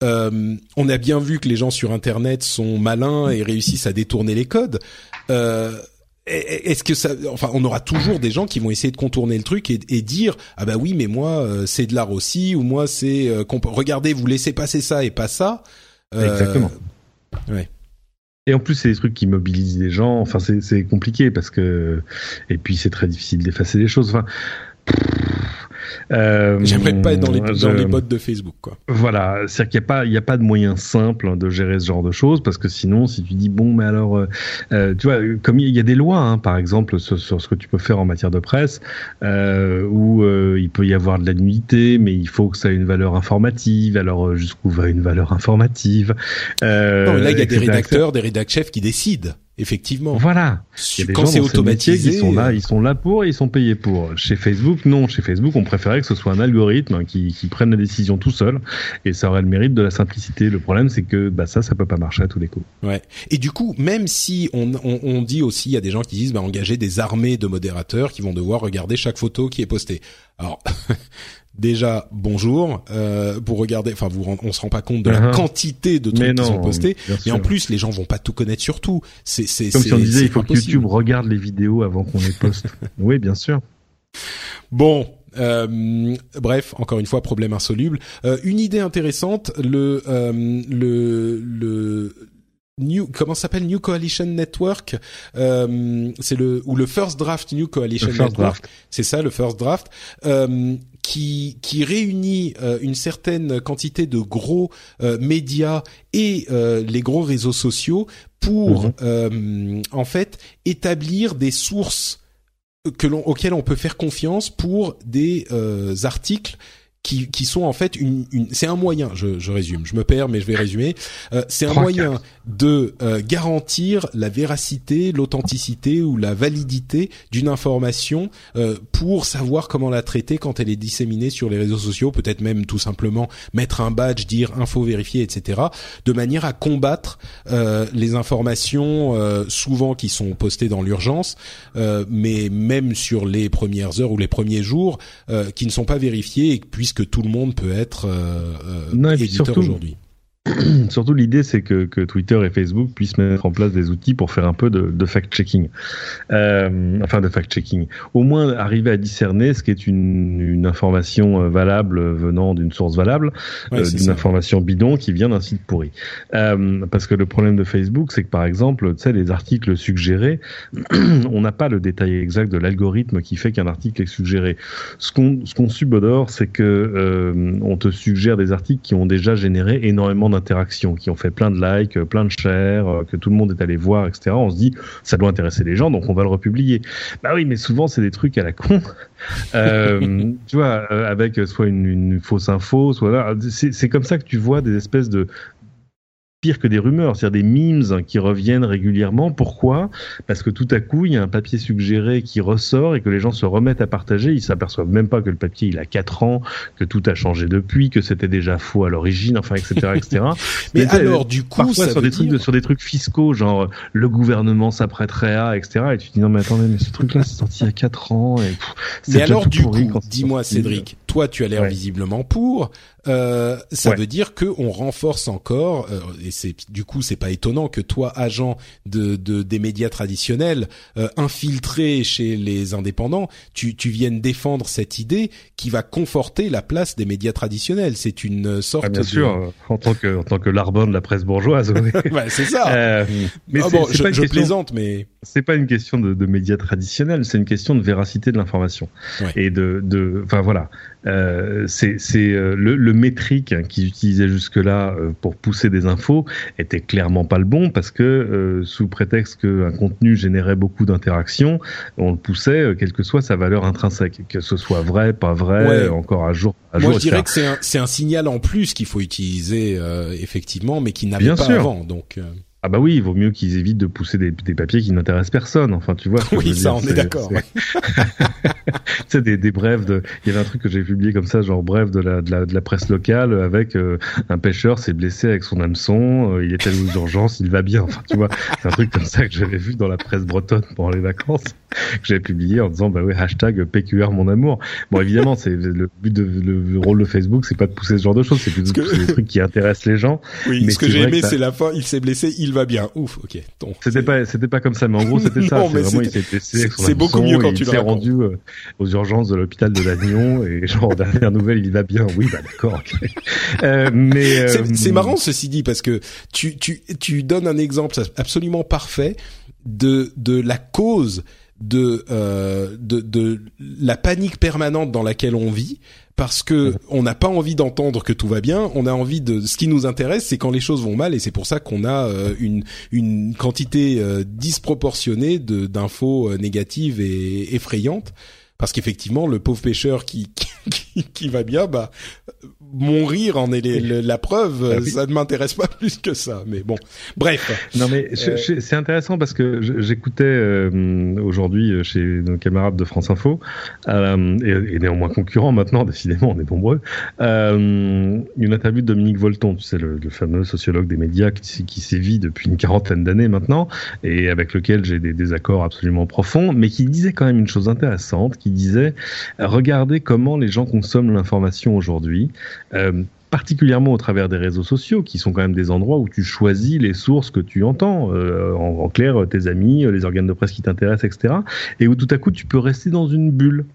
euh, on a bien vu que les gens sur Internet sont malins et réussissent à détourner les codes. Euh, est-ce que ça, enfin, on aura toujours des gens qui vont essayer de contourner le truc et, et dire ah bah oui, mais moi euh, c'est de l'art aussi ou moi c'est euh, regardez, vous laissez passer ça et pas ça. Exactement. ouais. Et en plus, c'est des trucs qui mobilisent les gens. Enfin, c'est compliqué parce que. Et puis, c'est très difficile d'effacer les choses. Enfin. Euh, J'aimerais pas être dans les dans les bots de Facebook quoi. Voilà, c'est-à-dire qu'il n'y a pas, il y a pas de moyen simple de gérer ce genre de choses parce que sinon, si tu dis bon, mais alors, euh, euh, tu vois, comme il y a des lois, hein, par exemple, sur, sur ce que tu peux faire en matière de presse, euh, où il peut y avoir de la nudité, mais il faut que ça ait une valeur informative. Alors jusqu'où va une valeur informative Non, mais là il y a des rédacteurs, des rédac chefs qui décident effectivement. Voilà. Il y a des Quand c'est automatisé, qui sont là, ils sont là pour et ils sont payés pour. Chez Facebook, non. Chez Facebook, on préférait que ce soit un algorithme qui, qui prenne la décision tout seul et ça aurait le mérite de la simplicité. Le problème, c'est que bah, ça, ça peut pas marcher à tous les coups. Ouais. Et du coup, même si on, on, on dit aussi, il y a des gens qui disent, bah, engager des armées de modérateurs qui vont devoir regarder chaque photo qui est postée. Alors, déjà, bonjour, euh, pour regarder, enfin, vous, on se rend pas compte de la Uh-huh. quantité de trucs qui sont postés. Et en plus, les gens vont pas tout connaître sur tout. C'est, c'est, Comme si on disait, il faut que. YouTube regarde les vidéos avant qu'on les poste. oui, bien sûr. Bon, euh, bref, encore une fois, problème insoluble. Euh, une idée intéressante, le euh, le le New, comment s'appelle? New Coalition Network, euh, c'est le ou le First Draft New Coalition Network, c'est ça le First Draft, euh, qui qui réunit euh, une certaine quantité de gros euh, médias et euh, les gros réseaux sociaux pour Mhm. euh, en fait établir des sources que l'on, auxquelles on peut faire confiance pour des euh, articles qui, qui sont en fait une, une c'est un moyen. Je, je résume, je me perds, mais je vais résumer. Euh, c'est un moyen de euh, garantir la véracité, l'authenticité ou la validité d'une information euh, pour savoir comment la traiter quand elle est disséminée sur les réseaux sociaux. Peut-être même tout simplement mettre un badge, dire info vérifiée, etc. De manière à combattre euh, les informations souvent qui sont postées dans l'urgence, mais même sur les premières heures ou les premiers jours qui ne sont pas vérifiées et puis que tout le monde peut être euh, euh éditeur aujourd'hui. surtout l'idée c'est que, que, Twitter et Facebook puissent mettre en place des outils pour faire un peu de, de fact-checking, euh, enfin de fact-checking. Au moins arriver à discerner ce qui est une, une information euh, valable venant d'une source valable, euh, d'une information bidon qui vient d'un site pourri. Euh, parce que le problème de Facebook, c'est que par exemple, tu sais, les articles suggérés, on n'a pas le détail exact de l'algorithme qui fait qu'un article est suggéré. Ce qu'on ce qu'on subodore, c'est que euh, on te suggère des articles qui ont déjà généré énormément d'interactions, qui ont fait plein de likes, euh, plein de shares, euh, que tout le monde est allé voir, etc. On se dit, ça doit intéresser les gens, donc on va le republier. Bah oui, mais souvent c'est des trucs à la con. euh, tu vois, avec soit une, une, fausse info, soit c'est comme ça que tu vois des espèces de pire que des rumeurs, c'est-à-dire des memes qui reviennent régulièrement. Pourquoi? Parce que tout à coup, il y a un papier suggéré qui ressort et que les gens se remettent à partager. Ils s'aperçoivent même pas que le papier il a 4 ans, que tout a changé depuis, que c'était déjà faux à l'origine, enfin, etc., etc. Mais, alors, du coup, parfois sur des trucs, sur des trucs fiscaux, genre le gouvernement s'apprêterait à, etc. Et tu te dis non mais attendez, mais ce truc-là c'est sorti il y a 4 ans. Et, mais alors du coup, dis-moi Cédric, toi tu as l'air ouais. visiblement pour. Euh, ça ouais. veut dire que on renforce encore, euh, et c'est du coup c'est pas étonnant que toi, agent de, de des médias traditionnels, euh, infiltré chez les indépendants, tu, tu viennes défendre cette idée qui va conforter la place des médias traditionnels. C'est une sorte. Ah, bien de... sûr, en tant que en tant que l'arbonne de la presse bourgeoise. Oui. bah, c'est ça. Mais ah bon, je, je question, plaisante, mais c'est pas une question de, de médias traditionnels, c'est une question de véracité de l'information ouais. et de de enfin voilà. Euh, c'est euh, le, le, métrique qu'ils utilisaient jusque-là euh, pour pousser des infos était clairement pas le bon parce que euh, sous prétexte qu'un contenu générait beaucoup d'interactions, on le poussait euh, quelle que soit sa valeur intrinsèque, que ce soit vrai, pas vrai, ouais. encore à jour. À Moi, jour, je dirais que c'est un, un, signal en plus qu'il faut utiliser effectivement, mais qui n'avait pas sûr. avant. Donc ah bah oui, il vaut mieux qu'ils évitent de pousser des, des, papiers qui n'intéressent personne. Enfin, tu vois. Oui, ça, dire, on est, est d'accord. Ouais. tu sais, des, des brèves de. Il y avait un truc que j'ai publié comme ça, genre bref de la, de la, de la presse locale, avec euh, un pêcheur s'est blessé avec son hameçon, euh, il est allé aux urgences, il va bien. Enfin, tu vois, c'est un truc comme ça que j'avais vu dans la presse bretonne pendant les vacances, que j'avais publié en disant bah oui hashtag PQR mon amour. Bon, évidemment, c'est le but de le, le, rôle de Facebook, c'est pas de pousser ce genre de choses, c'est plutôt de pousser des trucs qui intéressent les gens. Oui, mais ce que j'ai aimé, c'est la fin. Il s'est blessé, il va bien. Ouf, ok. C'était pas, c'était pas comme ça, mais en gros, c'était ça. mais vraiment, il s'est blessé. C'est beaucoup mieux quand tu le Il s'est rendu euh, aux urgences de l'hôpital de Lannion et genre dernière nouvelle, il va bien. Oui, bah d'accord. Okay. Euh, mais euh, c'est marrant ceci dit parce que tu tu tu donnes un exemple absolument parfait de de la cause de, euh, de de la panique permanente dans laquelle on vit parce que on n'a pas envie d'entendre que tout va bien, on a envie de ce qui nous intéresse c'est quand les choses vont mal et c'est pour ça qu'on a euh, une une quantité euh, disproportionnée de d'infos euh, négatives et effrayantes. Parce qu'effectivement le pauvre pêcheur qui, qui qui va bien bah mon rire en est les, la preuve. Ah oui. Ça ne m'intéresse pas plus que ça. Mais bon, bref. Non, mais euh... c'est intéressant parce que j'écoutais euh, aujourd'hui chez nos camarades de France Info euh, et, et, néanmoins concurrents maintenant. Décidément, on est nombreux. Euh, une interview de Dominique Volton, tu sais, le, le fameux sociologue des médias qui, qui sévit depuis une quarantaine d'années maintenant et avec lequel j'ai des désaccords absolument profonds, mais qui disait quand même une chose intéressante, qui disait regardez comment les gens consomment l'information aujourd'hui. Euh, particulièrement au travers des réseaux sociaux, qui sont quand même des endroits où tu choisis les sources que tu entends, euh, en, en, clair, tes amis, les organes de presse qui t'intéressent, etc., et où tout à coup tu peux rester dans une bulle.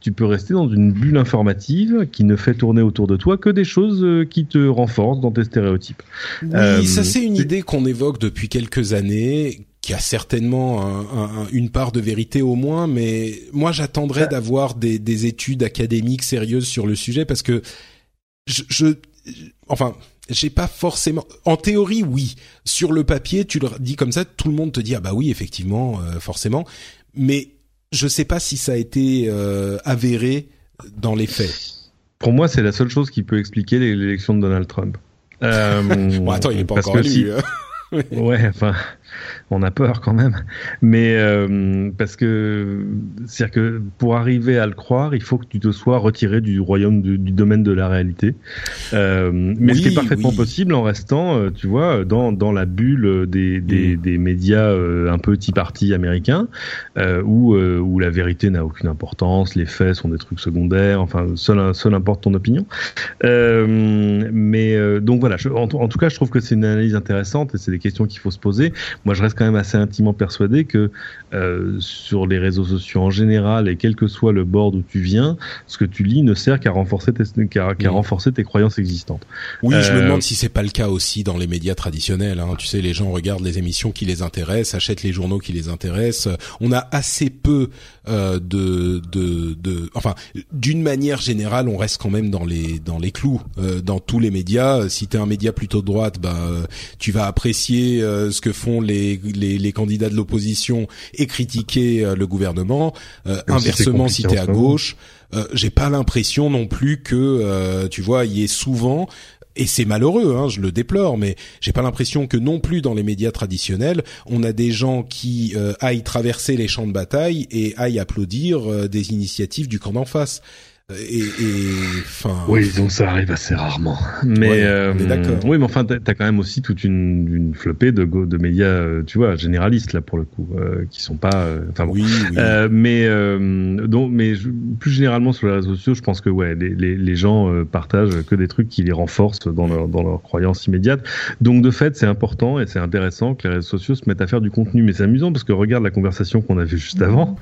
Tu peux rester dans une bulle informative qui ne fait tourner autour de toi que des choses euh, qui te renforcent dans tes stéréotypes. Oui, euh, ça c'est une idée qu'on évoque depuis quelques années, qui a certainement un, un, une part de vérité au moins, mais moi j'attendrais d'avoir des, des études académiques sérieuses sur le sujet parce que je, je enfin, j'ai pas forcément. En théorie, oui. Sur le papier, tu le dis comme ça, tout le monde te dit ah bah oui, effectivement, euh, forcément. Mais je sais pas si ça a été euh, avéré dans les faits. pour moi, c'est la seule chose qui peut expliquer l'élection de Donald Trump. Euh, bon, attends, il n'est pas encore élu. Hein. ouais, enfin, on a peur quand même. Mais euh, parce que c'est-à-dire que pour arriver à le croire, il faut que tu te sois retiré du royaume du, domaine de la réalité. Euh, mais ce qui est parfaitement possible en restant, euh, tu vois, dans, dans la bulle des, des, des médias un peu tea party américains, où, où la vérité n'a aucune importance, les faits sont des trucs secondaires. Enfin, seul, seul importe ton opinion. mais donc voilà, en, en, tout cas, je trouve que c'est une analyse intéressante et c'est des questions qu'il faut se poser. Moi, je reste quand même assez intimement persuadé que euh, sur les réseaux sociaux en général et quel que soit le bord d'où tu viens, ce que tu lis ne sert qu'à renforcer tes, qu'à, renforcer tes croyances existantes. Oui, je me euh, demande si c'est pas le cas aussi dans les médias traditionnels. Hein. Tu sais, les gens regardent les émissions qui les intéressent, achètent les journaux qui les intéressent. On a assez peu euh, de, de, de, enfin, d'une manière générale, on reste quand même dans les dans les clous euh, dans tous les médias. Si tu es un média plutôt de droite, bah, tu vas apprécier ce que font les les, les candidats de l'opposition et critiquer euh, le gouvernement. Euh, inversement, si t'es à gauche, euh, j'ai pas l'impression non plus que tu vois, il y ait souvent et c'est malheureux, hein, je le déplore, mais j'ai pas l'impression que non plus dans les médias traditionnels, on a des gens qui aillent traverser les champs de bataille et aillent applaudir des initiatives du camp d'en face et, enfin. Oui, donc ça arrive assez rarement. Mais, euh, d'accord. Oui, mais enfin, t'as as quand même aussi toute une, une flopée de, de médias, euh, tu vois, généralistes là pour le coup, euh, qui sont pas. Euh, enfin bon. Oui, oui. mais donc, mais plus généralement sur les réseaux sociaux, je pense que ouais, les, les, les gens partagent que des trucs qui les renforcent dans leur dans leur croyance immédiate. Donc de fait, c'est important et c'est intéressant que les réseaux sociaux se mettent à faire du contenu. Mais c'est amusant parce que regarde la conversation qu'on avait juste avant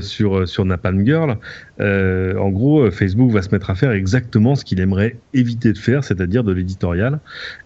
sur sur Napalm Girl. en gros euh, Facebook va se mettre à faire exactement ce qu'il aimerait éviter de faire, c'est-à-dire de l'éditorial,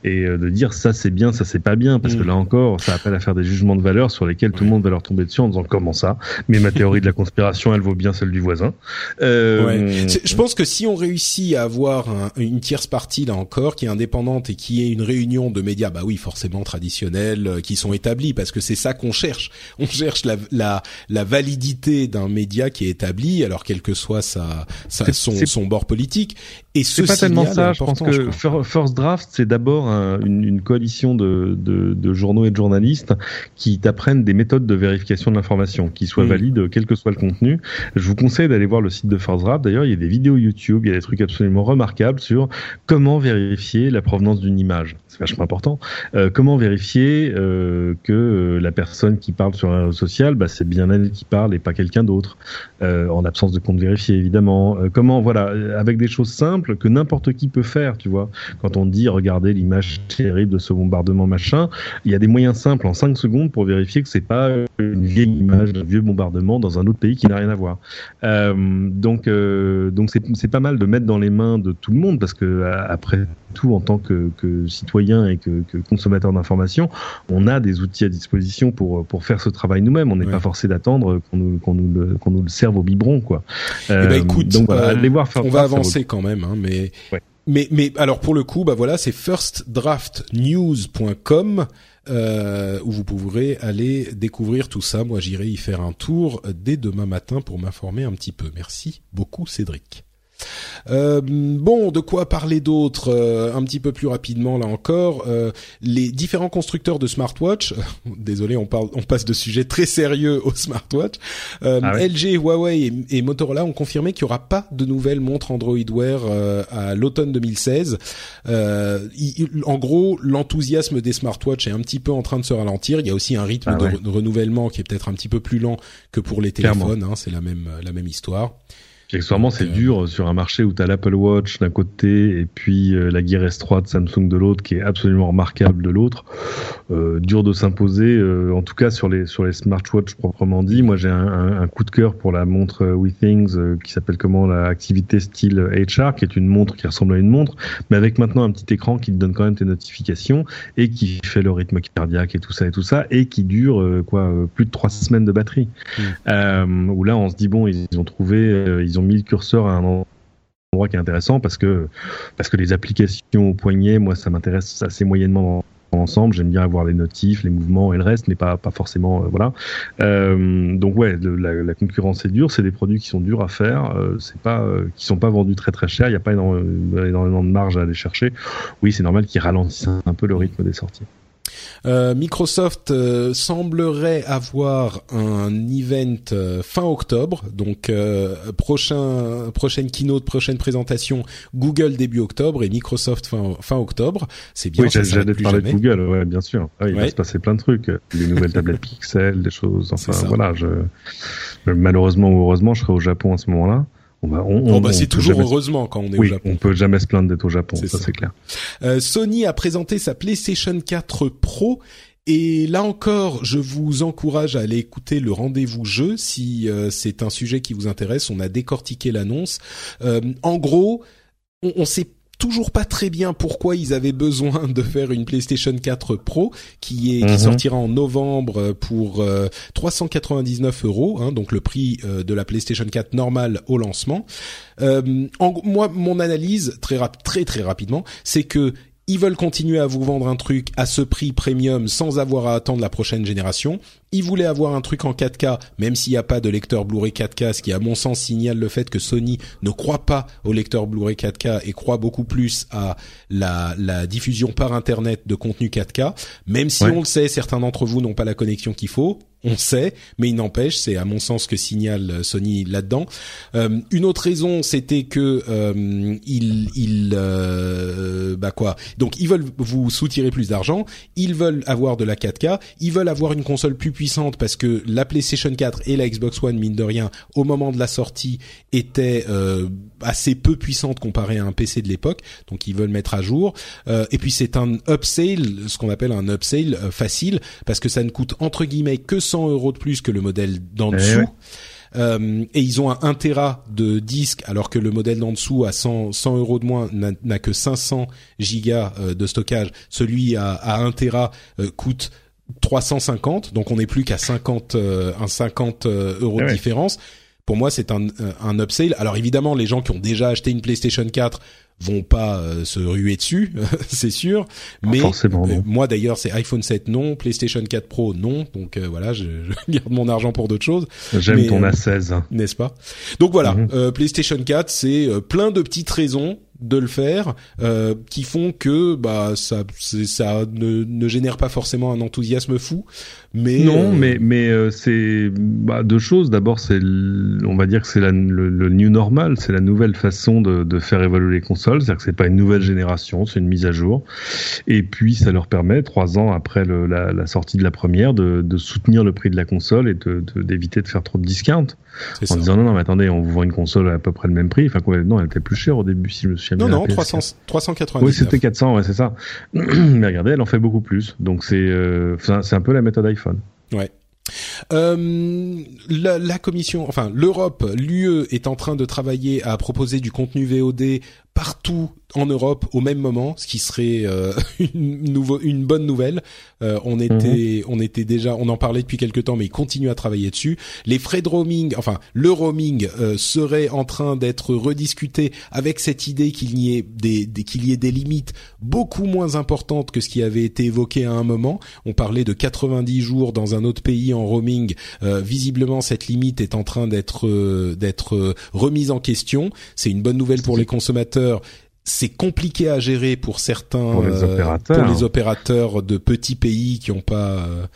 et euh, de dire ça c'est bien, ça c'est pas bien, parce que mm. là encore, ça appelle à faire des jugements de valeur sur lesquels tout le monde va leur tomber dessus en disant comment ça, mais ma théorie de la conspiration, elle vaut bien celle du voisin. Euh... Je pense que si on réussit à avoir une tierce partie là encore qui est indépendante et qui est une réunion de médias, bah oui, forcément traditionnels, euh, qui sont établis, parce que c'est ça qu'on cherche. On cherche la, la, la validité d'un média qui est établi, alors quel que soit sa, son, son bord politique. Et c'est pas tellement ça. Je pense que First Draft, c'est d'abord une, une, coalition de, de, de, journaux et de journalistes qui t'apprennent des méthodes de vérification de l'information, qui soient mm. valides, quel que soit le contenu. Je vous conseille d'aller voir le site de First Draft. D'ailleurs, il y a des vidéos YouTube, il y a des trucs absolument remarquables sur comment vérifier la provenance d'une image. C'est vachement important. Euh, comment vérifier euh, que euh, la personne qui parle sur un réseau social, bah, c'est bien elle qui parle et pas quelqu'un d'autre, euh, en absence de compte vérifié évidemment. Euh, comment, voilà, avec des choses simples que n'importe qui peut faire, tu vois. Quand on dit, regardez l'image terrible de ce bombardement machin, il y a des moyens simples en 5 secondes pour vérifier que c'est pas une vieille image d'un vieux bombardement dans un autre pays qui n'a rien à voir. Euh, donc, euh, donc c'est pas mal de mettre dans les mains de tout le monde parce que après tout, en tant que, que citoyen et que, que consommateur d'informations, on a des outils à disposition pour pour faire ce travail nous-mêmes. On n'est pas forcé d'attendre qu'on nous qu'on nous le qu'on nous le serve au biberon, quoi. Eh ben, écoute, donc allez voir on va avancer quand même, hein, mais mais mais alors pour le coup, bah voilà, c'est firstdraftnews.com. Euh, où vous pourrez aller découvrir tout ça. Moi, j'irai y faire un tour dès demain matin pour m'informer un petit peu. Merci beaucoup, Cédric. Euh, bon, de quoi parler d'autre euh, Un petit peu plus rapidement là encore, euh, les différents constructeurs de smartwatch. désolé, on parle, on passe de sujets très sérieux au smartwatch. Ah LG, Huawei et, Motorola ont confirmé qu'il n'y aura pas de nouvelles montres Android Wear à l'automne 2016. en gros, l'enthousiasme des smartwatch est un petit peu en train de se ralentir. Il y a aussi un rythme ah de, renouvellement qui est peut-être un petit peu plus lent que pour les téléphones. Hein, c'est la même la même histoire. Accessoirement, c'est dur sur un marché où tu as l'Apple Watch d'un côté et puis euh, la Gear S3 de Samsung de l'autre, qui est absolument remarquable de l'autre. Euh, dur de s'imposer, euh, en tout cas sur les sur les smartwatches proprement dit. Moi, j'ai un, un, coup de cœur pour la montre WeThings qui s'appelle comment la Activité Style HR, qui est une montre qui ressemble à une montre, mais avec maintenant un petit écran qui te donne quand même tes notifications et qui fait le rythme cardiaque et tout ça et tout ça et qui dure quoi plus de trois semaines de batterie. Mmh. où là, on se dit bon, ils ont trouvé, ils ont mis le curseur à un endroit qui est intéressant parce que parce que les applications au poignet, moi, ça m'intéresse assez moyennement ensemble. J'aime bien avoir les notifs, les mouvements et le reste, mais pas pas forcément voilà. donc ouais, la, concurrence est dure. C'est des produits qui sont durs à faire. c'est pas qui sont pas vendus très très cher. Il n'y a pas énormément de marge à aller chercher. Oui, c'est normal qu'ils ralentissent un peu le rythme des sorties. Euh, Microsoft euh, semblerait avoir un event euh, fin octobre, donc prochain prochaine keynote, prochaine présentation Google début octobre et Microsoft fin fin octobre. C'est bien. Oui, j'allais parler de Google, ouais, bien sûr. Ah, il va se passer plein de trucs, les nouvelles tablettes Pixel, des choses. Enfin voilà, je malheureusement ou heureusement, je serai au Japon à ce moment-là. Oh, bah, c'est toujours heureusement quand on est au Japon. On peut jamais se plaindre d'être au Japon, ça, c'est clair. Euh, Sony a présenté sa PlayStation 4 Pro et là encore, je vous encourage à aller écouter le rendez-vous jeu si euh, c'est un sujet qui vous intéresse. On a décortiqué l'annonce. Euh, en gros, on, on sait toujours pas très bien pourquoi ils avaient besoin de faire une PlayStation 4 Pro qui est qui mhm. sortira en novembre pour 399 euh, euros, hein, donc le prix euh, de la PlayStation 4 normale au lancement. Euh, en, moi, mon analyse très très très rapidement, c'est que ils veulent continuer à vous vendre un truc à ce prix premium sans avoir à attendre la prochaine génération. Ils voulaient avoir un truc en 4K, même s'il n'y a pas de lecteur Blu-ray 4K, ce qui à mon sens signale le fait que Sony ne croit pas au lecteur Blu-ray 4K et croit beaucoup plus à la, la diffusion par Internet de contenu 4K. Même si on le sait, certains d'entre vous n'ont pas la connexion qu'il faut, on sait, mais il n'empêche, c'est à mon sens que signale euh, Sony là-dedans. Euh, une autre raison, c'était que euh, ils, euh, bah quoi Donc ils veulent vous soutirer plus d'argent, ils veulent avoir de la 4K, ils veulent avoir une console plus puissante parce que la PlayStation 4 et la Xbox One, mine de rien, au moment de la sortie, étaient assez peu puissantes comparées à un PC de l'époque. Donc ils veulent mettre à jour. et puis c'est un upsale, ce qu'on appelle un upsale facile, parce que ça ne coûte entre guillemets que 100 euros de plus que le modèle d'en eh dessous. Euh, et ils ont un 1 Tera de disque alors que le modèle d'en dessous à 100, 100 euros de moins n'a que 500 gigas euh, de stockage. Celui à, à 1 Tera euh, coûte 350, donc on n'est plus qu'à 50 un 50 euros de eh différence. Pour moi, c'est un, un upsale. Alors évidemment, les gens qui ont déjà acheté une PlayStation 4 vont pas euh, se ruer dessus, c'est sûr. Mais forcément, euh, moi d'ailleurs, c'est iPhone 7 non, PlayStation 4 Pro non. Donc euh, voilà, je, je, garde mon argent pour d'autres choses. J'aime ton A16, n'est-ce pas? Donc voilà, mhm. PlayStation 4, c'est plein de petites raisons de le faire euh, qui font que bah ça ça ne, ne, génère pas forcément un enthousiasme fou mais non euh, mais mais euh, c'est bah, deux choses. D'abord c'est on va dire que c'est le, le, new normal. C'est la nouvelle façon de, de faire évoluer les consoles. C'est-à-dire que c'est pas une nouvelle génération. C'est une mise à jour. Et puis ça leur permet trois ans après le, la, la, sortie de la première de, de, soutenir le prix de la console et de d'éviter de, faire trop de discount en disant non non mais attendez on vous vend une console à peu près le même prix. Enfin non elle était plus chère au début si je me non, non, 300, 399. Oui, c'était 400, ouais, c'est ça. Mais regardez, elle en fait beaucoup plus. Donc c'est euh, c'est un peu la méthode iPhone. Ouais. Euh, la, la, commission, enfin l'Europe, l'UE est en train de travailler à proposer du contenu VOD partout en Europe au même moment, ce qui serait euh, une, nouveau, une bonne nouvelle. Euh, on était, mhm. on était déjà, on en parlait depuis quelques temps, mais ils continuent à travailler dessus. Les frais de roaming, enfin le roaming euh, serait en train d'être rediscuté avec cette idée qu'il y ait des, des qu'il y ait des limites beaucoup moins importantes que ce qui avait été évoqué à un moment. On parlait de 90 jours dans un autre pays en roaming. visiblement, cette limite est en train d'être d'être remise en question. C'est une bonne nouvelle pour les consommateurs c'est compliqué à gérer pour certains pour les opérateurs, pour les opérateurs de petits pays qui ont pas. Euh,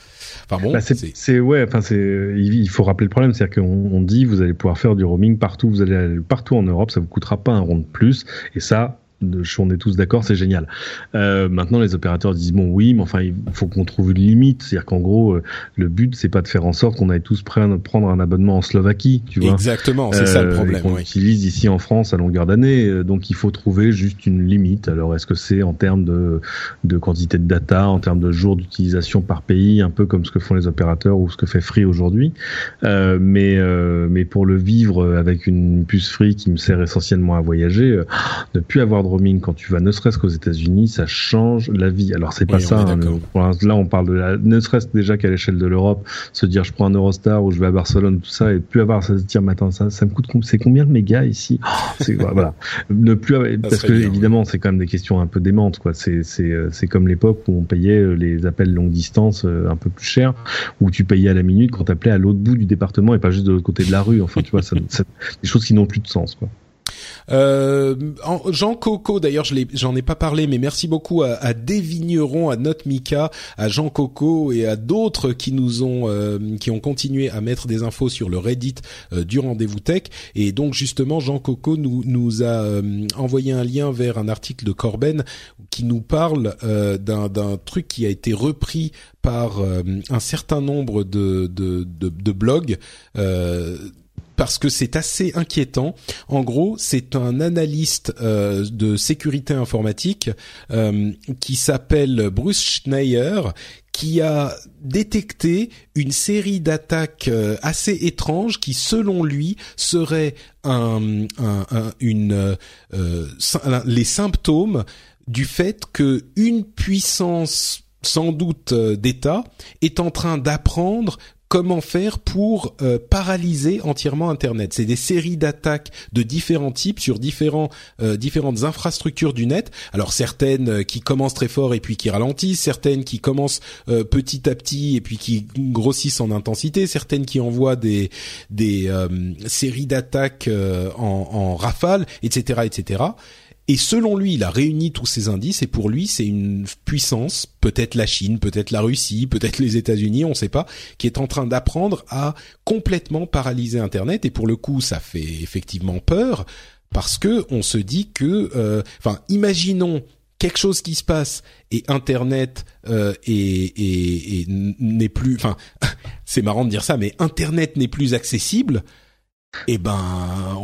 enfin bon, bah, c'est ouais, enfin c'est il faut rappeler le problème, c'est-à-dire qu'on dit vous allez pouvoir faire du roaming partout, vous allez aller partout en Europe, ça vous coûtera pas un rond de plus, et ça on est tous d'accord, c'est génial. Euh, maintenant, les opérateurs disent bon, oui, mais enfin, il faut qu'on trouve une limite. C'est-à-dire qu'en gros, euh, le but, c'est pas de faire en sorte qu'on aille tous prendre, prendre un abonnement en Slovaquie, tu vois. Exactement, c'est ça le euh, problème. Qu'on utilise ici en France à longueur d'année. Euh, donc, il faut trouver juste une limite. Alors, est-ce que c'est en termes de, de quantité de data, en termes de jours d'utilisation par pays, un peu comme ce que font les opérateurs ou ce que fait Free aujourd'hui. Euh, mais, mais pour le vivre avec une puce Free qui me sert essentiellement à voyager, ne plus avoir de de roaming quand tu vas ne serait-ce qu'aux États-Unis, ça change la vie. Alors c'est pas Oui, ça. hein, là, on parle de la, ne serait-ce déjà qu'à l'échelle de l'Europe, se dire je prends un Eurostar ou je vais à Barcelone, tout ça, et plus avoir ça se dire, attends, ça, ça me coûte, c'est combien le méga ici? C'est voilà. Ne plus avoir- parce que bien, évidemment, c'est quand même des questions un peu démentes, quoi. C'est c'est euh, c'est comme l'époque où on payait euh, les appels longue distance euh, un peu plus cher, où tu payais à la minute quand t'appelais à l'autre bout du département et pas juste de l'autre côté de la rue. Enfin, tu vois, ça, ça- des choses qui n'ont plus de sens, quoi. Euh, Jean Coco, d'ailleurs, je j'en ai pas parlé, mais merci beaucoup à, à des vignerons, à Note Mika, à Jean Coco et à d'autres qui nous ont, euh, qui ont continué à mettre des infos sur le Reddit euh, du rendez-vous tech. Et donc justement, Jean Coco nous a euh, envoyé un lien vers un article de Corben qui nous parle d'un truc qui a été repris par un certain nombre de, de blogs. Parce que c'est assez inquiétant. En gros, c'est un analyste euh, de sécurité informatique euh, qui s'appelle Bruce Schneier qui a détecté une série d'attaques euh, assez étranges qui, selon lui, seraient un, un- un- une, euh, euh, les symptômes du fait que une puissance sans doute euh, d'État est en train d'apprendre comment faire pour euh, paralyser entièrement Internet. C'est des séries d'attaques de différents types sur euh, différentes infrastructures du net. Alors certaines euh, qui commencent très fort et puis qui ralentissent, certaines qui commencent petit à petit et puis qui grossissent en intensité, certaines qui envoient des des séries d'attaques en, en rafale, etc., etc. Et selon lui, il a réuni tous ces indices et pour lui, c'est une puissance, peut-être la Chine, peut-être la Russie, peut-être les États-Unis, on ne sait pas, qui est en train d'apprendre à complètement paralyser Internet. Et pour le coup, ça fait effectivement peur parce que on se dit que, euh, enfin, imaginons quelque chose qui se passe et Internet euh, est- n'est plus, enfin, c'est marrant de dire ça, mais Internet n'est plus accessible eh ben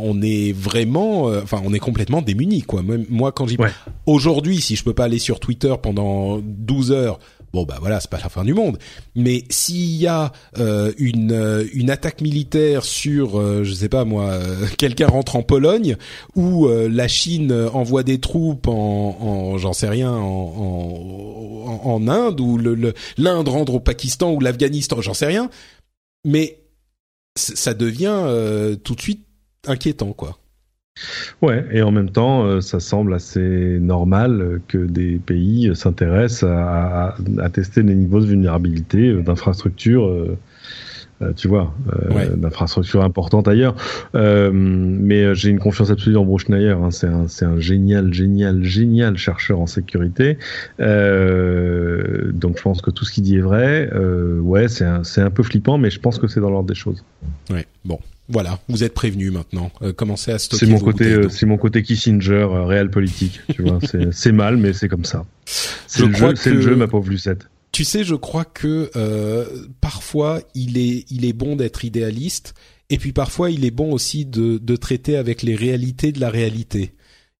on est vraiment euh, enfin on est complètement démuni quoi. Même moi quand j'y Ouais. aujourd'hui si je peux pas aller sur Twitter pendant 12 heures bon bah voilà c'est pas la fin du monde. Mais s'il y a euh, une euh, une attaque militaire sur euh, je sais pas moi euh, quelqu'un rentre en Pologne ou euh, la Chine envoie des troupes en, en j'en sais rien en, en, en Inde ou le- le- l'Inde rentre au Pakistan ou l'Afghanistan j'en sais rien. Mais ça devient euh, tout de suite inquiétant quoi. Ouais, et en même temps, euh, ça semble assez normal que des pays s'intéressent à, à- tester les niveaux de vulnérabilité euh, d'infrastructures, euh, tu vois, euh, Ouais. d'infrastructures importantes ailleurs. Euh, mais j'ai une confiance absolue en Bruce Schneier. Hein, c'est un, un génial, génial, génial chercheur en sécurité. Donc je pense que tout ce qu'il dit est vrai. Ouais, c'est un, un peu flippant, mais je pense que c'est dans l'ordre des choses. Ouais. Bon, voilà, vous êtes prévenus maintenant. Commencez à stocker C'est mon vos côté, c'est mon côté Kissinger, réel politique. Tu vois, c'est mal, mais c'est comme ça. C'est le c'est le que- jeu, ma pauvre Lucette. Tu sais, je crois que euh, parfois il est il est bon d'être idéaliste et puis parfois il est bon aussi de de traiter avec les réalités de la réalité.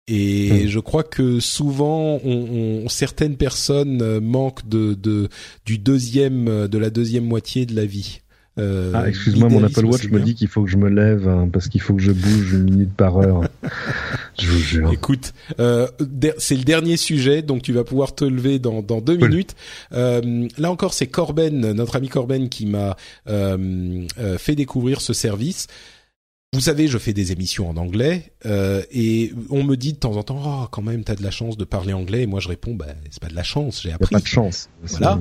Et Hmm. je crois que souvent, on, on- certaines personnes euh, manquent de, de du deuxième euh, de la deuxième moitié de la vie. Euh, Ah, excuse-moi, mon Apple Watch me dit qu'il faut que je me lève hein, parce qu'il faut que je bouge une minute par heure. je vous jure. Écoute, euh, c'est le dernier sujet, donc tu vas pouvoir te lever dans, dans deux Cool. minutes. Euh, là encore, c'est Corben, notre ami Corben, qui m'a euh, euh, fait découvrir ce service. Vous savez, je fais des émissions en anglais euh, et on me dit de temps en temps, oh, quand même, t'as de la chance de parler anglais. Et moi, je réponds, bah, c'est pas de la chance, j'ai Y a appris. pas de chance. Voilà.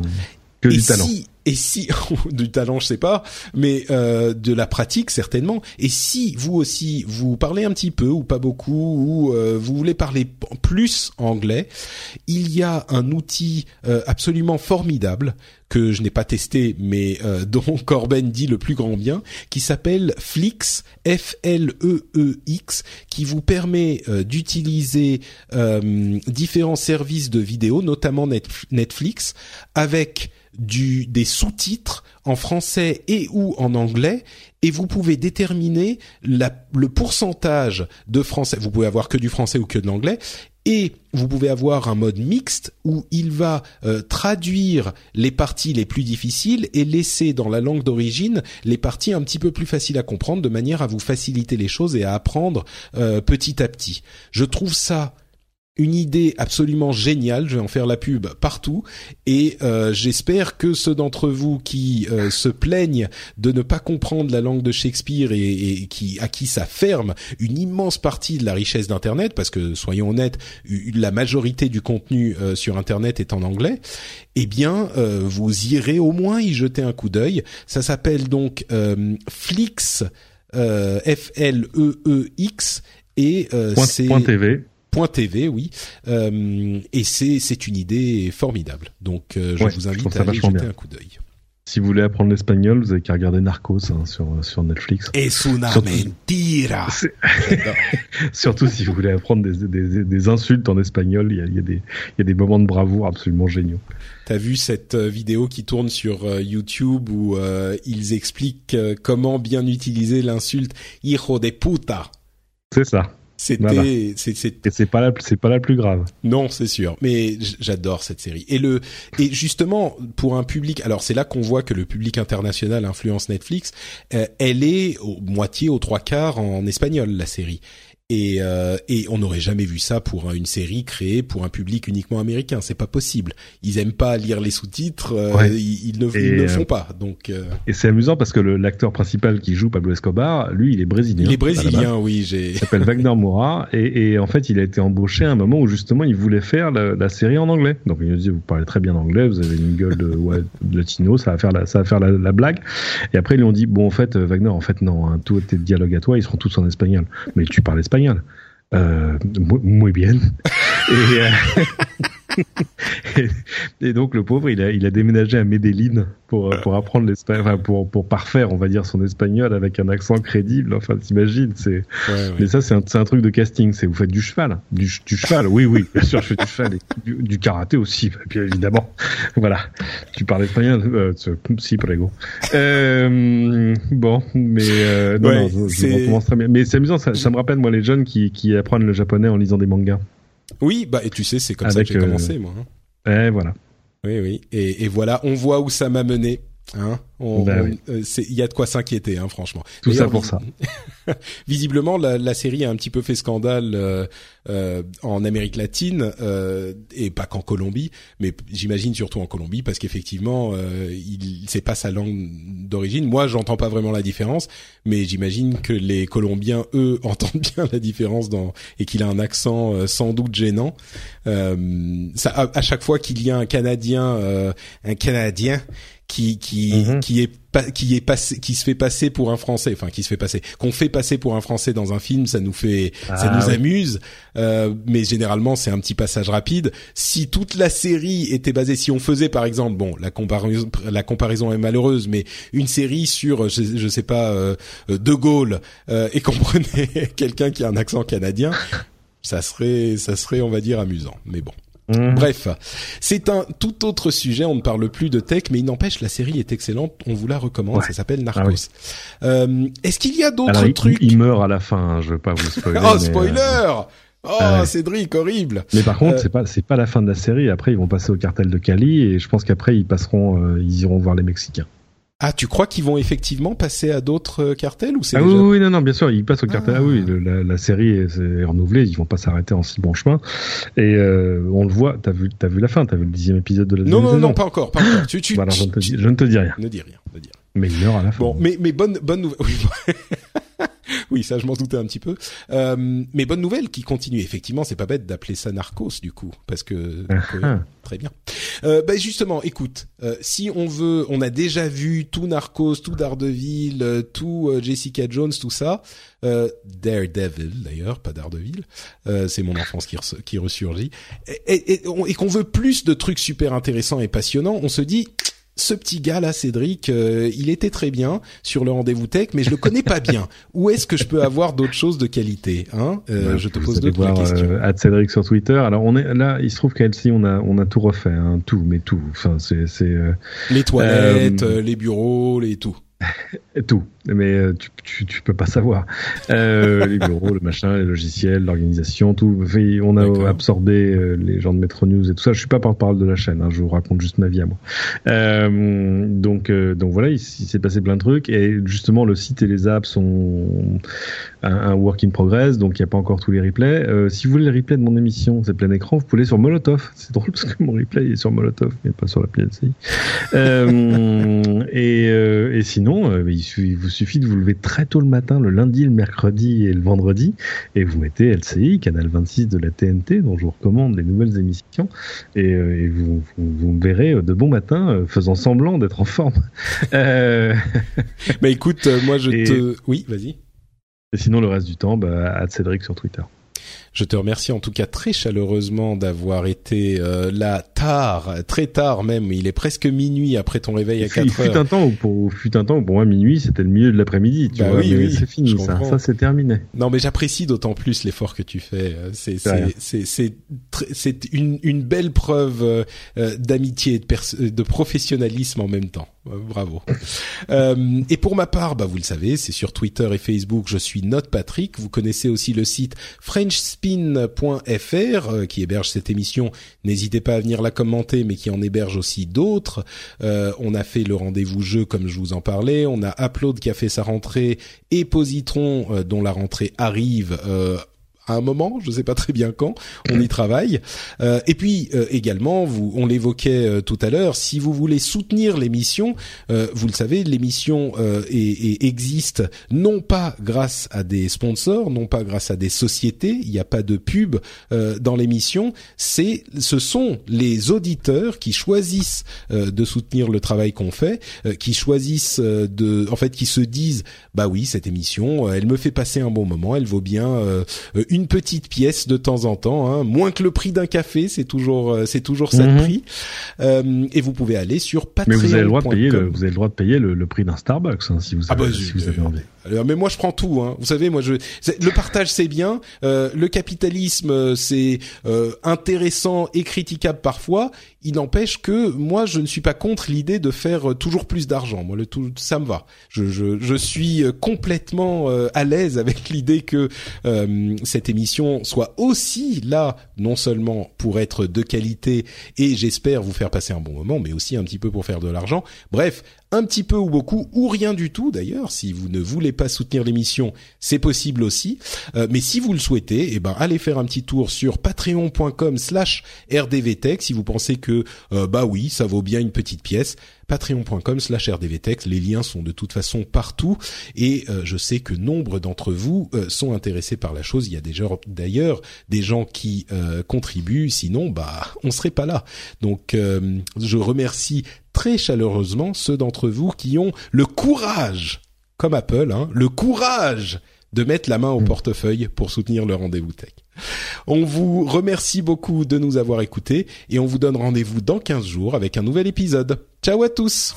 Que et du talent. Et si du talent, je sais pas, mais euh, de la pratique certainement. Et si vous aussi vous parlez un petit peu ou pas beaucoup ou euh, vous voulez parler plus anglais, il y a un outil euh, absolument formidable que je n'ai pas testé, mais euh, dont Corben dit le plus grand bien, qui s'appelle Flix, F-L-E-E-X, qui vous permet euh, d'utiliser euh, différents services de vidéo, notamment Netf- Netflix, avec du des sous-titres en français et ou en anglais et vous pouvez déterminer le pourcentage de français. Vous pouvez avoir que du français ou que de l'anglais et vous pouvez avoir un mode mixte où il va euh, traduire les parties les plus difficiles et laisser dans la langue d'origine les parties un petit peu plus faciles à comprendre de manière à vous faciliter les choses et à apprendre euh, petit à petit. Je trouve ça une idée absolument géniale. Je vais en faire la pub partout et euh, j'espère que ceux d'entre vous qui euh, se plaignent de ne pas comprendre la langue de Shakespeare et, et, qui à qui ça ferme une immense partie de la richesse d'Internet, parce que soyons honnêtes, la majorité du contenu euh, sur Internet est en anglais. Eh bien, vous irez au moins y jeter un coup d'œil. Ça s'appelle donc Flix. F L E E X et c'est TV TV, oui. Euh, et c'est c'est une idée formidable. Donc euh, je vous invite à aller jeter un coup d'œil. Si vous voulez apprendre l'espagnol, vous avez qu'à regarder Narcos hein, sur sur Netflix. Es una Surtout... mentira. Surtout si vous voulez apprendre des, des, des insultes en espagnol, il y a, il y a des y a des moments de bravoure absolument géniaux. T'as vu cette euh, vidéo qui tourne sur euh, YouTube où euh, ils expliquent comment bien utiliser l'insulte hijo de puta. C'est ça. C'était, c'est pas la, c'est pas la plus grave. Non, c'est sûr. Mais j'adore cette série. Et le, et justement pour un public, alors c'est là qu'on voit que le public international influence Netflix. Euh, elle est au moitié, aux trois quarts en espagnol la série. Et, euh, et on n'aurait jamais vu ça pour une série créée pour un public uniquement américain. C'est pas possible. Ils aiment pas lire les sous-titres. Euh, ils, ne, ils, ne, font pas. Donc. Euh... Et c'est amusant parce que l'acteur principal qui joue Pablo Escobar, lui, il est brésilien. Il est brésilien, oui. J'ai. Il s'appelle Wagner Moura et, et, en fait, il a été embauché à un moment où justement il voulait faire la, la série en anglais. Donc il nous dit vous parlez très bien anglais, vous avez une gueule de, ouais, de latino, ça va faire la, ça va faire la, la, blague. Et après ils lui ont dit bon en fait Wagner, en fait non, hein, tout tes dialogues à toi, ils seront tous en espagnol. Mais tu parles espagnol euh, muy bien. Et, euh, et, donc le pauvre, il a, il a déménagé à Medellin pour, pour apprendre l'espagnol, pour, pour parfaire, on va dire, son espagnol avec un accent crédible. Enfin, t'imagines, c'est. Ouais, Mais ça, c'est un, un, truc de casting. C'est vous faites du cheval, du, du cheval. Oui, oui, bien sûr, je fais du cheval, et du, du karaté aussi, bien évidemment. Voilà. Tu parles espagnol, euh, si prego. Euh, bon, mais euh, non, ouais, non, je, je recommence très bien. Mais c'est amusant, ça, ça me rappelle moi les jeunes qui, qui apprennent le japonais en lisant des mangas. Oui, bah et tu sais, c'est comme Avec, ça que j'ai commencé, moi. Hein. Eh, voilà. Oui, oui. Et, et voilà, on voit où ça m'a mené. Hein on, ben oui. euh, il y a de quoi s'inquiéter, hein, franchement. Tout ça pour ça. visiblement, la, la, série a un petit peu fait scandale euh, euh, en Amérique latine euh, et pas qu'en Colombie, mais j'imagine surtout en Colombie parce qu'effectivement, euh, il c'est pas sa langue d'origine. Moi, j'entends pas vraiment la différence, mais j'imagine que les Colombiens, eux, entendent bien la différence dans et qu'il a un accent euh, sans doute gênant. ça, à, à, chaque fois qu'il y a un Canadien, un Canadien qui qui -hmm. qui est qui est passé qui se fait passer pour un français. Enfin qui se fait passer. Qu'on fait passer pour un français dans un film ça nous fait ah, ça nous oui. amuse. Euh, mais généralement c'est un petit passage rapide. Si toute la série était basée si on faisait par exemple bon la comparaison la comparaison est malheureuse mais une série sur je, je sais pas euh, de Gaulle euh, et qu'on prenait quelqu'un qui a un accent canadien ça serait ça serait on va dire amusant. Mais bon Mmh. Bref, c'est un tout autre sujet. On ne parle plus de tech, mais il n'empêche, la série est excellente. On vous la recommande. Ouais. Ça s'appelle Narcos. Ah oui. euh, Est-ce qu'il y a d'autres trucs il, il, meurt à la fin. Hein, je veux pas vous spoiler. oh spoiler euh... Oh ah Cédric, horrible. Mais par contre, euh... c'est pas c'est pas la fin de la série. Après, ils vont passer au cartel de Cali et je pense qu'après ils passeront, euh, ils iront voir les Mexicains. Ah, tu crois qu'ils vont effectivement passer à d'autres euh, cartels ou c'est ah déjà... oui, oui, non, non, bien sûr, ils passent au cartel. Ah, ah oui, le, la, la, série est, est, renouvelée, ils vont pas s'arrêter en si bon chemin. Et euh, on le voit. T'as vu, t'as vu la fin, t'as vu le dixième épisode de la non, non. Non, non, pas encore, pas encore. Tu, tu, voilà, je, ne te dis, je ne te dis rien. Ne dis rien, ne dis rien. Mais il meurt à la fin. Bon, mais mais bonne bonne nouvelle. oui, ça je m'en doutais un petit peu. Euh, mais bonne nouvelle qui continue. Effectivement, c'est pas bête d'appeler ça Narcos du coup, parce que euh, très bien. Euh, bah justement, écoute, euh, si on veut, on a déjà vu tout Narcos, tout Daredevil, euh, tout euh, Jessica Jones, tout ça. Daredevil d'ailleurs, pas Daredevil. c'est mon enfance qui, res qui ressurgit. Et, et, et, et qu'on veut plus de trucs super intéressants et passionnants, on se dit ce petit gars là, Cédric, euh, il était très bien sur le rendez-vous tech, mais je le connais pas bien. Où est-ce que je peux avoir d'autres choses de qualité hein? Euh, ouais, Je te pose voir, questions. Euh, Cédric sur Twitter. Alors on est là, il se trouve qu'à LC, on a on a tout refait, hein, tout, mais tout. Enfin, c'est c'est les toilettes, les bureaux, les tout. tout, mais euh, tu, tu, tu, peux pas savoir. Euh, les bureaux, le machin, les logiciels, l'organisation, tout. On a absorbé euh, les gens de Metro News et tout ça. Je suis pas porte-parole de la chaîne. Hein, je vous raconte juste ma vie à moi. Euh, donc, euh, donc voilà, il, s'est passé plein de trucs et justement le site et les apps sont un, un work in progress, donc il n'y a pas encore tous les replays. si vous voulez les replays de mon émission, c'est plein écran. Vous pouvez aller sur Molotov. C'est drôle parce que mon replay est sur Molotov, mais pas sur la PLCI. et, et sinon, il, il vous suffit de vous lever très tôt le matin, le lundi, le mercredi et le vendredi, et vous mettez LCI, canal 26 de la TNT, dont je vous recommande les nouvelles émissions, et, euh, vous, vous, me verrez de bon matin euh, faisant semblant d'être en forme. euh... bah écoute, euh, moi je te... Oui, vas-y. Et sinon, le reste du temps, bah, à Cédric sur Twitter. Je te remercie en tout cas très chaleureusement d'avoir été euh, là tard, très tard même. Il est presque minuit après ton réveil à 4 heures. Fut un temps où pour, fut un temps où pour moi minuit c'était le milieu de l'après-midi. Tu bah vois, oui, oui, c'est fini ça. Ça c'est terminé. Non mais j'apprécie d'autant plus l'effort que tu fais. C'est c'est c'est c'est une une belle preuve euh, d'amitié et de, de professionnalisme en même temps. Bravo. euh, et pour ma part, bah vous le savez, c'est sur Twitter et Facebook, je suis Note Patrick. Vous connaissez aussi le site FrenchSpin.fr euh, qui héberge cette émission. N'hésitez pas à venir la commenter, mais qui en héberge aussi d'autres. Euh, on a fait le rendez-vous jeu comme je vous en parlais. On a Upload qui a fait sa rentrée et Positron euh, dont la rentrée arrive à un moment, je ne sais pas très bien quand, on y travaille. Euh, et puis euh, également, vous, on l'évoquait euh, tout à l'heure, si vous voulez soutenir l'émission, vous le savez, l'émission existe non pas grâce à des sponsors, non pas grâce à des sociétés, il n'y a pas de pub dans l'émission, c'est, ce sont les auditeurs qui choisissent de soutenir le travail qu'on fait, qui choisissent de, en fait, qui se disent, bah oui, cette émission, elle me fait passer un bon moment, elle vaut bien une petite pièce de temps en temps, hein, moins que le prix d'un café, c'est toujours euh, c'est toujours ça le mhm. prix. Euh, et vous pouvez aller sur Patreon. Mais vous avez le droit de payer le, vous avez le droit de payer le, prix d'un Starbucks hein, si vous ah avez, bah, si vous avez envie. Alors, mais moi je prends tout. Hein. Vous savez, moi je le partage c'est bien. Euh, le capitalisme euh, c'est euh, intéressant et critiquable parfois. Il n'empêche que moi je ne suis pas contre l'idée de faire euh, toujours plus d'argent. Moi le tout ça me va. Je, je, je suis complètement à l'aise avec l'idée que cette émission soit aussi là non seulement pour être de qualité et j'espère vous faire passer un bon moment, mais aussi un petit peu pour faire de l'argent. Bref, un petit peu ou beaucoup ou rien du tout d'ailleurs. Si vous ne voulez pas soutenir l'émission, c'est possible aussi. Euh, mais si vous le souhaitez, eh ben allez faire un petit tour sur patreon.com/slash rdvtech si vous pensez que euh, bah oui, ça vaut bien une petite pièce patreon.com slash rdvtech. Les liens sont de toute façon partout et euh, je sais que nombre d'entre vous sont intéressés par la chose. Il y a déjà d'ailleurs des gens qui contribuent, sinon bah on serait pas là. Donc je remercie très chaleureusement ceux d'entre vous qui ont le courage, comme Apple, hein, le courage de mettre la main au mm. portefeuille pour soutenir le rendez-vous tech. On vous remercie beaucoup de nous avoir écoutés et on vous donne rendez-vous dans 15 jours avec un nouvel épisode. Ciao à tous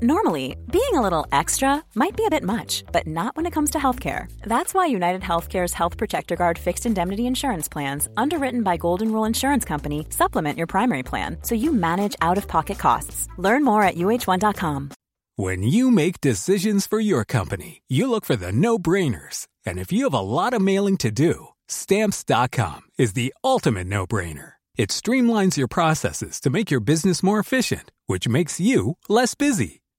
Normally, being a little extra might be a bit much, but not when it comes to healthcare. That's why United Healthcare's Health Protector Guard fixed indemnity insurance plans, underwritten by Golden Rule Insurance Company, supplement your primary plan so you manage out of pocket costs. Learn more at uh1.com. When you make decisions for your company, you look for the no brainers. And if you have a lot of mailing to do, stamps.com is the ultimate no brainer. It streamlines your processes to make your business more efficient, which makes you less busy.